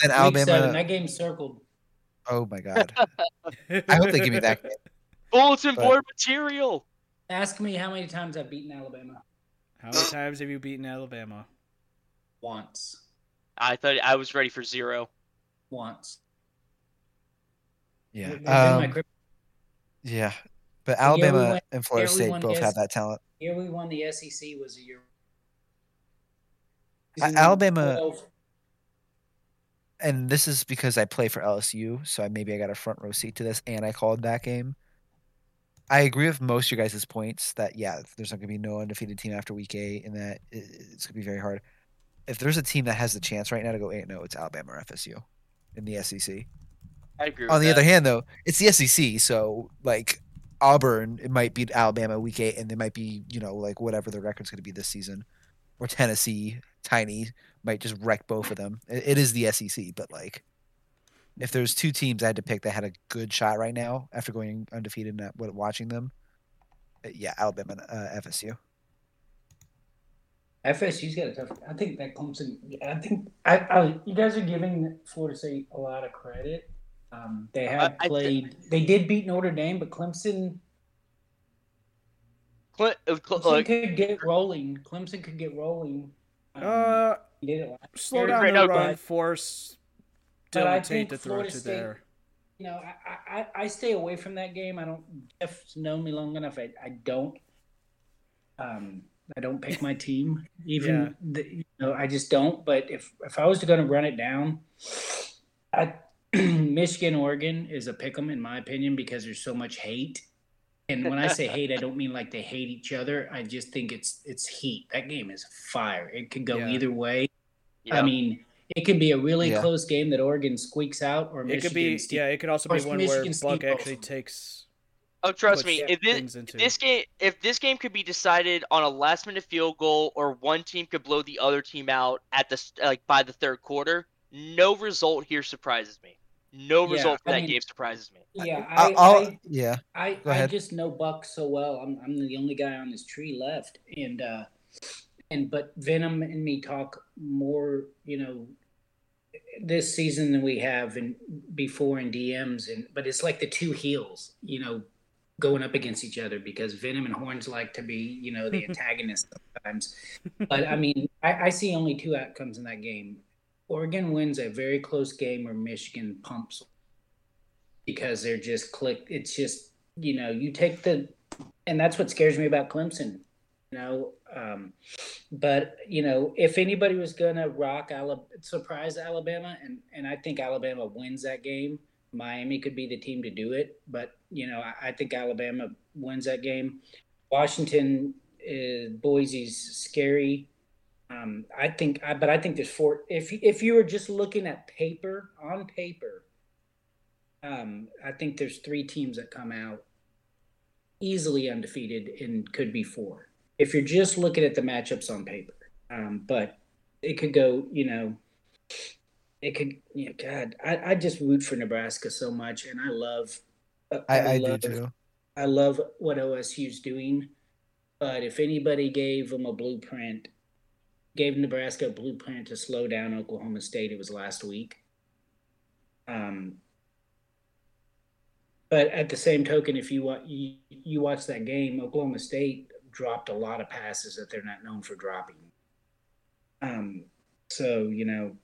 Week Alabama. seven. That game's circled. Oh my god! I hope they give me that. [laughs] Game. Bulletin But- board material. Ask me how many times I've beaten Alabama. How many times have you beaten Alabama? Once. I thought I was ready for zero. Once. Yeah. They've my Um, grip- yeah. But The we Alabama went- and Florida State both the have that talent. Year we won the SEC was a year. A- mm-hmm. Alabama- 12. and this is because I play for LSU, so I, maybe I got a front row seat to this, and I called that game. I agree with most of your guys' points that yeah, there's not going to be no undefeated team after week eight, and that it's going to be very hard. If there's a team that has the chance right now to go eight, no, oh, it's Alabama or FSU in the SEC. I agree. With On the that. other hand, though, it's the SEC, so like Auburn, it might beat Alabama week eight, and they might be you know like whatever the record's going to be this season, or Tennessee, tiny might just wreck both of them. It, it is the SEC, but like if there's two teams I had to pick that had a good shot right now after going undefeated and not- watching them, uh, yeah, Alabama, and uh, FSU. FSU's got a tough. I think that Clemson. I think I, I. You guys are giving Florida State a lot of credit. Um, they have I- I thi- played. they did beat Notre Dame, but Clemson. Cle- uh, Cle- Clemson look, could get rolling. Clemson could get rolling. Um, Uh, did it last slow year. down Right, the no, run, but- force but I Dylan Tate to throw Florida to State- there. you know, I, I, I stay away from that game. I don't. Jeff's known me long enough. I, I don't. Um, I don't pick my team. [laughs] Even the, you know, I just don't. But if if I was going to run it down, I, [clears throat] Michigan Oregon is a pick 'em in my opinion because there's so much hate. And when I say [laughs] hate, I don't mean like they hate each other. I just think it's it's heat. That game is fire. It could go Yeah. either way. yeah. I mean, it can be a really Yeah. close game that Oregon squeaks out, or It Michigan could be, steals yeah. It could also be one Michigan where Buck steamrolls actually takes oh, trust me. If this, things into. this game, if this game could be decided on a last minute field goal, or one team could blow the other team out at the like by the third quarter, no result here surprises me. No Yeah, result for I that mean- game surprises me. Yeah, I, I, I'll, I, yeah, I, Go I just know Buck so well. I'm, I'm the only guy on this tree left, and uh, and but Venom and me talk more, you know, this season than we have in before in DMs, and but it's like the two heels, you know, going up against each other because Venom and Horns like to be, you know, the [laughs] antagonists sometimes. But I mean, I, I see only two outcomes in that game. Oregon wins a very close game, or Michigan pumps because they're just click. It's just you know you take the, and that's what scares me about Clemson. You know, um, but you know if anybody was gonna rock Alabama, surprise Alabama, and and I think Alabama wins that game. Miami could be the team to do it, but you know I, I think Alabama wins that game. Washington, is, Boise's scary. Um, I think, I, but I think there's four. If if you were just looking at paper on paper, um, I think there's three teams that come out easily undefeated and could be four. If you're just looking at the matchups on paper, um, but it could go, you know, it could. You know, God, I, I just root for Nebraska so much, and I love. I, I do love, too. I love what OSU's doing. But if anybody gave them a blueprint, gave Nebraska a blueprint to slow down Oklahoma State, it was last week. Um, but at the same token, if you, you you watch that game, Oklahoma State dropped a lot of passes that they're not known for dropping. Um, so you know,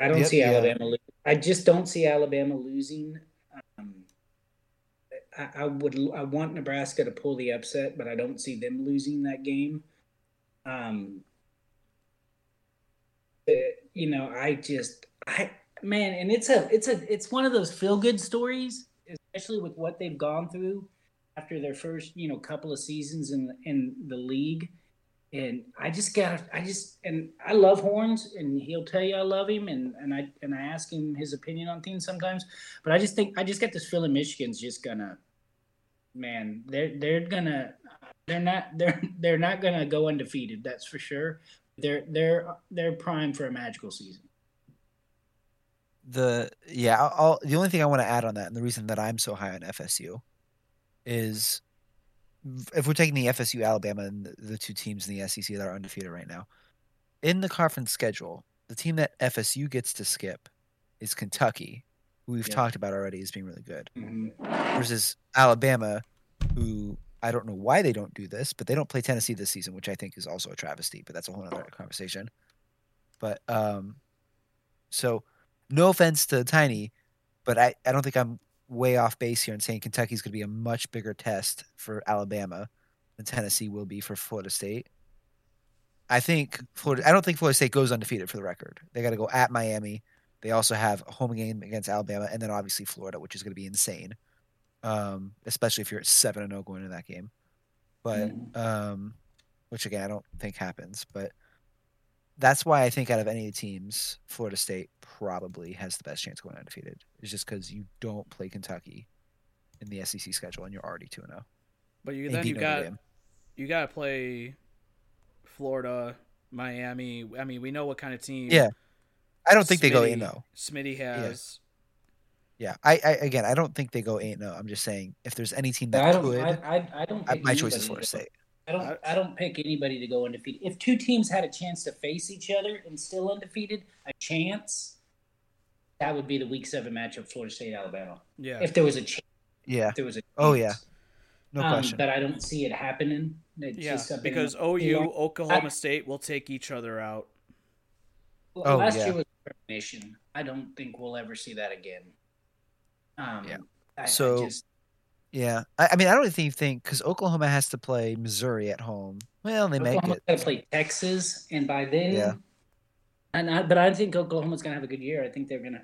I don't Yep, see yeah. Alabama. Lo- I just don't see Alabama losing. Um, I, I would. I want Nebraska to pull the upset, but I don't see them losing that game. Um, uh, you know, I just, I man, and it's a, it's a, it's one of those feel good stories, especially with what they've gone through after their first, you know, couple of seasons in in the league. And I just got, I just, and I love Horns, and he'll tell you I love him, and and I and I ask him his opinion on things sometimes, but I just think I just get this feeling Michigan's just gonna, man, they're they're gonna, they're not they're they're not gonna go undefeated, that's for sure. They're they're they're primed for a magical season. the yeah I'll, I'll- the only thing i want to add on that and the reason that i'm so high on fsu is if we're taking the fsu alabama and the, the two teams in the sec that are undefeated right now in the conference schedule the team that fsu gets to skip is kentucky who we've Yeah. talked about already as being really good Mhm. versus alabama who i don't know why they don't do this but they don't play tennessee this season which i think is also a travesty but that's a whole other conversation but um so no offense to Tiny, but I, I don't think I'm way off base here in saying Kentucky's going to be a much bigger test for Alabama than Tennessee will be for Florida State. I think Florida. I don't think Florida State goes undefeated for the record. They got to go at Miami. They also have a home game against Alabama, and then obviously Florida, which is going to be insane, um, especially if you're at seven and zero going into that game. But Mhm. um, which again I don't think happens. But that's why I think out of any of the teams, Florida State probably has the best chance going undefeated. It's just because you don't play Kentucky in the SEC schedule, and you're already two and oh. zero. But you They then you got Dame. you got to play Florida, Miami. I mean, we know what kind of team. Yeah, I don't think they go in though. Smitty has. Yeah, I, I again, I don't think they go eight. No, I'm just saying if there's any team that I don't. could, I, I, I don't. Pick my choice is anybody Florida to go- State. I don't. I don't pick anybody to go undefeated. If two teams had a chance to face each other and still undefeated, a chance, that would be the Week Seven matchup: Florida State Alabama. Yeah. If there was a chance, Yeah, if there was a. Oh, yeah. no Um, question. But I don't see it happening. It's yeah, just because that- OU, Oklahoma I- State will take each other out. Well, Oh, last yeah. year was premonition. I don't think we'll ever see that again. Um, Yeah. I, So- I just, yeah, I, I mean, I don't even think because Oklahoma has to play Missouri at home. Well, they make it. got to play Texas, and by then, Yeah. And I, but I think Oklahoma's gonna have a good year. I think they're gonna.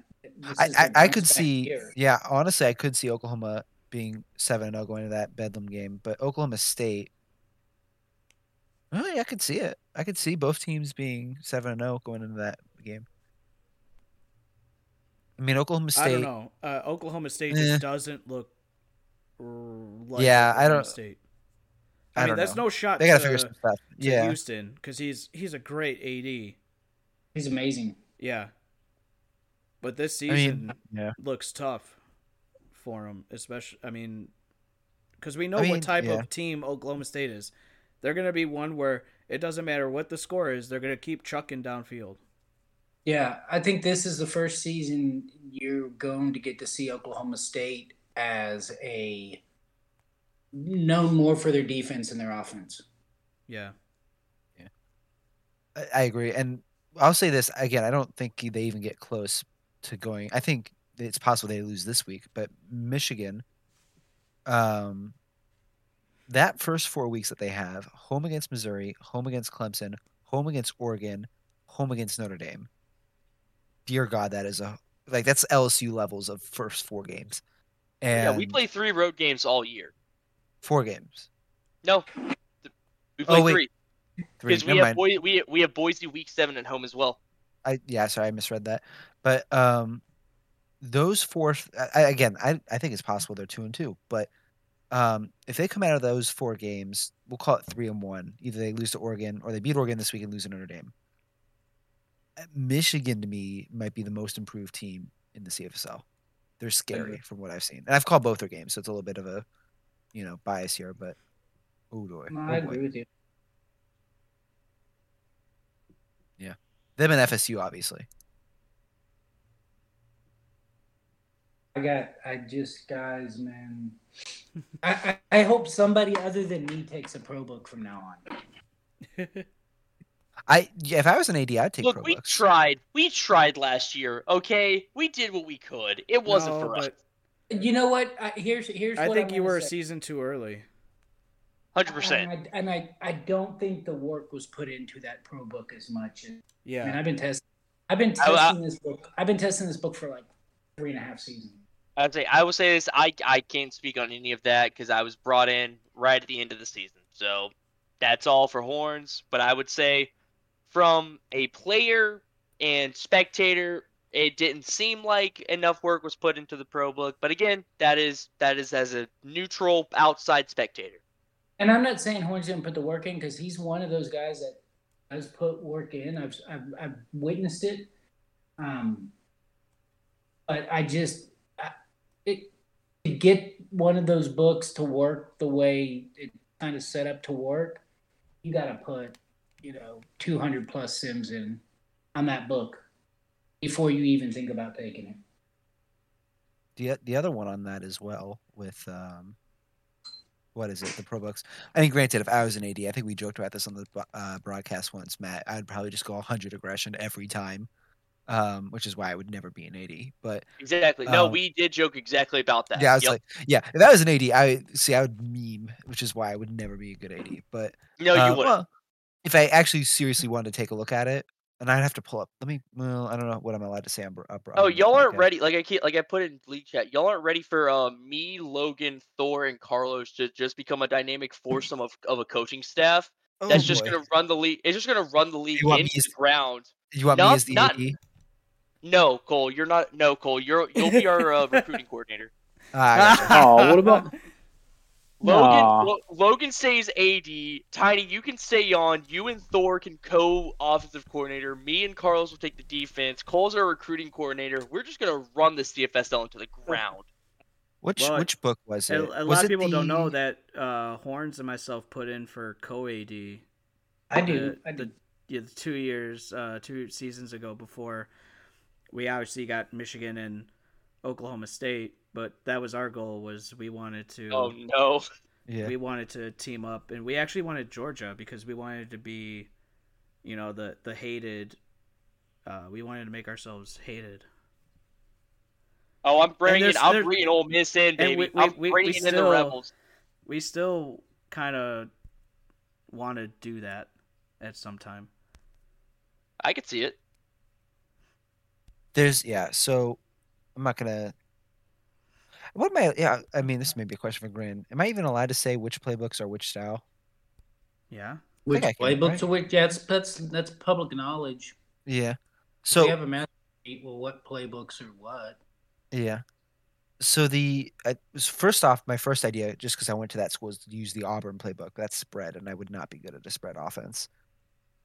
I, I, I could see, year. yeah, honestly, I could see Oklahoma being seven and zero going into that Bedlam game, but Oklahoma State, oh yeah, I could see it. I could see both teams being seven and zero going into that game. I mean, Oklahoma State. I State. don't know. Uh, Oklahoma State Eh. just doesn't look. Like Yeah, I don't- State. I I, mean, don't that's know. no shot. They got to to figure some stuff. to Yeah, Houston because he's he's a great AD. He's amazing. Yeah. But this I season mean, yeah, looks tough for him, especially. I mean, because we know I mean, what type yeah. of team Oklahoma State is. They're going to be one where it doesn't matter what the score is; they're going to keep chucking downfield. Yeah, I think this is the first season you're going to get to see Oklahoma State as a known more for their defense and their offense. Yeah. I, I agree. And I'll say this again: I don't think they even get close to going. I think it's possible they lose this week, but Michigan, um, that first four weeks that they have home against Missouri, home against Clemson, home against Oregon, home against Notre Dame. Dear God, that is a like that's LSU levels of first four games. And yeah, we play three road games all year. four games. No, we Oh, play wait. three Three. because we have. Boy- we we have Boise week seven at home as well. I yeah, sorry, I misread that. But um, those four I, I- again, I I think it's possible they're two and two. But um, if they come out of those four games, we'll call it three and one. Either they lose to Oregon or they beat Oregon this week and lose to Notre Dame. Uh, Michigan to me might be the most improved team in the CFSL. They're scary from what I've seen, and I've called both their games, so it's a little bit of a you know bias here. But Oh boy. No, Oh, I boy. agree with you. Yeah, them and FSU, obviously. I got. I just guys, man. I, I I hope somebody other than me takes a pro book from now on. [laughs] I yeah, if I was an AD, I'd take Look, pro we books. tried. We tried last year. Okay, we did what we could. It wasn't No, for us. You know what? I, here's here's. I what think I'm you gonna were a season too early. Hundred percent. And, I, and I, I don't think the work was put into that pro book as much. I mean, Yeah. I've been testing. I've been I- I- testing this book. I've been testing this book for like three and a half seasons. I'd say I will say this. I I can't speak on any of that because I was brought in right at the end of the season. So that's all for horns. But I would say, from a player and spectator, it didn't seem like enough work was put into the pro book. But again, that is that is as a neutral outside spectator. And I'm not saying Horns didn't put the work in because he's one of those guys that has put work in. I've I've, I've witnessed it. Um, but I just I, it to get one of those books to work the way it kind of set up to work, you got to put you know 200 plus sims in on that book before you even think about taking it. the the other one on that as well with um what is it the pro books i mean granted if i was an ad i think we joked about this on the uh, broadcast once matt i'd probably just go 100 aggression every time um which is why i would never be an ad but Exactly. No, Um, we did joke exactly about that. yeah i was Yep. like yeah if that was an ad i see i would meme which is why i would never be a good ad but no, you uh, wouldn't. well, if i actually seriously wanted to take a look at it and i'd have to pull up let me well i don't know what i'm allowed to say on, bro- uh, bro- Oh, on the y'all aren't podcast. ready. Like I can't, like I put it in league chat. Y'all aren't ready for uh, me, Logan, Thor, and Carlos to just become a dynamic [laughs] foursome of, of a coaching staff Oh, that's just gonna run the league. It's just gonna run the league You want me into as- the ground. you want not- me as the not- ad No, Cole, you're not. No, Cole, you're you'll be our uh, recruiting [laughs] coordinator. I gotcha. Oh, [laughs] what about Logan, Lo- Logan stays AD. Tiny, you can stay on. You and Thor can co-offensive coordinator. Me and Carlos will take the defense. Cole's our recruiting coordinator. We're just gonna run this CFSL into the ground. which Well, which book was it a Was lot of it people don't know that uh, Horns and myself put in for co AD. I do. the, I do. the, yeah, the two years, uh, two seasons ago before we obviously got Michigan and Oklahoma State, but that was our goal was we wanted to Oh no. yeah we wanted to team up and we actually wanted Georgia because we wanted to be, you know, the the hated. Uh, we wanted to make ourselves hated. Oh, I'm bringing. there's- I'm there- bringing Ole Miss in, and baby. we- we- I'm we- bringing we in the still- Rebels. We still kind of want to do that at some time. I could see it. There's yeah. So I'm not gonna. What am I? Yeah, I mean, this may be a question for Grin. Am I even allowed to say which playbooks are which style? Yeah. Which I can, playbooks right? are which? Yeah, that's that's that's public knowledge. Yeah. So So we have a master sheet. Well, what playbooks are what? yeah. So the I, was- first off, my first idea, just because I went to that school, is to use the Auburn playbook. That's spread, and I would not be good at a spread offense.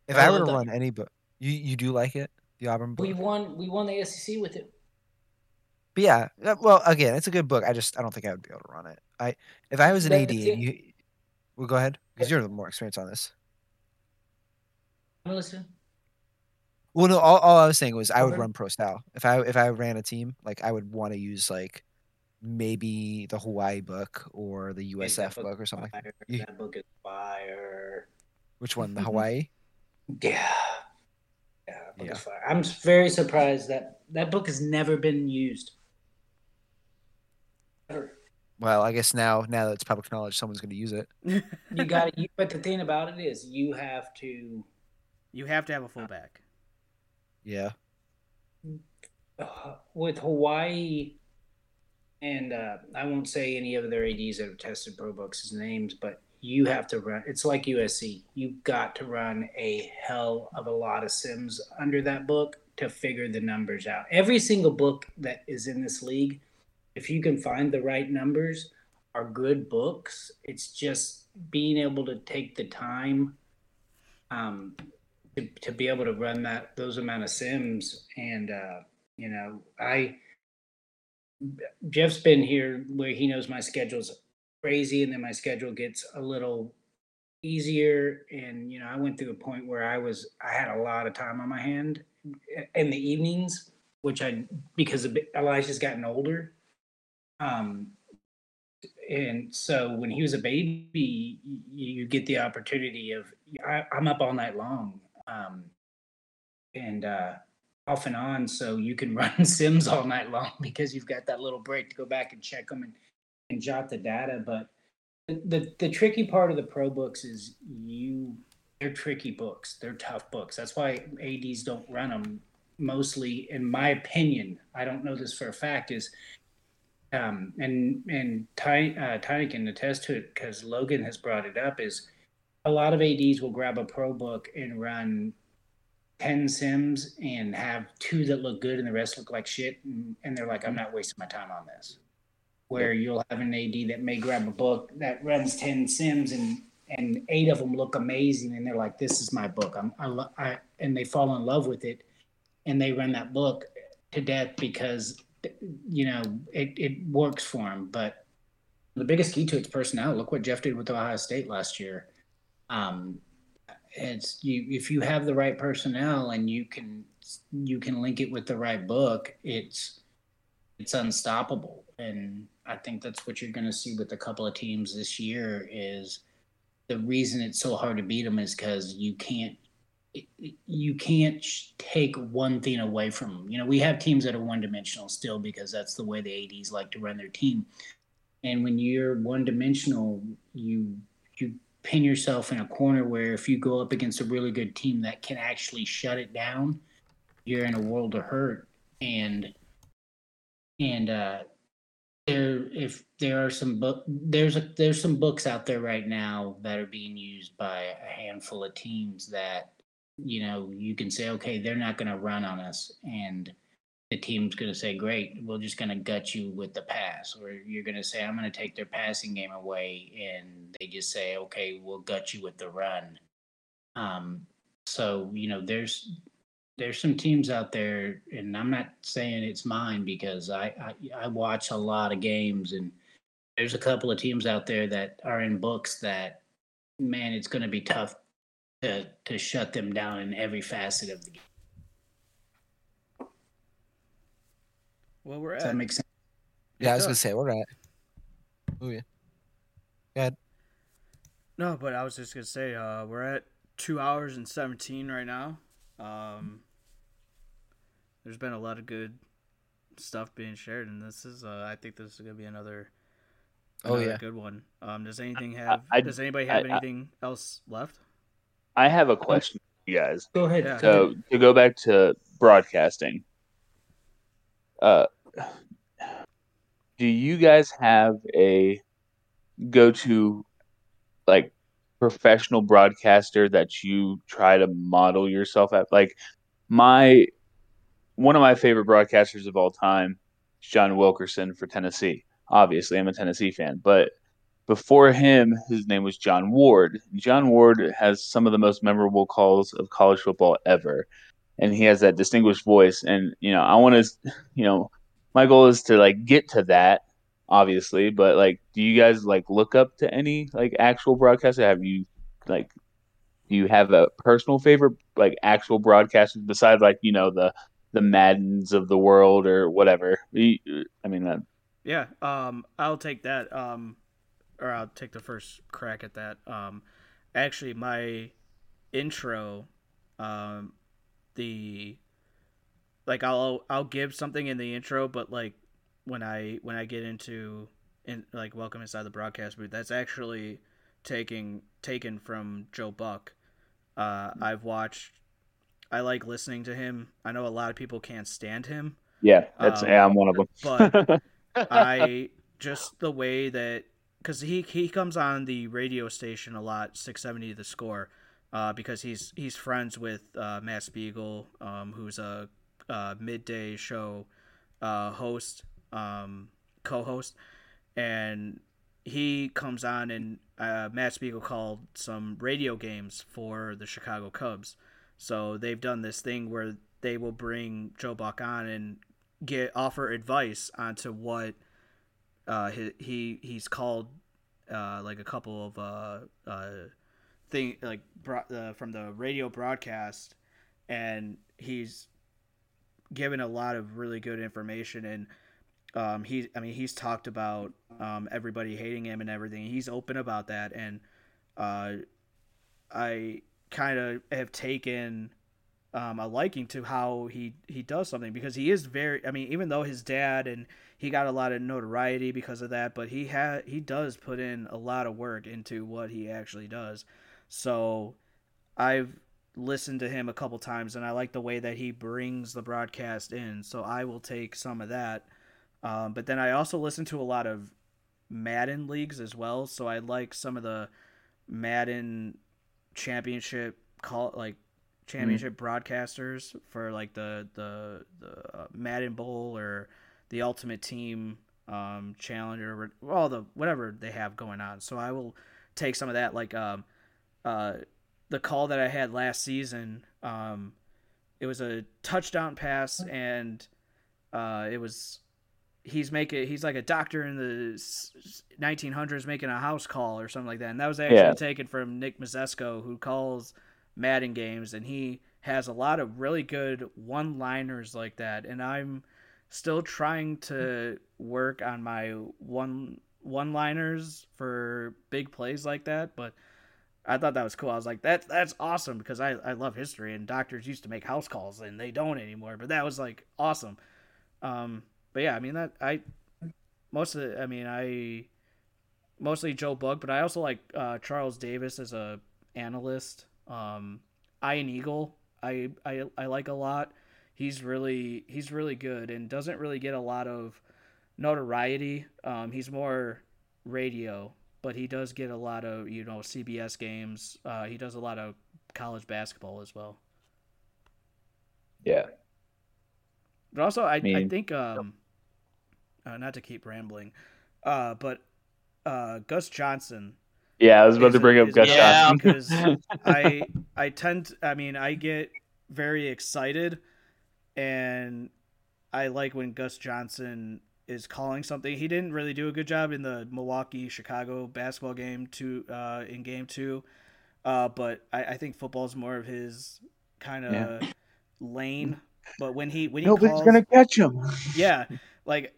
If I I were to run any book, you you do like it, the Auburn book. We won. We won the SEC with it. But yeah, uh, well, again, it's a good book. I just I don't think I would be able to run it. I if I was an AD, you, well, go ahead because you're the more experienced on this. I'm listening. Well, no, all, all I was saying was I would run pro style. If I if I ran a team, like I would want to use like maybe the Hawaii book or the Yeah, USF book book or something. Fire. That book is fire. Which one? The Hawaii? Yeah. Yeah, Yeah. I'm very surprised that that book has never been used. Ever. Well, I guess now now that it's public knowledge, someone's going to use it. [laughs] You got to But the thing about it is, you have to. You have to have a fullback. Yeah. uh, with Hawaii, and uh, I won't say any of their ads that have tested pro books' names, but you have to run. It's like USC. You've got to run a hell of a lot of sims under that book to figure the numbers out. Every single book that is in this league, if you can find the right numbers, are good books. It's just being able to take the time um, to, to be able to run that those amount of sims and uh, you know i jeff's been here where he knows my schedule's crazy and then my schedule gets a little easier. And you know, I went through a point where I was I had a lot of time on my hand in the evenings, which I because Elijah's gotten older. Um, and so when he was a baby, you, get the opportunity of I, am up all night long, um, and uh, off and on, so you can [laughs] run sims all night long because you've got that little break to go back and check them and, and jot the data. But the, the the tricky part of the pro books is you they're tricky books. They're tough books. That's why ads don't run them mostly. In my opinion, I don't know this for a fact. Is um, and and Ty, uh, Tiny can attest to it because Logan has brought it up. Is a lot of ads will grab a pro book and run 10 sims and have two that look good and the rest look like shit and, and they're like i'm not wasting my time on this where you'll have an ad that may grab a book that runs 10 sims and and eight of them look amazing and they're like this is my book i'm I, I and they fall in love with it and they run that book to death because you know it, it works for them but the biggest key to its personnel look what jeff did with ohio state last year. Um, it's you if you have the right personnel and you can you can link it with the right book it's it's unstoppable. And i think that's what you're going to see with a couple of teams this year is the reason it's so hard to beat them is because you can't you can't take one thing away from them. You know, we have teams that are one dimensional still because that's the way the ads like to run their team. And when you're one dimensional, you you pin yourself in a corner where if you go up against a really good team that can actually shut it down, you're in a world of hurt. And and uh, there, if there are some book, there's a there's some books out there right now that are being used by a handful of teams that you know you can say, okay, they're not going to run on us, and the team's going to say, great, we're just going to gut you with the pass. Or you're going to say, I'm going to take their passing game away. And they just say, okay, we'll gut you with the run. Um, so, you know, there's, there's some teams out there, and I'm not saying it's mine because I, I, I watch a lot of games, and there's a couple of teams out there that are in books that, man, it's going to be tough to to shut them down in every facet of the game. Well, we're Does at. that make sense? Yeah, I was gonna say we're at. Oh yeah. Go ahead. No, but I was just gonna say uh, we're at two hours and seventeen right now. Um, there's been a lot of good stuff being shared, and this is uh, I think this is gonna be another. Oh, yeah. good one. Um, does anything have? I- does anybody have I- I- anything else left? I have a question for you guys. Go ahead. Yeah. So to go back to broadcasting, uh, do you guys have a go-to like professional broadcaster that you try to model yourself at? Like my one of my favorite broadcasters of all time is John Wilkerson for Tennessee. Obviously, I'm a Tennessee fan, but before him, his name was John Ward. John Ward has some of the most memorable calls of college football ever, and he has that distinguished voice. And you know, I want to, you know, my goal is to like get to that, obviously. But like, do you guys like look up to any like actual broadcaster? Have you like, do you have a personal favorite like actual broadcaster besides like you know the the Maddens of the world or whatever? I mean, that Yeah, um, I'll take that. Um, or I'll take the first crack at that. Um, actually, my intro, um, the like I'll I'll give something in the intro, but like when I when I get into in like welcome inside the broadcast booth, that's actually taking taken from Joe Buck. Uh, I've watched. I like listening to him. I know a lot of people can't stand him, yeah, that's Um, yeah, I'm one of them. but [laughs] I just the way that because he he comes on the radio station a lot, six seventy the score, uh, because he's he's friends with uh, Matt Spiegel, um, who's a, uh midday show uh, host, um, co-host, and he comes on and uh, Matt Spiegel called some radio games for the Chicago Cubs. So they've done this thing where they will bring Joe Buck on and get offer advice onto what uh, he, he he's called uh, like a couple of uh, uh, thing like bro- uh, from the radio broadcast, and he's given a lot of really good information and. Um, he, I mean, he's talked about um, everybody hating him and everything. He's open about that, and uh, I kind of have taken um, a liking to how he he does something because he is very. I mean, even though his dad and he got a lot of notoriety because of that, but he had he does put in a lot of work into what he actually does. So I've listened to him a couple times, and I like the way that he brings the broadcast in. So I will take some of that. Um, but then I also listen to a lot of Madden leagues as well. So I like some of the Madden championship call like championship mm-hmm. broadcasters for like the the the uh, Madden Bowl or the Ultimate Team um, Challenge or all the whatever they have going on. So I will take some of that like um, uh, the call that I had last season. Um, it was a touchdown pass and uh, it was he's making he's like a doctor in the 1900s making a house call or something like that and that was actually yeah. taken from nick Mazesco, who calls madden games and he has a lot of really good one liners like that and i'm still trying to work on my one one liners for big plays like that but i thought that was cool. I was like that that's awesome because i, I love history and doctors used to make house calls and they don't anymore but that was like awesome. Um, but yeah, I mean that I most of the I mean I mostly Joe Buck, but I also like uh, Charles Davis as a analyst. Um, Ian Eagle, I, I I like a lot. He's really he's really good and doesn't really get a lot of notoriety. Um, he's more radio, but he does get a lot of you know CBS games. Uh, he does a lot of college basketball as well. Yeah. But also, I, I, mean, I think um, uh, not to keep rambling, uh, but uh, Gus Johnson. Yeah, I was about to bring up Gus yeah. Johnson because [laughs] I [laughs] I tend to, I mean I get very excited and I like when Gus Johnson is calling something. He didn't really do a good job in the Milwaukee Chicago basketball game two uh, in game two, uh, but I, I think football is more of his kind of yeah. lane. But when he when he nobody's calls, gonna catch him. Yeah, like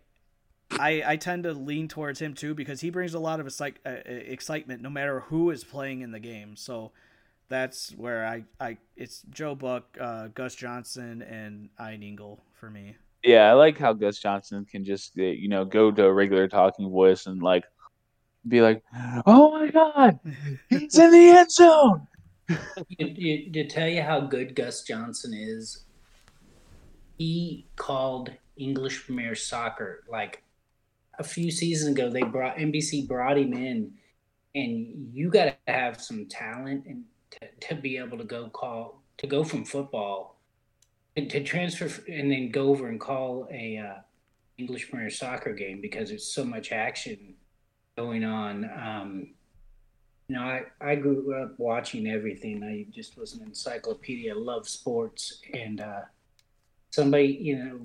I, I tend to lean towards him too because he brings a lot of excite, uh, excitement no matter who is playing in the game. So that's where I, I it's Joe Buck, uh, Gus Johnson, and Ian Eagle for me. Yeah, I like how Gus Johnson can just uh, you know go to a regular talking voice and like be like, "Oh my God, [laughs] he's in the end zone." [laughs] to tell you how good Gus Johnson is, he called English Premier Soccer like a few seasons ago they brought NBC brought him in, and you got to have some talent and to, to be able to go call to go from football and to transfer and then go over and call a uh, English Premier Soccer game because there's so much action going on. Um, you know, I, I grew up watching everything. I just was an encyclopedia, love sports, and uh, somebody, you know,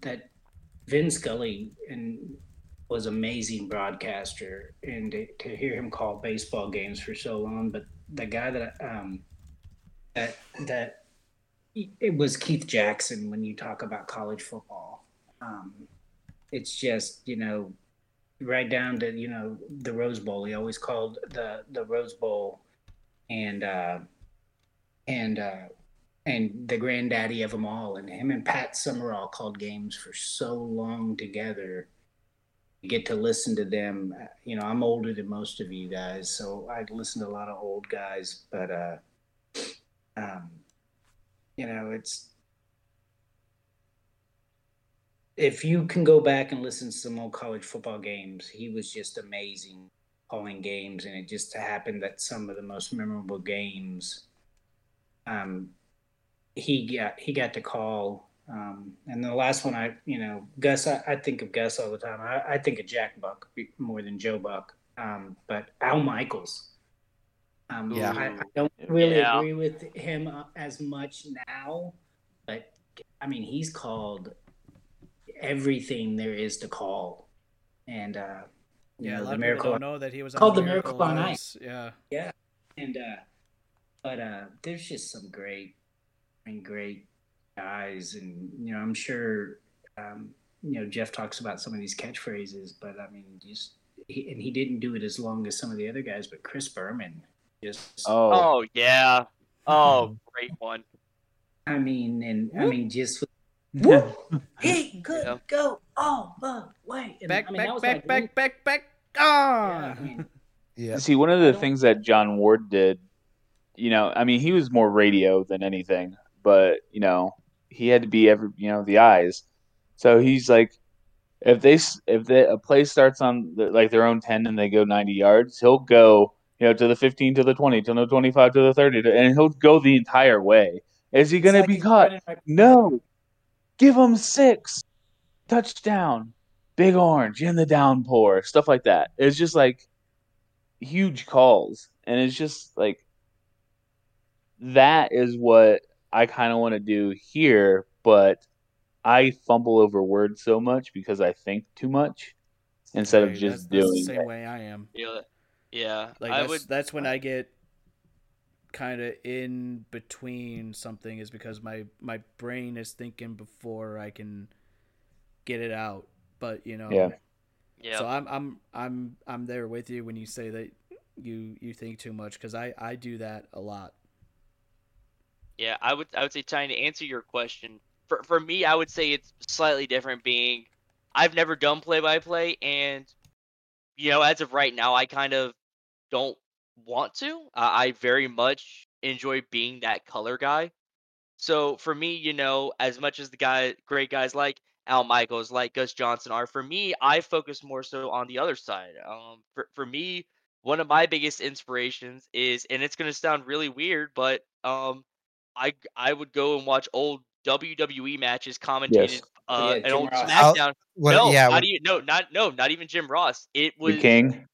that Vin Scully and was amazing broadcaster, and to, to, hear him call baseball games for so long. But the guy that um, that that it was Keith Jackson. When you talk about college football, um, it's just you know right down to you know the Rose Bowl. He always called the the Rose Bowl, and uh, and uh, and the granddaddy of them all. And him and Pat Summerall called games for so long together get to listen to them. You know, I'm older than most of you guys, so I listen to a lot of old guys. But uh, um, you know, it's if you can go back and listen to some old college football games, he was just amazing calling games, and it just happened that some of the most memorable games, um, he got he got to call um, and the last one, I you know Gus, I, I think of Gus all the time. I, I, think of Jack Buck more than Joe Buck. Um, but Al Michaels, um, yeah, I, I don't really yeah. agree with him uh, as much now. But I mean, he's called everything there is to call, and uh, yeah, know, a lot the of miracle. Don't know that he was called the Miracle on Ice. Yeah, yeah, and uh, But uh, there's just some great, I mean, great guys, and you know, I'm sure, um, you know, Jeff talks about some of these catchphrases, but I mean, just he, and he didn't do it as long as some of the other guys, but Chris Berman, just Oh, Oh yeah. Oh, great one. I mean, and I mean, just woo, [laughs] he could Yeah. go all the way. And, Back, I mean, back, back, like back, one- back, back. Yeah, Ah. I mean, Yeah. See, one of the things that John Ward did, you know, I mean, he was more radio than anything, but you know, he had to be every, you know, the eyes. So he's like, if they if they, a play starts on the, like their own ten and they go ninety yards, he'll go, you know, to the fifteen, to the twenty, to the twenty-five, to the thirty, to, and he'll go the entire way. Is he going to like be caught? right- No. Give him six. Touchdown. Big orange in the downpour. Stuff like that. It's just like huge calls. And it's just like that is what I kind of want to do here, but I fumble over words so much because I think too much instead of just that's, that's doing the same it. way I am. Yeah. Yeah. Like I that's, would that's when I get kind of in between something is because my my brain is thinking before I can get it out. But you know, Yeah. yeah. So I'm I'm I'm I'm there with you when you say that you you think too much because I I do that a lot. Yeah, I would I would say trying to answer your question. For for me, I would say it's slightly different being I've never done play by play and you know, as of right now I kind of don't want to. Uh, I very much enjoy being that color guy. So for me, you know, as much as the guy great guys like Al Michaels, like Gus Johnson are, for me, I focus more so on the other side. Um for for me, one of my biggest inspirations is and it's gonna sound really weird, but um I I would go and watch old WWE matches commentated Yes. uh Yeah, an old Ross. SmackDown. Well, no, yeah. not well, even no, not no, not even Jim Ross. It was King.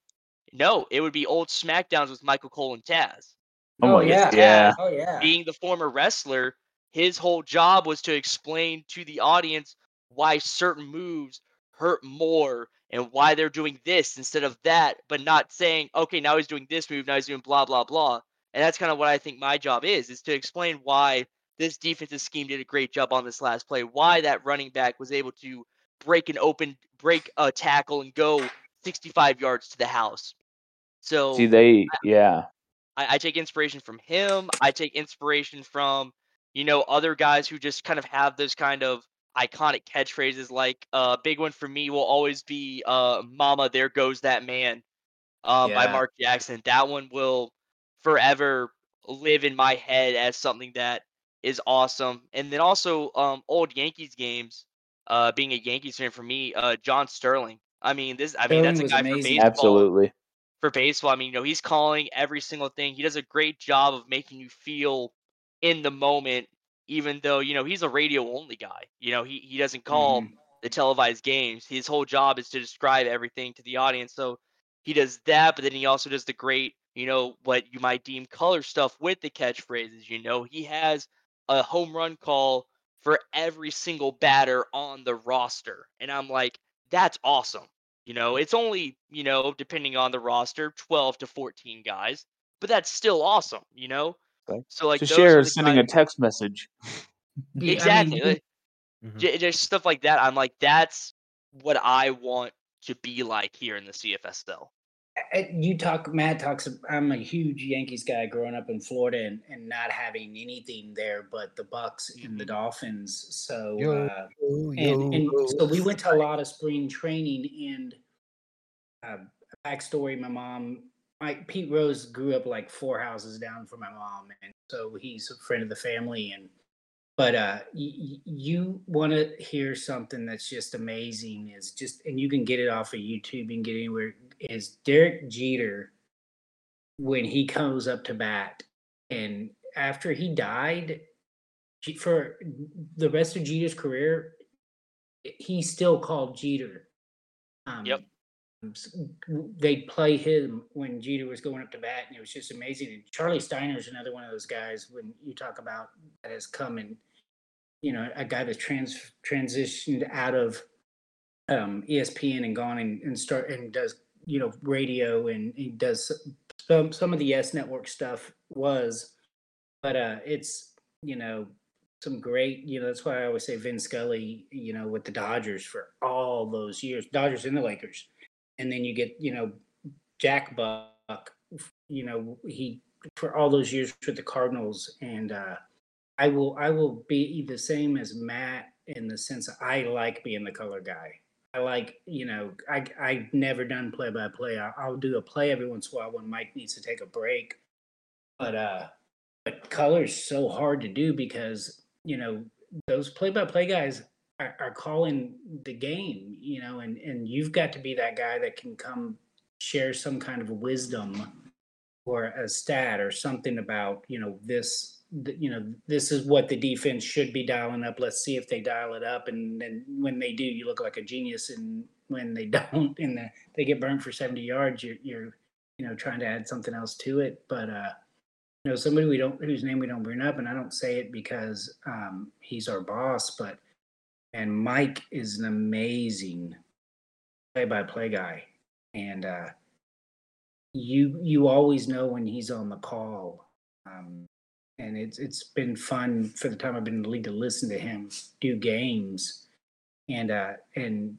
no, it would be old SmackDowns with Michael Cole and Taz. Oh, my yeah. God. Yeah. Oh yeah. Being the former wrestler, his whole job was to explain to the audience why certain moves hurt more and why they're doing this instead of that, but not saying, okay, now he's doing this move, now he's doing blah blah blah. And that's kind of what I think my job is, is to explain why this defensive scheme did a great job on this last play, why that running back was able to break an open break a tackle and go 65 yards to the house. So See, they, yeah. I, I take inspiration from him. I take inspiration from, you know, other guys who just kind of have those kind of iconic catchphrases. Like a uh, big one for me will always be uh, "Mama, there goes that man" uh, by Mark Jackson. That one will forever live in my head as something that is awesome. And then also um, old Yankees games. Uh, being a Yankees fan for me, uh, John Sterling. I mean, this. I mean, that's a Sterling was guy for amazing. baseball Absolutely. for baseball. I mean, you know, he's calling every single thing. He does a great job of making you feel in the moment, even though, you know, he's a radio only guy. You know, he, he doesn't call Mhm. the televised games. His whole job is to describe everything to the audience. So he does that, but then he also does the great, you know, what you might deem color stuff with the catchphrases. You know, he has a home run call for every single batter on the roster. And I'm like, that's awesome. You know, it's only, you know, depending on the roster, 12 to 14 guys, but that's still awesome, you know? Okay. So, like, to share is the sending a text message. [laughs] Yeah, I mean, exactly. you- like, Mhm. j- just stuff like that. I'm like, that's what I want to be like here in the CFSL. You talk matt talks i'm a huge yankees guy growing up in florida and, and not having anything there but the Bucs and the Mhm. dolphins so uh, and, and so we went to a lot of spring training and uh, backstory my mom my pete rose grew up like four houses down from my mom and so he's a friend of the family and but uh y- you want to hear something that's just amazing is just and you can get it off of youtube you can get anywhere is derek jeter when he comes up to bat and after he died for the rest of Jeter's career, he still called Jeter. Um, Yep. s- They play him when Jeter was going up to bat, and it was just amazing. And Charlie Steiner Steiner's another one of those guys when you talk about that has come and you know a guy that's trans transitioned out of um, ESPN and gone and, and start and does you know radio and he does some some of the S Network stuff was but uh, it's you know some great. You know that's why I always say Vin Scully. You know with the Dodgers for all those years, Dodgers and the Lakers, and then you get you know Jack Buck. You know he for all those years with the Cardinals, and uh, I will I will be the same as Matt in the sense I like being the color guy. Like, you know, I I've never done play by play. I'll do a play every once in a while when Mike needs to take a break. But uh but color's so hard to do because, you know, those play by play guys are, are calling the game, you know, and and you've got to be that guy that can come share some kind of wisdom or a stat or something about, you know, this you know this is what the defense should be dialing up. Let's see if they dial it up. And then when they do you look like a genius. And when they [laughs] don't and the, they get burned for 70 yards you're, you're you know trying to add something else to it. But uh you know somebody we don't whose name we don't bring up and i don't say it because um he's our boss but and mike is an amazing play by play guy. And uh you you always know when he's on the call um and it's it's been fun for the time I've been in the league to listen to him do games, and uh, and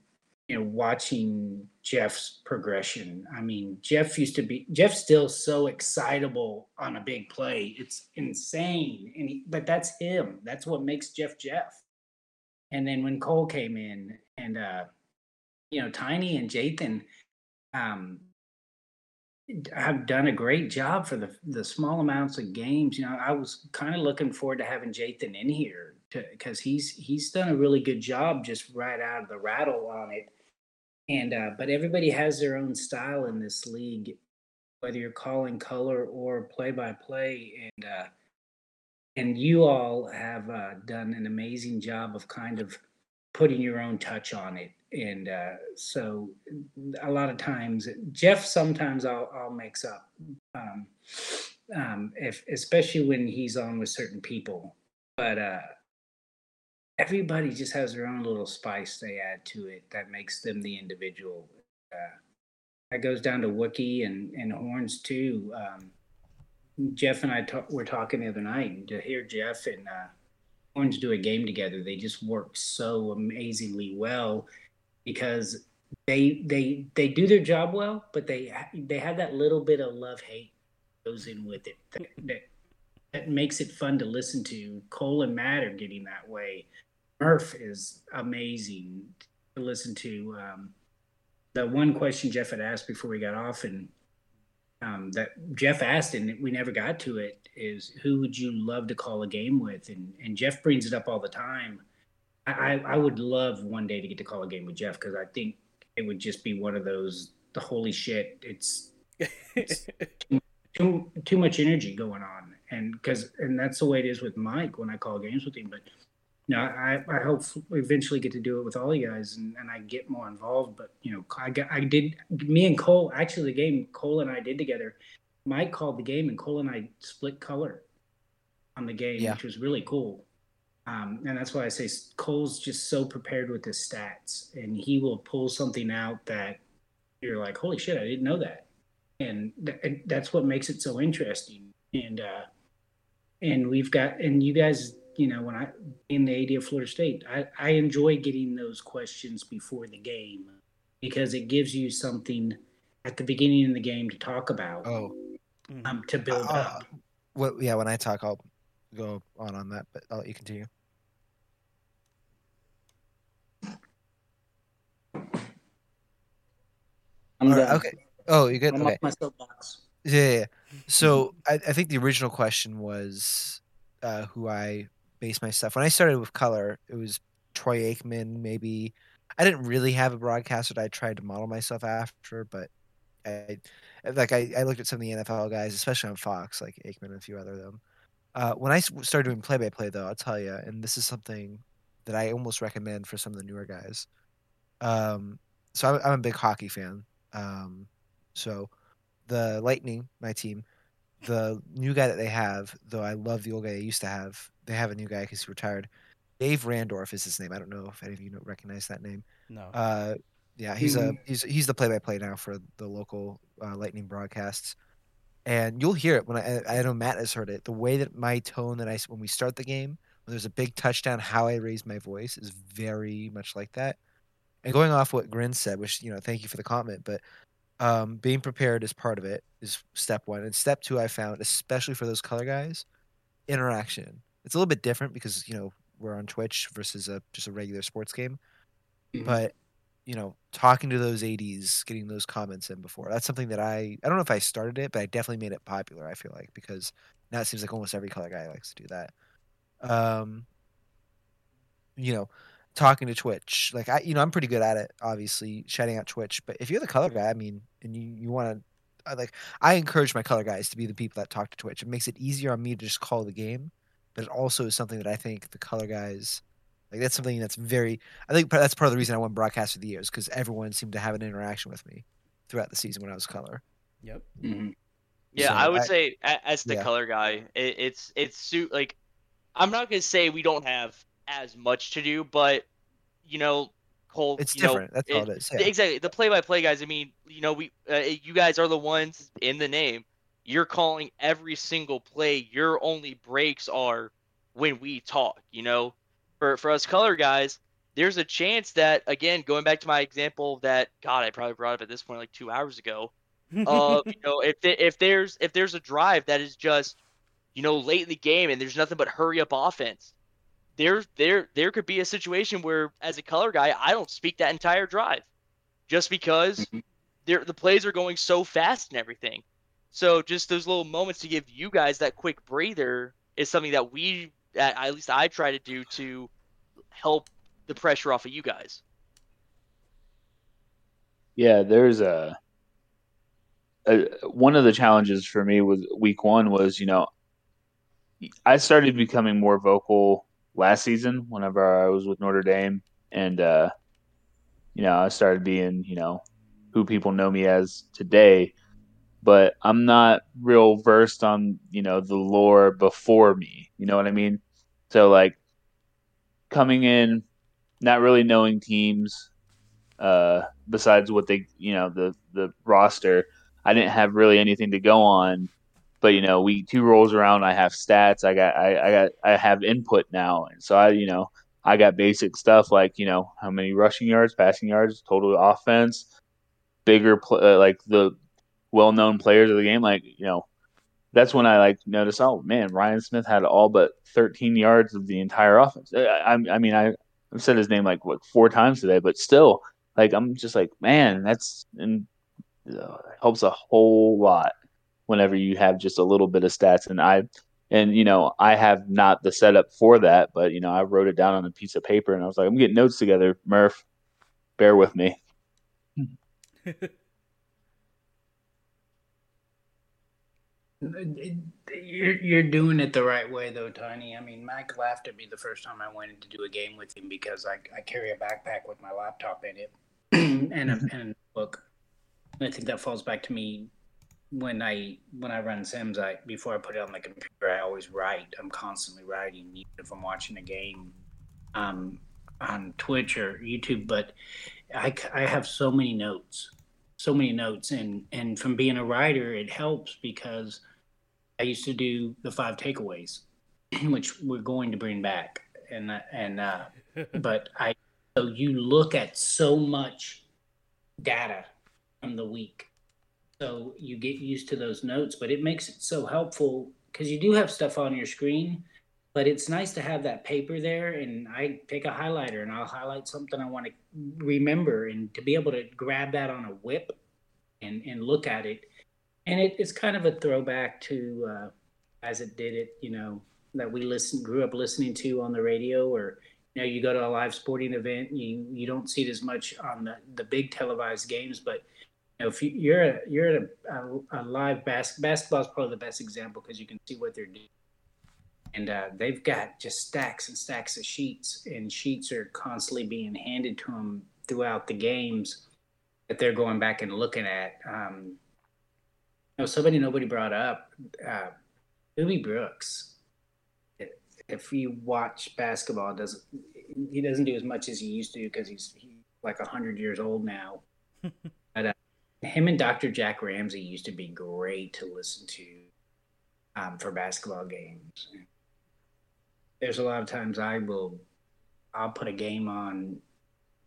you know watching Jeff's progression. I mean, Jeff used to be Jeff's still so excitable on a big play. It's insane, and he, but that's him. That's what makes Jeff Jeff. And then when Cole came in, and uh, you know Tiny and Jathan, um, have done a great job for the the small amounts of games. You know, I was kind of looking forward to having Jathan in here because he's he's done a really good job just right out of the rattle on it. And uh, but everybody has their own style in this league, whether you're calling color or play by play, and uh, and you all have uh, done an amazing job of kind of putting your own touch on it. And uh, so a lot of times Jeff sometimes I'll, I'll mix up um, um, if especially when he's on with certain people. But uh, everybody just has their own little spice they add to it that makes them the individual. Uh, that goes down to Wookie and, and Horns too. Um, Jeff and I were talking the other night and to hear Jeff and uh, Horns do a game together they just work so amazingly well because they they they do their job well, but they they have that little bit of love hate goes in with it that, that, that makes it fun to listen to. Cole and Matt are getting that way. Murph is amazing to listen to. Um, the one question Jeff had asked before we got off, and um, that Jeff asked, and we never got to it, is who would you love to call a game with? And and Jeff brings it up all the time. I, I would love one day to get to call a game with Jeff because I think it would just be one of those the holy shit. It's, it's too, too, too much energy going on, and because and that's the way it is with Mike when I call games with him. But you know, I I hope eventually get to do it with all you guys, and, and I get more involved. But you know, I got I did me and Cole actually the game Cole and I did together. Mike called the game, and Cole and I split color on the game, yeah. which was really cool. Um, and that's why I say Cole's just so prepared with his stats, and he will pull something out that you're like, "Holy shit, I didn't know that," and th- that's what makes it so interesting. And uh, and we've got, and you guys, you know, when I in the AD of Florida State, I, I enjoy getting those questions before the game because it gives you something at the beginning of the game to talk about. Oh, um, to build uh, up. Well, yeah, when I talk, I'll go on on that, but I'll let you continue. I'm right, okay. Oh, you good? I'm okay. my soapbox. Yeah, yeah. So I, I think the original question was uh, who I base my stuff. When I started with color, it was Troy Aikman. Maybe I didn't really have a broadcaster that I tried to model myself after, but I like I, I looked at some of the NFL guys, especially on Fox, like Aikman and a few other of them. Uh, when I started doing play by play, though, I'll tell you, and this is something that I almost recommend for some of the newer guys. Um, so I'm, I'm a big hockey fan. Um, so the Lightning, my team, the new guy that they have, though I love the old guy they used to have. They have a new guy because he retired. Dave Randorf is his name. I don't know if any of you know, recognize that name. No. Uh, yeah, he's a he's he's the play by play now for the local uh, Lightning broadcasts. and you'll hear it when I I know Matt has heard it. The way that my tone that I when we start the game, when there's a big touchdown, how I raise my voice is very much like that. And going off what Grin said, which you know, thank you for the comment, but um, being prepared is part of it. Is step one, and step two, I found, especially for those color guys, interaction. It's a little bit different because you know we're on Twitch versus a just a regular sports game, Mhm. but you know, talking to those ADs getting those comments in before. That's something that I I don't know if I started it, but I definitely made it popular. I feel like because now it seems like almost every color guy likes to do that. Um, you know, talking to Twitch, like I, you know, I'm pretty good at it. Obviously, shouting out Twitch, but if you're the color guy, I mean, and you you want to. Like I encourage my color guys to be the people that talk to Twitch. It makes it easier on me to just call the game, but it also is something that I think the color guys like that's something that's very. I think that's part of the reason I won broadcast of the years because everyone seemed to have an interaction with me throughout the season when I was color. Yep. Mhm. Yeah, So I would I- say as the yeah. color guy, it, it's it's suit like I'm not gonna say we don't have as much to do, but you know, Cole, It's you know, different. that's all it is. Yeah. Exactly. The play-by-play guys. I mean, you know, we, uh, you guys are the ones in the name. You're calling every single play. Your only breaks are when we talk. You know, for for us color guys, there's a chance that again, going back to my example that God, I probably brought up at this point like two hours ago. Of [laughs] you know, if if there's if there's a drive that is just you know late in the game and there's nothing but hurry up offense, there there there could be a situation where as a color guy I don't speak that entire drive just because Mhm. the plays are going so fast and everything. So just those little moments to give you guys that quick breather is something that we at, at least I try to do to help the pressure off of you guys. Yeah, there's a, a one of the challenges for me was week one was you know I started becoming more vocal last season whenever I was with Notre Dame, and uh, you know I started being you know who people know me as today, but I'm not real versed on you know the lore before me. You know what I mean? So like coming in, not really knowing teams, uh, besides what they, you know, the the roster. I didn't have really anything to go on, but you know, week two rolls around, I have stats, I got, I, I got, I have input now, and so I, you know, I got basic stuff like you know how many rushing yards, passing yards, total offense, bigger, pl- uh, like the well-known players of the game, like you know. That's when I like noticed. Oh man, Ryan Smith had all but 13 yards of the entire offense. I, I, I mean, I, I've said his name like what four times today, but still, like I'm just like, man, that's and uh, helps a whole lot whenever you have just a little bit of stats. And I, and you know, I have not the setup for that, but you know, I wrote it down on a piece of paper, and I was like, I'm getting notes together, Murph. Bear with me. [laughs] You're you're doing it the right way though, Tiny. I mean, Mike laughed at me the first time I went in to do a game with him because I, I carry a backpack with my laptop in it [clears throat] and a and a book. And I think that falls back to me when I when I run Sims. I before I put it on the computer, I always write. I'm constantly writing, even if I'm watching a game um, on Twitch or YouTube. But I, I have so many notes, so many notes, and and from being a writer, it helps because I used to do the five takeaways, [clears throat] which we're going to bring back, and and uh, [laughs] but I so you look at so much data from the week, so you get used to those notes, but it makes it so helpful because you do have stuff on your screen, but it's nice to have that paper there, and I take a highlighter and I'll highlight something I want to remember, and to be able to grab that on a whip and and look at it. And it, it's kind of a throwback to uh, as it did it you know that we listen grew up listening to on the radio or you know you go to a live sporting event you you don't see it as much on the, the big televised games but know if you, you're a, you're at a, a, live bas- basketball is probably the best example because you can see what they're doing and uh, they've got just stacks and stacks of sheets and sheets are constantly being handed to them throughout the games that they're going back and looking at um, you know, somebody nobody brought up, uh, Brooks. If, if you watch basketball, doesn't he doesn't do as much as he used to because he's, he's like hundred years old now. [laughs] him and Dr. Jack Ramsay used to be great to listen to um, for basketball games. There's a lot of times I will, I'll put a game on,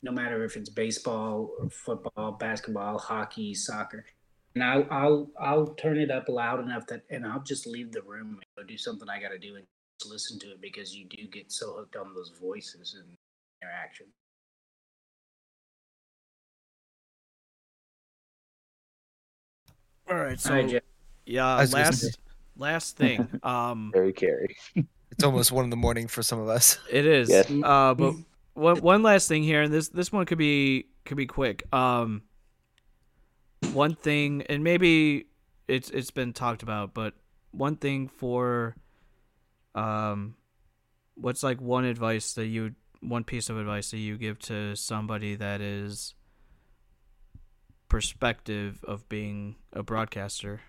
no matter if it's baseball football, basketball, hockey, soccer, and I'll I'll I'll turn it up loud enough that, and I'll just leave the room and do something I got to do and listen to it because you do get so hooked on those voices and interaction. All right, so All right, Jeff. Yeah, was gonna last say- last thing. [laughs] Um, Very carry. It's almost one in the morning for some of us. It is. Yes. Uh, but one one last thing here, and this this one could be could be quick. Um, one thing, and maybe it's it's been talked about, but one thing for, um, what's like one advice that you one piece of advice that you give to somebody that is perspective of being a broadcaster.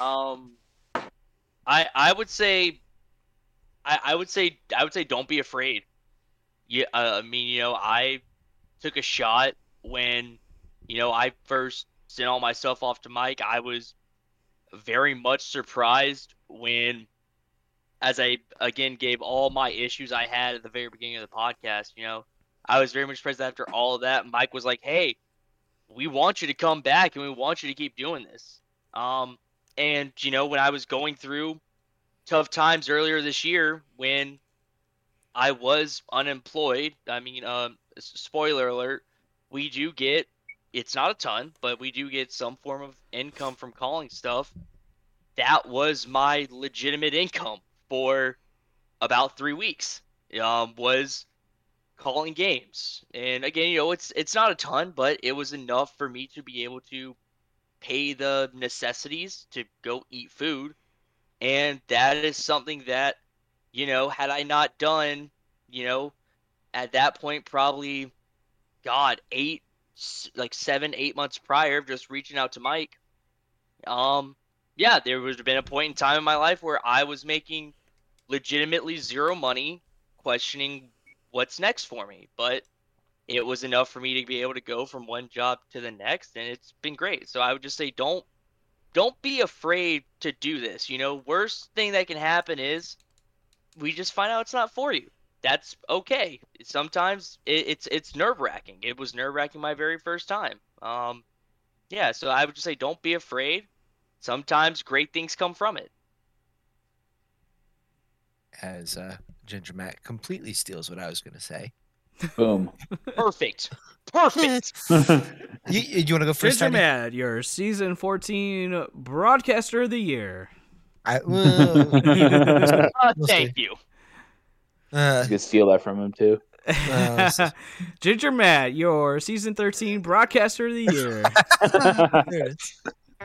Um, I I would say, I I would say I would say don't be afraid. Yeah, uh, I mean you know I took a shot when you know I first sent all my stuff off to Mike. I was very much surprised when, as I again gave all my issues I had at the very beginning of the podcast. You know, I was very much surprised after all of that. Mike was like, "Hey, we want you to come back and we want you to keep doing this." Um, and you know, when I was going through tough times earlier this year, when I was unemployed, I mean, um, spoiler alert, we do get it's not a ton, but we do get some form of income from calling stuff. That was my legitimate income for about three weeks. Um, was calling games, and again, you know, it's it's not a ton, but it was enough for me to be able to pay the necessities to go eat food. And that is something that, you know, had I not done, you know, at that point, probably, God, eight, like seven, eight months prior, of just reaching out to Mike, um, yeah, there would have been a point in time in my life where I was making legitimately zero money, questioning what's next for me. But it was enough for me to be able to go from one job to the next and it's been great. So i would just say don't don't be afraid to do this. You know worst thing that can happen is we just find out it's not for you. That's okay. Sometimes it, it's it's nerve wracking it was nerve wracking my very first time. Um yeah so i would just say don't be afraid sometimes great things come from it As uh, Ginger Matt completely steals what I was going to say. Boom. [laughs] perfect perfect [laughs] You, you want to go first? Ginger Matt, your season fourteen broadcaster of the year. I, well, [laughs] uh, We'll thank see. you uh, You could steal that from him too. Uh, Ginger Matt, your season 13 broadcaster of the year.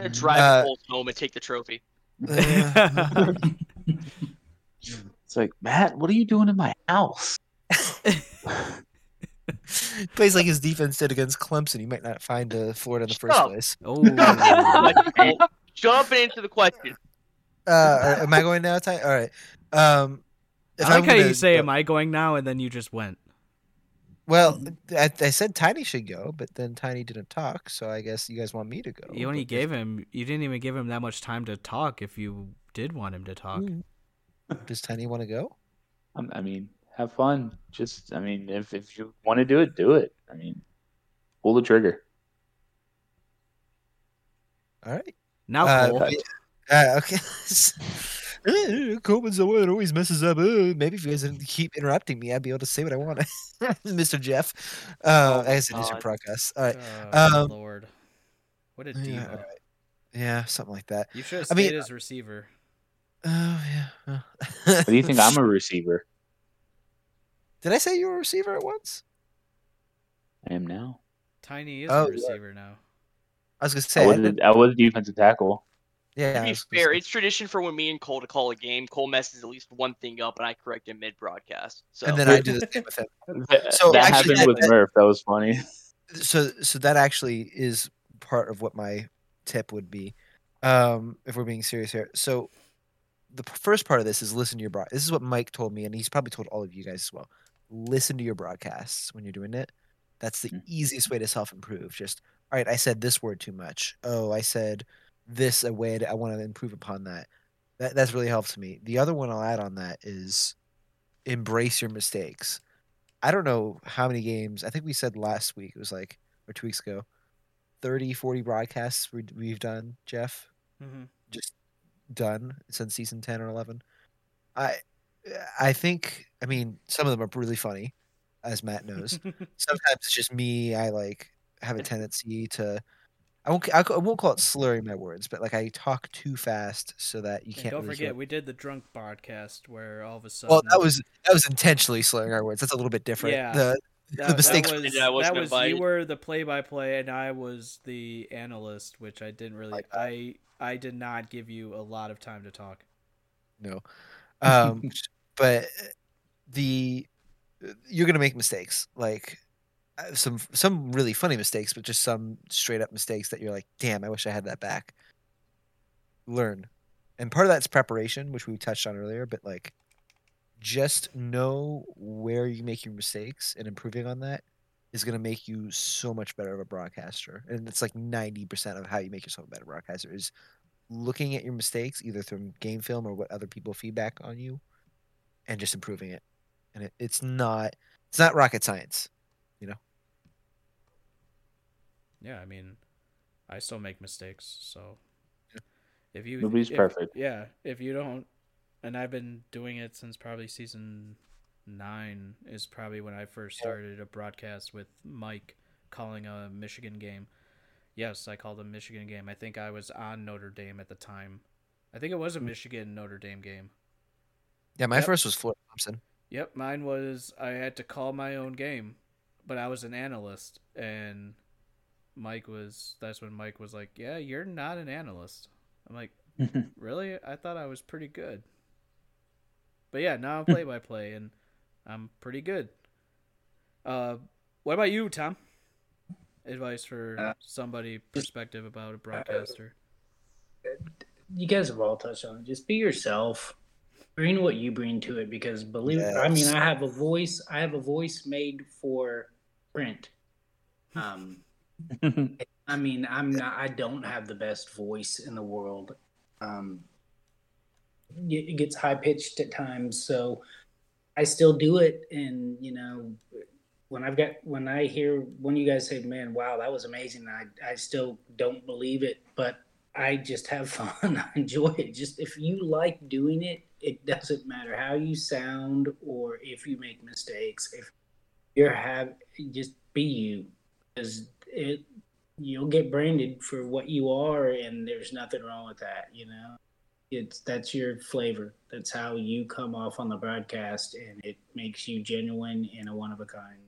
There it is. i'm gonna drive Uh, Colts home and take the trophy Uh, [laughs] It's like, Matt, what are you doing in my house? [laughs] [laughs] plays like his defense did against Clemson. He might not find uh, Florida in the Shut first up. place. oh, jumping into the question Uh, am I going now, Ty? All right. Um, if I like I'm how you gonna say, go- "Am I going now?" and then you just went. Well, I, I said Tiny should go, but then Tiny didn't talk, so I guess you guys want me to go. You only gave him. You didn't even give him that much time to talk. If you did want him to talk, Mm. Does Tiny want to go? Um, I mean, have fun. Just, I mean, if, if you want to do it, do it. I mean, pull the trigger. All right. now Uh, Cole. Uh, okay. [laughs] Eh, Coleman's the one that always messes up. Uh, maybe if you guys didn't keep interrupting me, I'd be able to say what I want, [laughs] Mr. Jeff. Uh, Oh I guess it is your God. podcast. All right. Oh, um, Lord, what a Yeah, diva! all right. yeah, something like that. You should have I mean, stayed as receiver. Oh yeah. What do you think? I'm a [laughs] receiver. Did I say you were a receiver at once? I am now. Tiny is Oh, a yeah. receiver now. I was gonna I say. I was, did- a, I was a defensive tackle. Yeah. To be was fair, it's tradition for when me and Cole to call a game. Cole messes at least one thing up, and I correct him mid broadcast. So and then I do the same with him. [laughs] So that actually, happened that- with that- Murph. That was funny. [laughs] so so that actually is part of what my tip would be um if we're being serious here so the first part of this is listen to your broad this is what mike told me and he's probably told all of you guys as well listen to your broadcasts when you're doing it. That's the Mm. easiest way to self improve. Just all right, I said this word too much. Oh, I said this a way. To, I want to improve upon that. That that's really helped me. The other one I'll add on that is embrace your mistakes. I don't know how many games. I think we said last week. It was like or two weeks ago. 30, 40 broadcasts we, we've done, Jeff Mhm. just done since season 10 or 11 i i think i mean some of them are really funny as matt knows [laughs] sometimes it's just me i like have a tendency to i won't i won't call it slurring my words but like i talk too fast so that you And can't don't really forget, hear- we did the drunk podcast where all of a sudden. well that was that was intentionally slurring our words that's a little bit different Yeah. the that, the mistakes That was, Yeah, I wasn't that was you were the play-by-play, and I was the analyst, which I didn't really. Like. I I did not give you a lot of time to talk. no um but the you're gonna make mistakes like uh, Uh, some some really funny mistakes but just some straight up mistakes that you're like damn i wish i had that back. Learn. And part of that's preparation which we touched on earlier but like just know where you make your mistakes and improving on that is going to make you so much better of a broadcaster. And it's like 90% of how you make yourself a better broadcaster is looking at your mistakes either through game film or what other people feedback on you and just improving it. And it, it's not it's not rocket science Yeah, I mean, I still make mistakes, so if you Nobody's if- perfect. Yeah, if you don't, and I've been doing it since probably season nine is probably when I first started a broadcast with Mike calling a Michigan game. Yes, I called a Michigan game. I think I was on Notre Dame at the time. I think it was a hmm. Michigan Notre Dame game. yeah my Yep. first was Floyd Thompson Yep, mine was I had to call my own game, but I was an analyst and Mike was that's when Mike was like, "Yeah, you're not an analyst." I'm like, [laughs] "Really? I thought I was pretty good." But yeah, now I'm play by play and I'm pretty good. Uh what about you, Tom? Advice for Uh, somebody perspective about a broadcaster. you guys have all touched on it. Just be yourself. Bring what you bring to it because believe it, I mean I have a voice I have a voice made for print. Um [laughs] I mean I'm not I don't have the best voice in the world. Um it gets high pitched at times, so I still do it and you know when I've got when I hear when you guys say, "Man, wow, that was amazing," I I still don't believe it, but I just have [laughs] fun. I enjoy it. Just if you like doing it, it doesn't matter how you sound or if you make mistakes. If you're have just be you, because it you'll get branded for what you are, and there's nothing wrong with that. You know, it's that's your flavor. That's how you come off on the broadcast, and it makes you genuine and a one of a kind.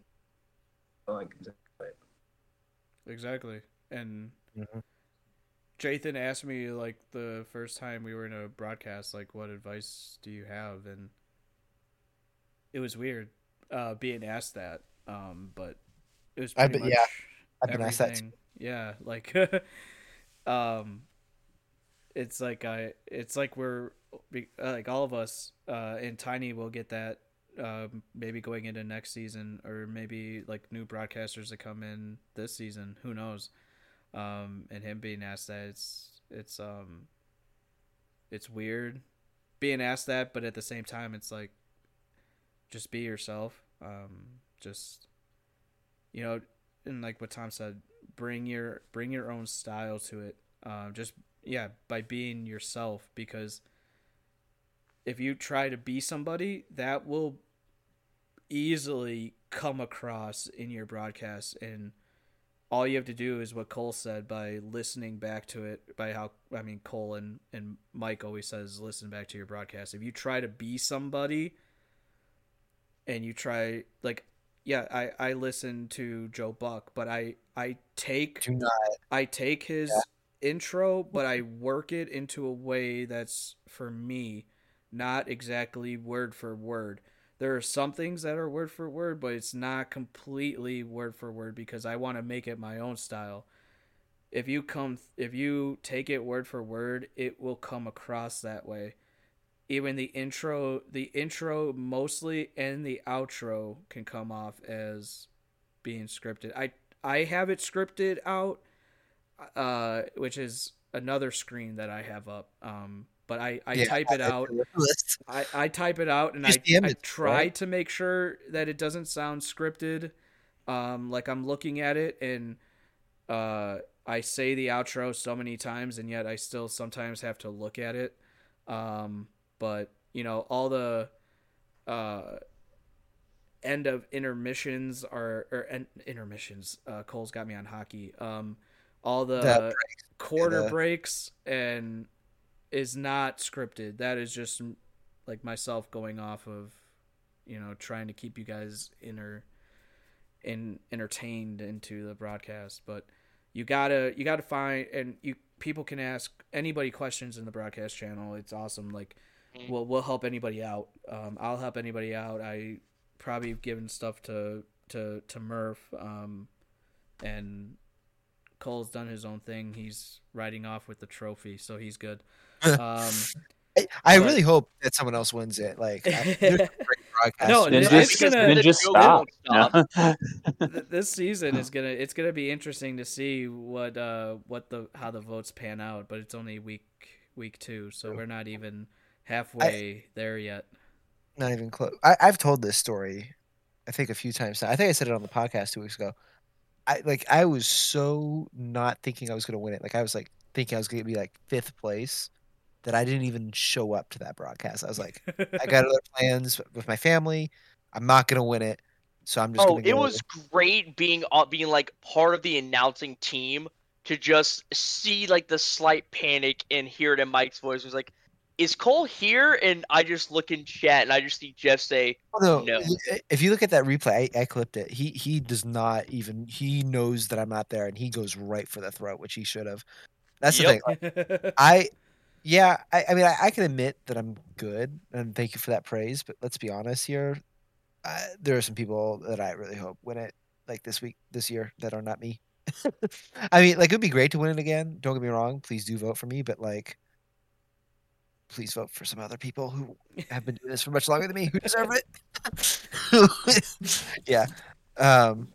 All I can say. Exactly. And Mhm. Jathan asked me like the first time we were in a broadcast, like, what advice do you have? And it was weird uh, being asked that. Um, but it was I've pretty been- much yeah, I've been asked that too. Yeah, like, [laughs] um, it's like I, it's like we're like all of us uh, in Tiny will get that um, maybe going into next season, or maybe like new broadcasters that come in this season. Who knows? Um, and him being asked that, it's it's um, it's weird being asked that, but at the same time, it's like just be yourself. Um, just you know, and like what Tom said, bring your bring your own style to it. Um, just yeah, by being yourself because if you try to be somebody, that will easily come across in your broadcast and all you have to do is what Cole said by listening back to it by how I mean Cole and, and Mike always says listen back to your broadcast. If you try to be somebody and you try like yeah, I, I listen to Joe Buck, but I I take do not I take his intro, but I work it into a way that's for me, not exactly word for word. There are some things that are word for word, but it's not completely word for word because I want to make it my own style. If you come if you take it word for word, it will come across that way. Even the intro, the intro mostly and the outro can come off as being scripted. I I have it scripted out, uh, which is another screen that I have up. Um, but I, I Yeah, type it I- out. I, I type it out and I, Just I image, try right? to make sure that it doesn't sound scripted. Um, like I'm looking at it and uh, I say the outro so many times and yet I still sometimes have to look at it. Um, but you know all the uh, end of intermissions are or en- intermissions. Uh, Cole's got me on hockey. Um, all the, breaks, quarter the- breaks and is not scripted. That is just like myself going off of, you know, trying to keep you guys inner in entertained into the broadcast. But you gotta you gotta find and you people can ask anybody questions in the broadcast channel. It's awesome. Like. We'll we'll help anybody out. Um, I'll help anybody out. I probably have given stuff to to to Murph. Um, and Cole's done his own thing. He's riding off with the trophy, so he's good. [laughs] Um, I, I But- really hope that someone else wins it. Like, I, [laughs] there's some great broadcasters. No, Then it's just, gonna- then just stop. stop. [laughs] this season is gonna it's gonna be interesting to see what uh what the how the votes pan out. But it's only week week two, so we're not even halfway there yet. not even close. I, I've told this story, I think a few times now. I think I said it on the podcast two weeks ago. I like I was so not thinking I was gonna win it. Like I was like thinking I was gonna be like fifth place that I didn't even show up to that broadcast. I was like, I got [laughs] other plans with my family. I'm not gonna win it, so I'm just. Oh, gonna it go- was great being uh, being like part of the announcing team to just see like the slight panic and hear it in Mike's voice. It was like, "Is Cole here?" And I just look in chat and I just see Jeff say, no. If you look at that replay, I, I clipped it. He he does not even he knows that I'm not there, and he goes right for the throat, which he should have. That's the thing. like, I, yeah, I, I mean, I, I can admit that I'm good, and thank you for that praise. But let's be honest here, uh, there are some people that I really hope win it, like this week, this year, that are not me. [laughs] I mean, like it'd be great to win it again. Don't get me wrong. Please do vote for me, but like, please vote for some other people who have been doing this for much longer than me, who deserve it. [laughs] yeah. Um.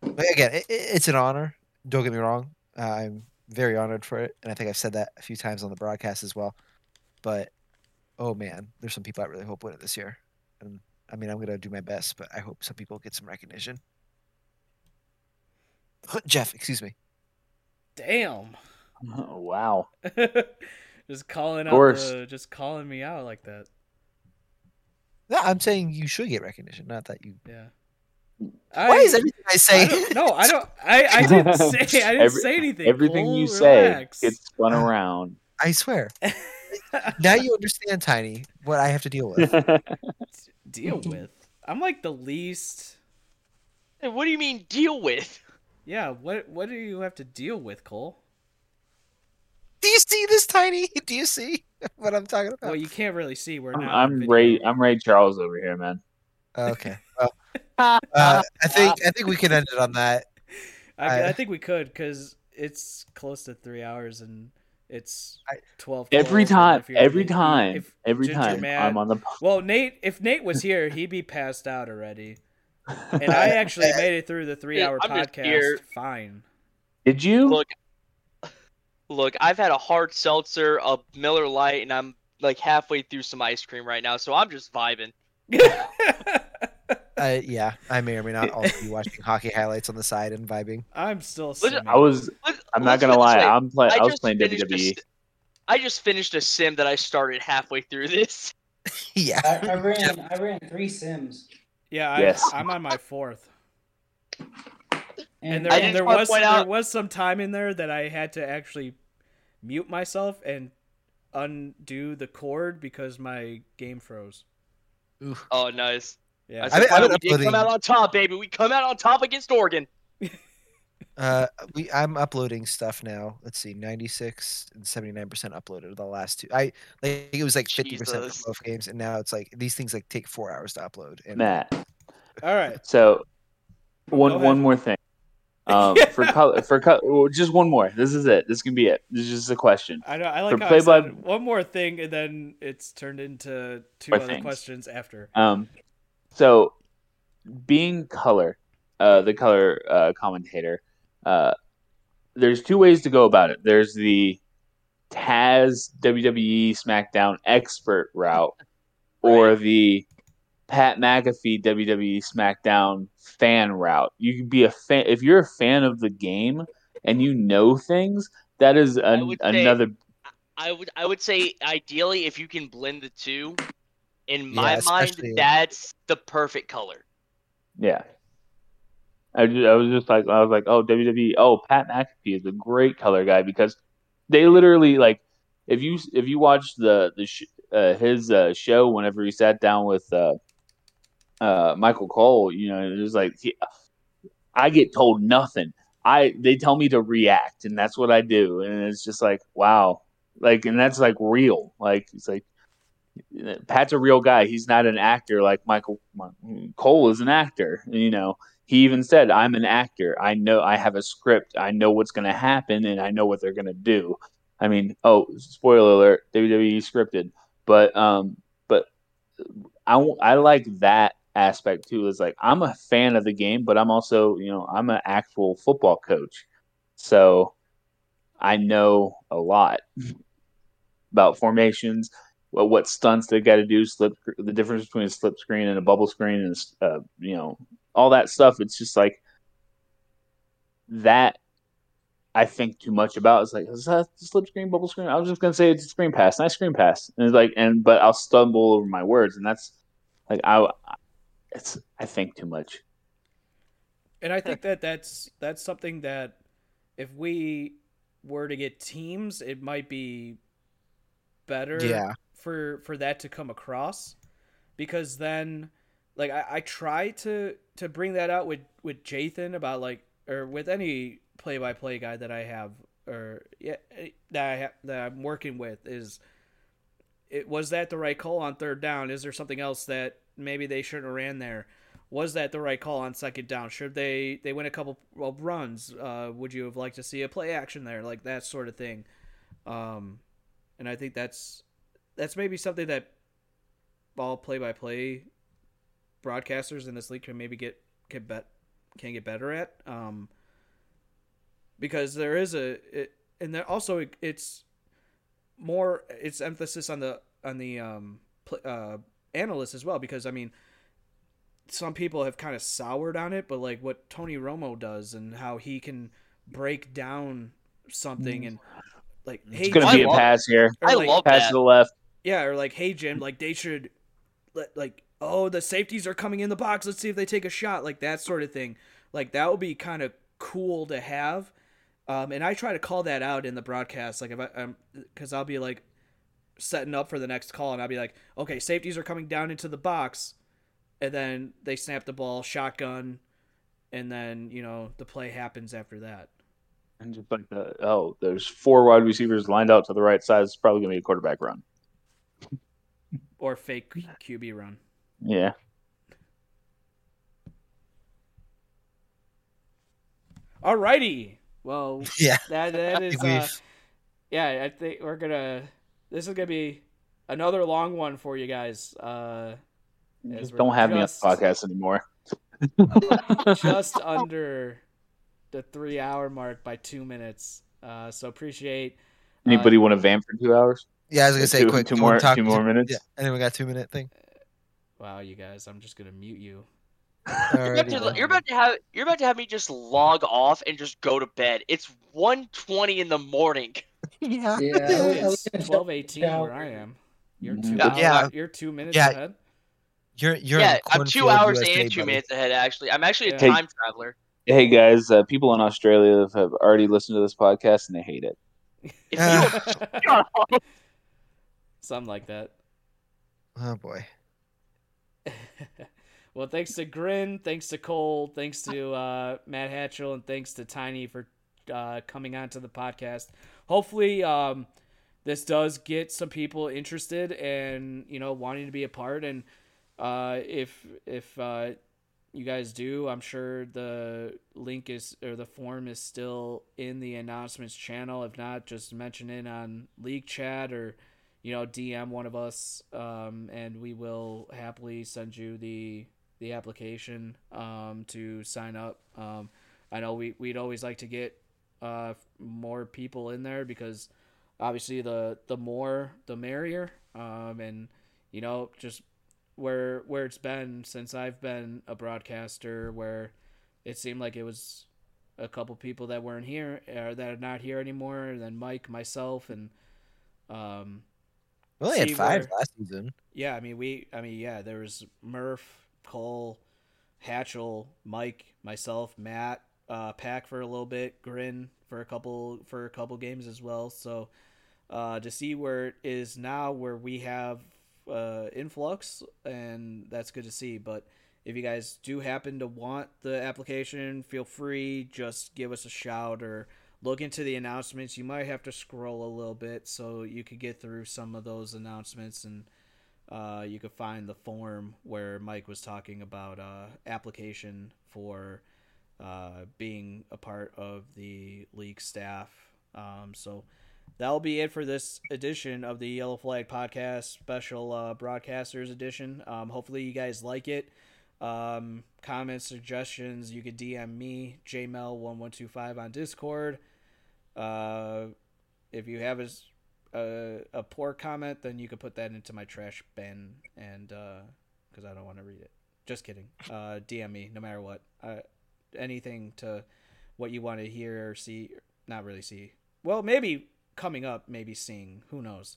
But again, it, it- it's an honor. Don't get me wrong. I'm very honored for it, and I think I've said that a few times on the broadcast as well. But oh man, there's some people I really hope win it this year, and I mean I'm gonna do my best, but I hope some people get some recognition. [laughs] Jeff, excuse me. Damn. Oh, [laughs] wow. Just calling out the, just calling me out like that. No, I'm saying you should get recognition, not that you. Yeah. Why is everything I I say? don't, no, I don't. I, I [laughs] didn't say. I didn't Every- say anything. Everything Cole, you say relax. gets spun uh, around. I swear. [laughs] now you understand, Tiny, what I have to deal with. [laughs] deal with. I'm like the least. "Hey, "What do you mean deal with?" Yeah. What What do you have to deal with, Cole? Do you see this, Tiny? [laughs] Do you see [laughs] what I'm talking about? Well, you can't really see. We're I'm. I'm Ray. I'm Ray Charles over here, man. Okay. [laughs] Well, uh, I think I think we can end it on that. I, I- I think we could because it's close to three hours and it's twelve. Every time, every if- time, if every Ginger time Mad- I'm on the. Well, Nate, if Nate was here, he'd be passed out already. And I actually made it through the three-hour podcast here. fine. Did you? Look, look, I've had a hard seltzer, a Miller Lite, and I'm like halfway through some ice cream right now, so I'm just vibing. [laughs] Uh, yeah, I may or may not also be watching hockey highlights on the side and vibing. I'm still. Simming. I was. I'm not gonna put it this lie. way. I'm playing. I, was playing finished a WWE. s- I just finished a sim that I started halfway through this. [laughs] [laughs] yeah. I, I ran I ran three sims. Yeah, I, Yes. I'm on my fourth. And, And there, I and just there was there out- was some time in there that I had to actually mute myself and undo the cord because my game froze. Oof. Oh, nice. Yeah, That's I've been- why I've been we did come out on top, baby. We come out on top against Oregon. [laughs] Uh, we I'm uploading stuff now. Let's see, 96 and 79 percent uploaded the last two. I like it was like 50 percent of both games, and now it's like these things like take four hours to upload. And Matt. all right. So, one one more thing. Um, [laughs] for color, for color, just one more. This is it. This can be it. This is just a question. I know. I like For how play by- one more thing, and then it's turned into two other things. questions after. Um, so being color, uh, the color uh, commentator, uh, there's two ways to go about it. There's the Taz WWE SmackDown expert route, [laughs] or the Pat McAfee WWE SmackDown fan route. You can be a fan if you're a fan of the game and you know things. That is I an, would say- another. I would I would say ideally if you can blend the two, in Yeah, my mind that's the perfect color. Yeah. I, ju- I was just like I was like, oh WWE, oh Pat McAfee is a great color guy because they literally like if you if you watch the the sh- uh, his uh, show whenever he sat down with uh, uh, Michael Cole, you know, it was like he, I get told nothing. I they tell me to react, and that's what I do, and it's just like wow, like, and that's like real. Like it's like Pat's a real guy. He's not an actor like Michael Cole is an actor. You know, he even said, "I'm an actor. I know I have a script. I know what's going to happen, and I know what they're going to do." I mean, oh, spoiler alert: WWE scripted, but um, but I I like that aspect too. Is like I'm a fan of the game, but I'm also you know I'm an actual football coach, so I know a lot about formations, what, what stunts they got to do, slip the difference between a slip screen and a bubble screen, and uh, you know all that stuff. It's just like that. I think too much about. It's like is that slip screen, bubble screen? I was just gonna say it's a screen pass, nice screen pass, and it's like, and but I'll stumble over my words, and that's like I, it's I think too much. And I think that that's that's something that if we were to get teams, it might be better Yeah. for for that to come across because then like I, I try to to bring that out with with Jathan about like or with any play by play guy that I have or yeah that I ha- that I'm working with is it was that the right call on third down? Is there something else that maybe they shouldn't have ran there? Was that the right call on second down? Should they they win a couple of runs? Uh, would you have liked to see a play action there, like that sort of thing? Um, and I think that's that's maybe something that all play by play broadcasters in this league can maybe get can bet can get better at. Um, because there is a it, and there also it, it's more it's emphasis on the on the um pl- uh analysts as well because I mean some people have kind of soured on it but like what Tony Romo does and how he can break down something and like hey It's gonna I be a pass here, or, I like- love pass that. to the left. yeah, or like, hey Jim, like they should let like oh the safeties are coming in the box. Let's see if they take a shot, like that sort of thing. Like that would be kind of cool to have. Um, and I try to call that out in the broadcast, like if I, um, because I'll be like setting up for the next call, and I'll be like, okay, safeties are coming down into the box, and then they snap the ball, shotgun, and then you know the play happens after that. And just like the oh, there's four wide receivers lined out to the right side. It's probably gonna be a quarterback run. Or fake QB run. Yeah. Alrighty. Well, [laughs] Yeah. that that is uh, yeah. I think we're gonna. This is gonna be another long one for you guys. Uh, Just don't have just, me on the podcast anymore. [laughs] just [laughs] under the three hour mark by two minutes. Uh, so appreciate. uh, Anybody want to vamp for two hours? Yeah, I was gonna say Two- quick. two more- talk- two more minutes? Yeah. Anyone got two minute thing? Wow, you guys, I'm just gonna mute you. [laughs] You're about, to, you're about to have you're about to have me just log off and just go to bed. It's 1:20 in the morning. Yeah. Yeah, I was- I was It's twelve eighteen shower. where I am. You're Mhm. two. Yeah. hours- Yeah. You're two minutes Yeah. ahead. You're you're yeah, I'm two hours USA, and two buddy. minutes ahead. Actually, I'm actually a Yeah. time traveler. Hey guys, uh, people in Australia have, have already listened to this podcast and they hate it. If Uh, [laughs] [laughs] Something like that. Oh boy. [laughs] well, thanks to Grin, thanks to Cole, thanks to uh, Matt Hatchell, and thanks to Tiny for uh, coming on to the podcast. Hopefully, um, this does get some people interested and you know wanting to be a part. And uh, if if uh, you guys do, I'm sure the link is or the form is still in the announcements channel. If not, just mention it on league chat or you know DM one of us, um, and we will happily send you the the application um, to sign up. Um, I know we we'd always like to get uh, more people in there because obviously the the more the merrier, um, and you know just where where it's been since I've been a broadcaster, where it seemed like it was a couple people that weren't here or that are not here anymore, and then Mike, myself, and um, We only had five where- last season. yeah, I mean we, I mean yeah, there was Murph, Cole, Hatchell, Mike, myself, Matt, uh, Pack for a little bit, Grin for a couple for a couple games as well. So uh, to see where it is now, where we have uh, influx, and that's good to see. But if you guys do happen to want the application, feel free just give us a shout or look into the announcements. You might have to scroll a little bit so you could get through some of those announcements and uh, you could find the form where Mike was talking about uh, application for uh, being a part of the league staff. Um, so that'll be it for this edition of the Yellow Flag Podcast special uh, broadcasters edition. Um, hopefully you guys like it. Um, comments, suggestions, you could DM me, jmel1125 on Discord. Uh, if you have a poor comment, then you could put that into my trash bin, and because I don't want to read it. Just kidding. Uh, DM me no matter what. Uh, anything to what you want to hear or see. Not really see. Well, maybe coming up, maybe seeing. Who knows?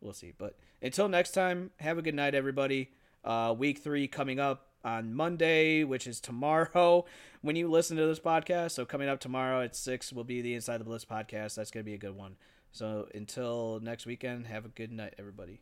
We'll see. But until next time, have a good night, everybody. Uh, week three coming up on Monday, which is tomorrow [laughs] when you listen to this podcast. So coming up tomorrow at six will be the Inside the Bliss podcast. That's gonna be a good one. So until next weekend, have a good night, everybody.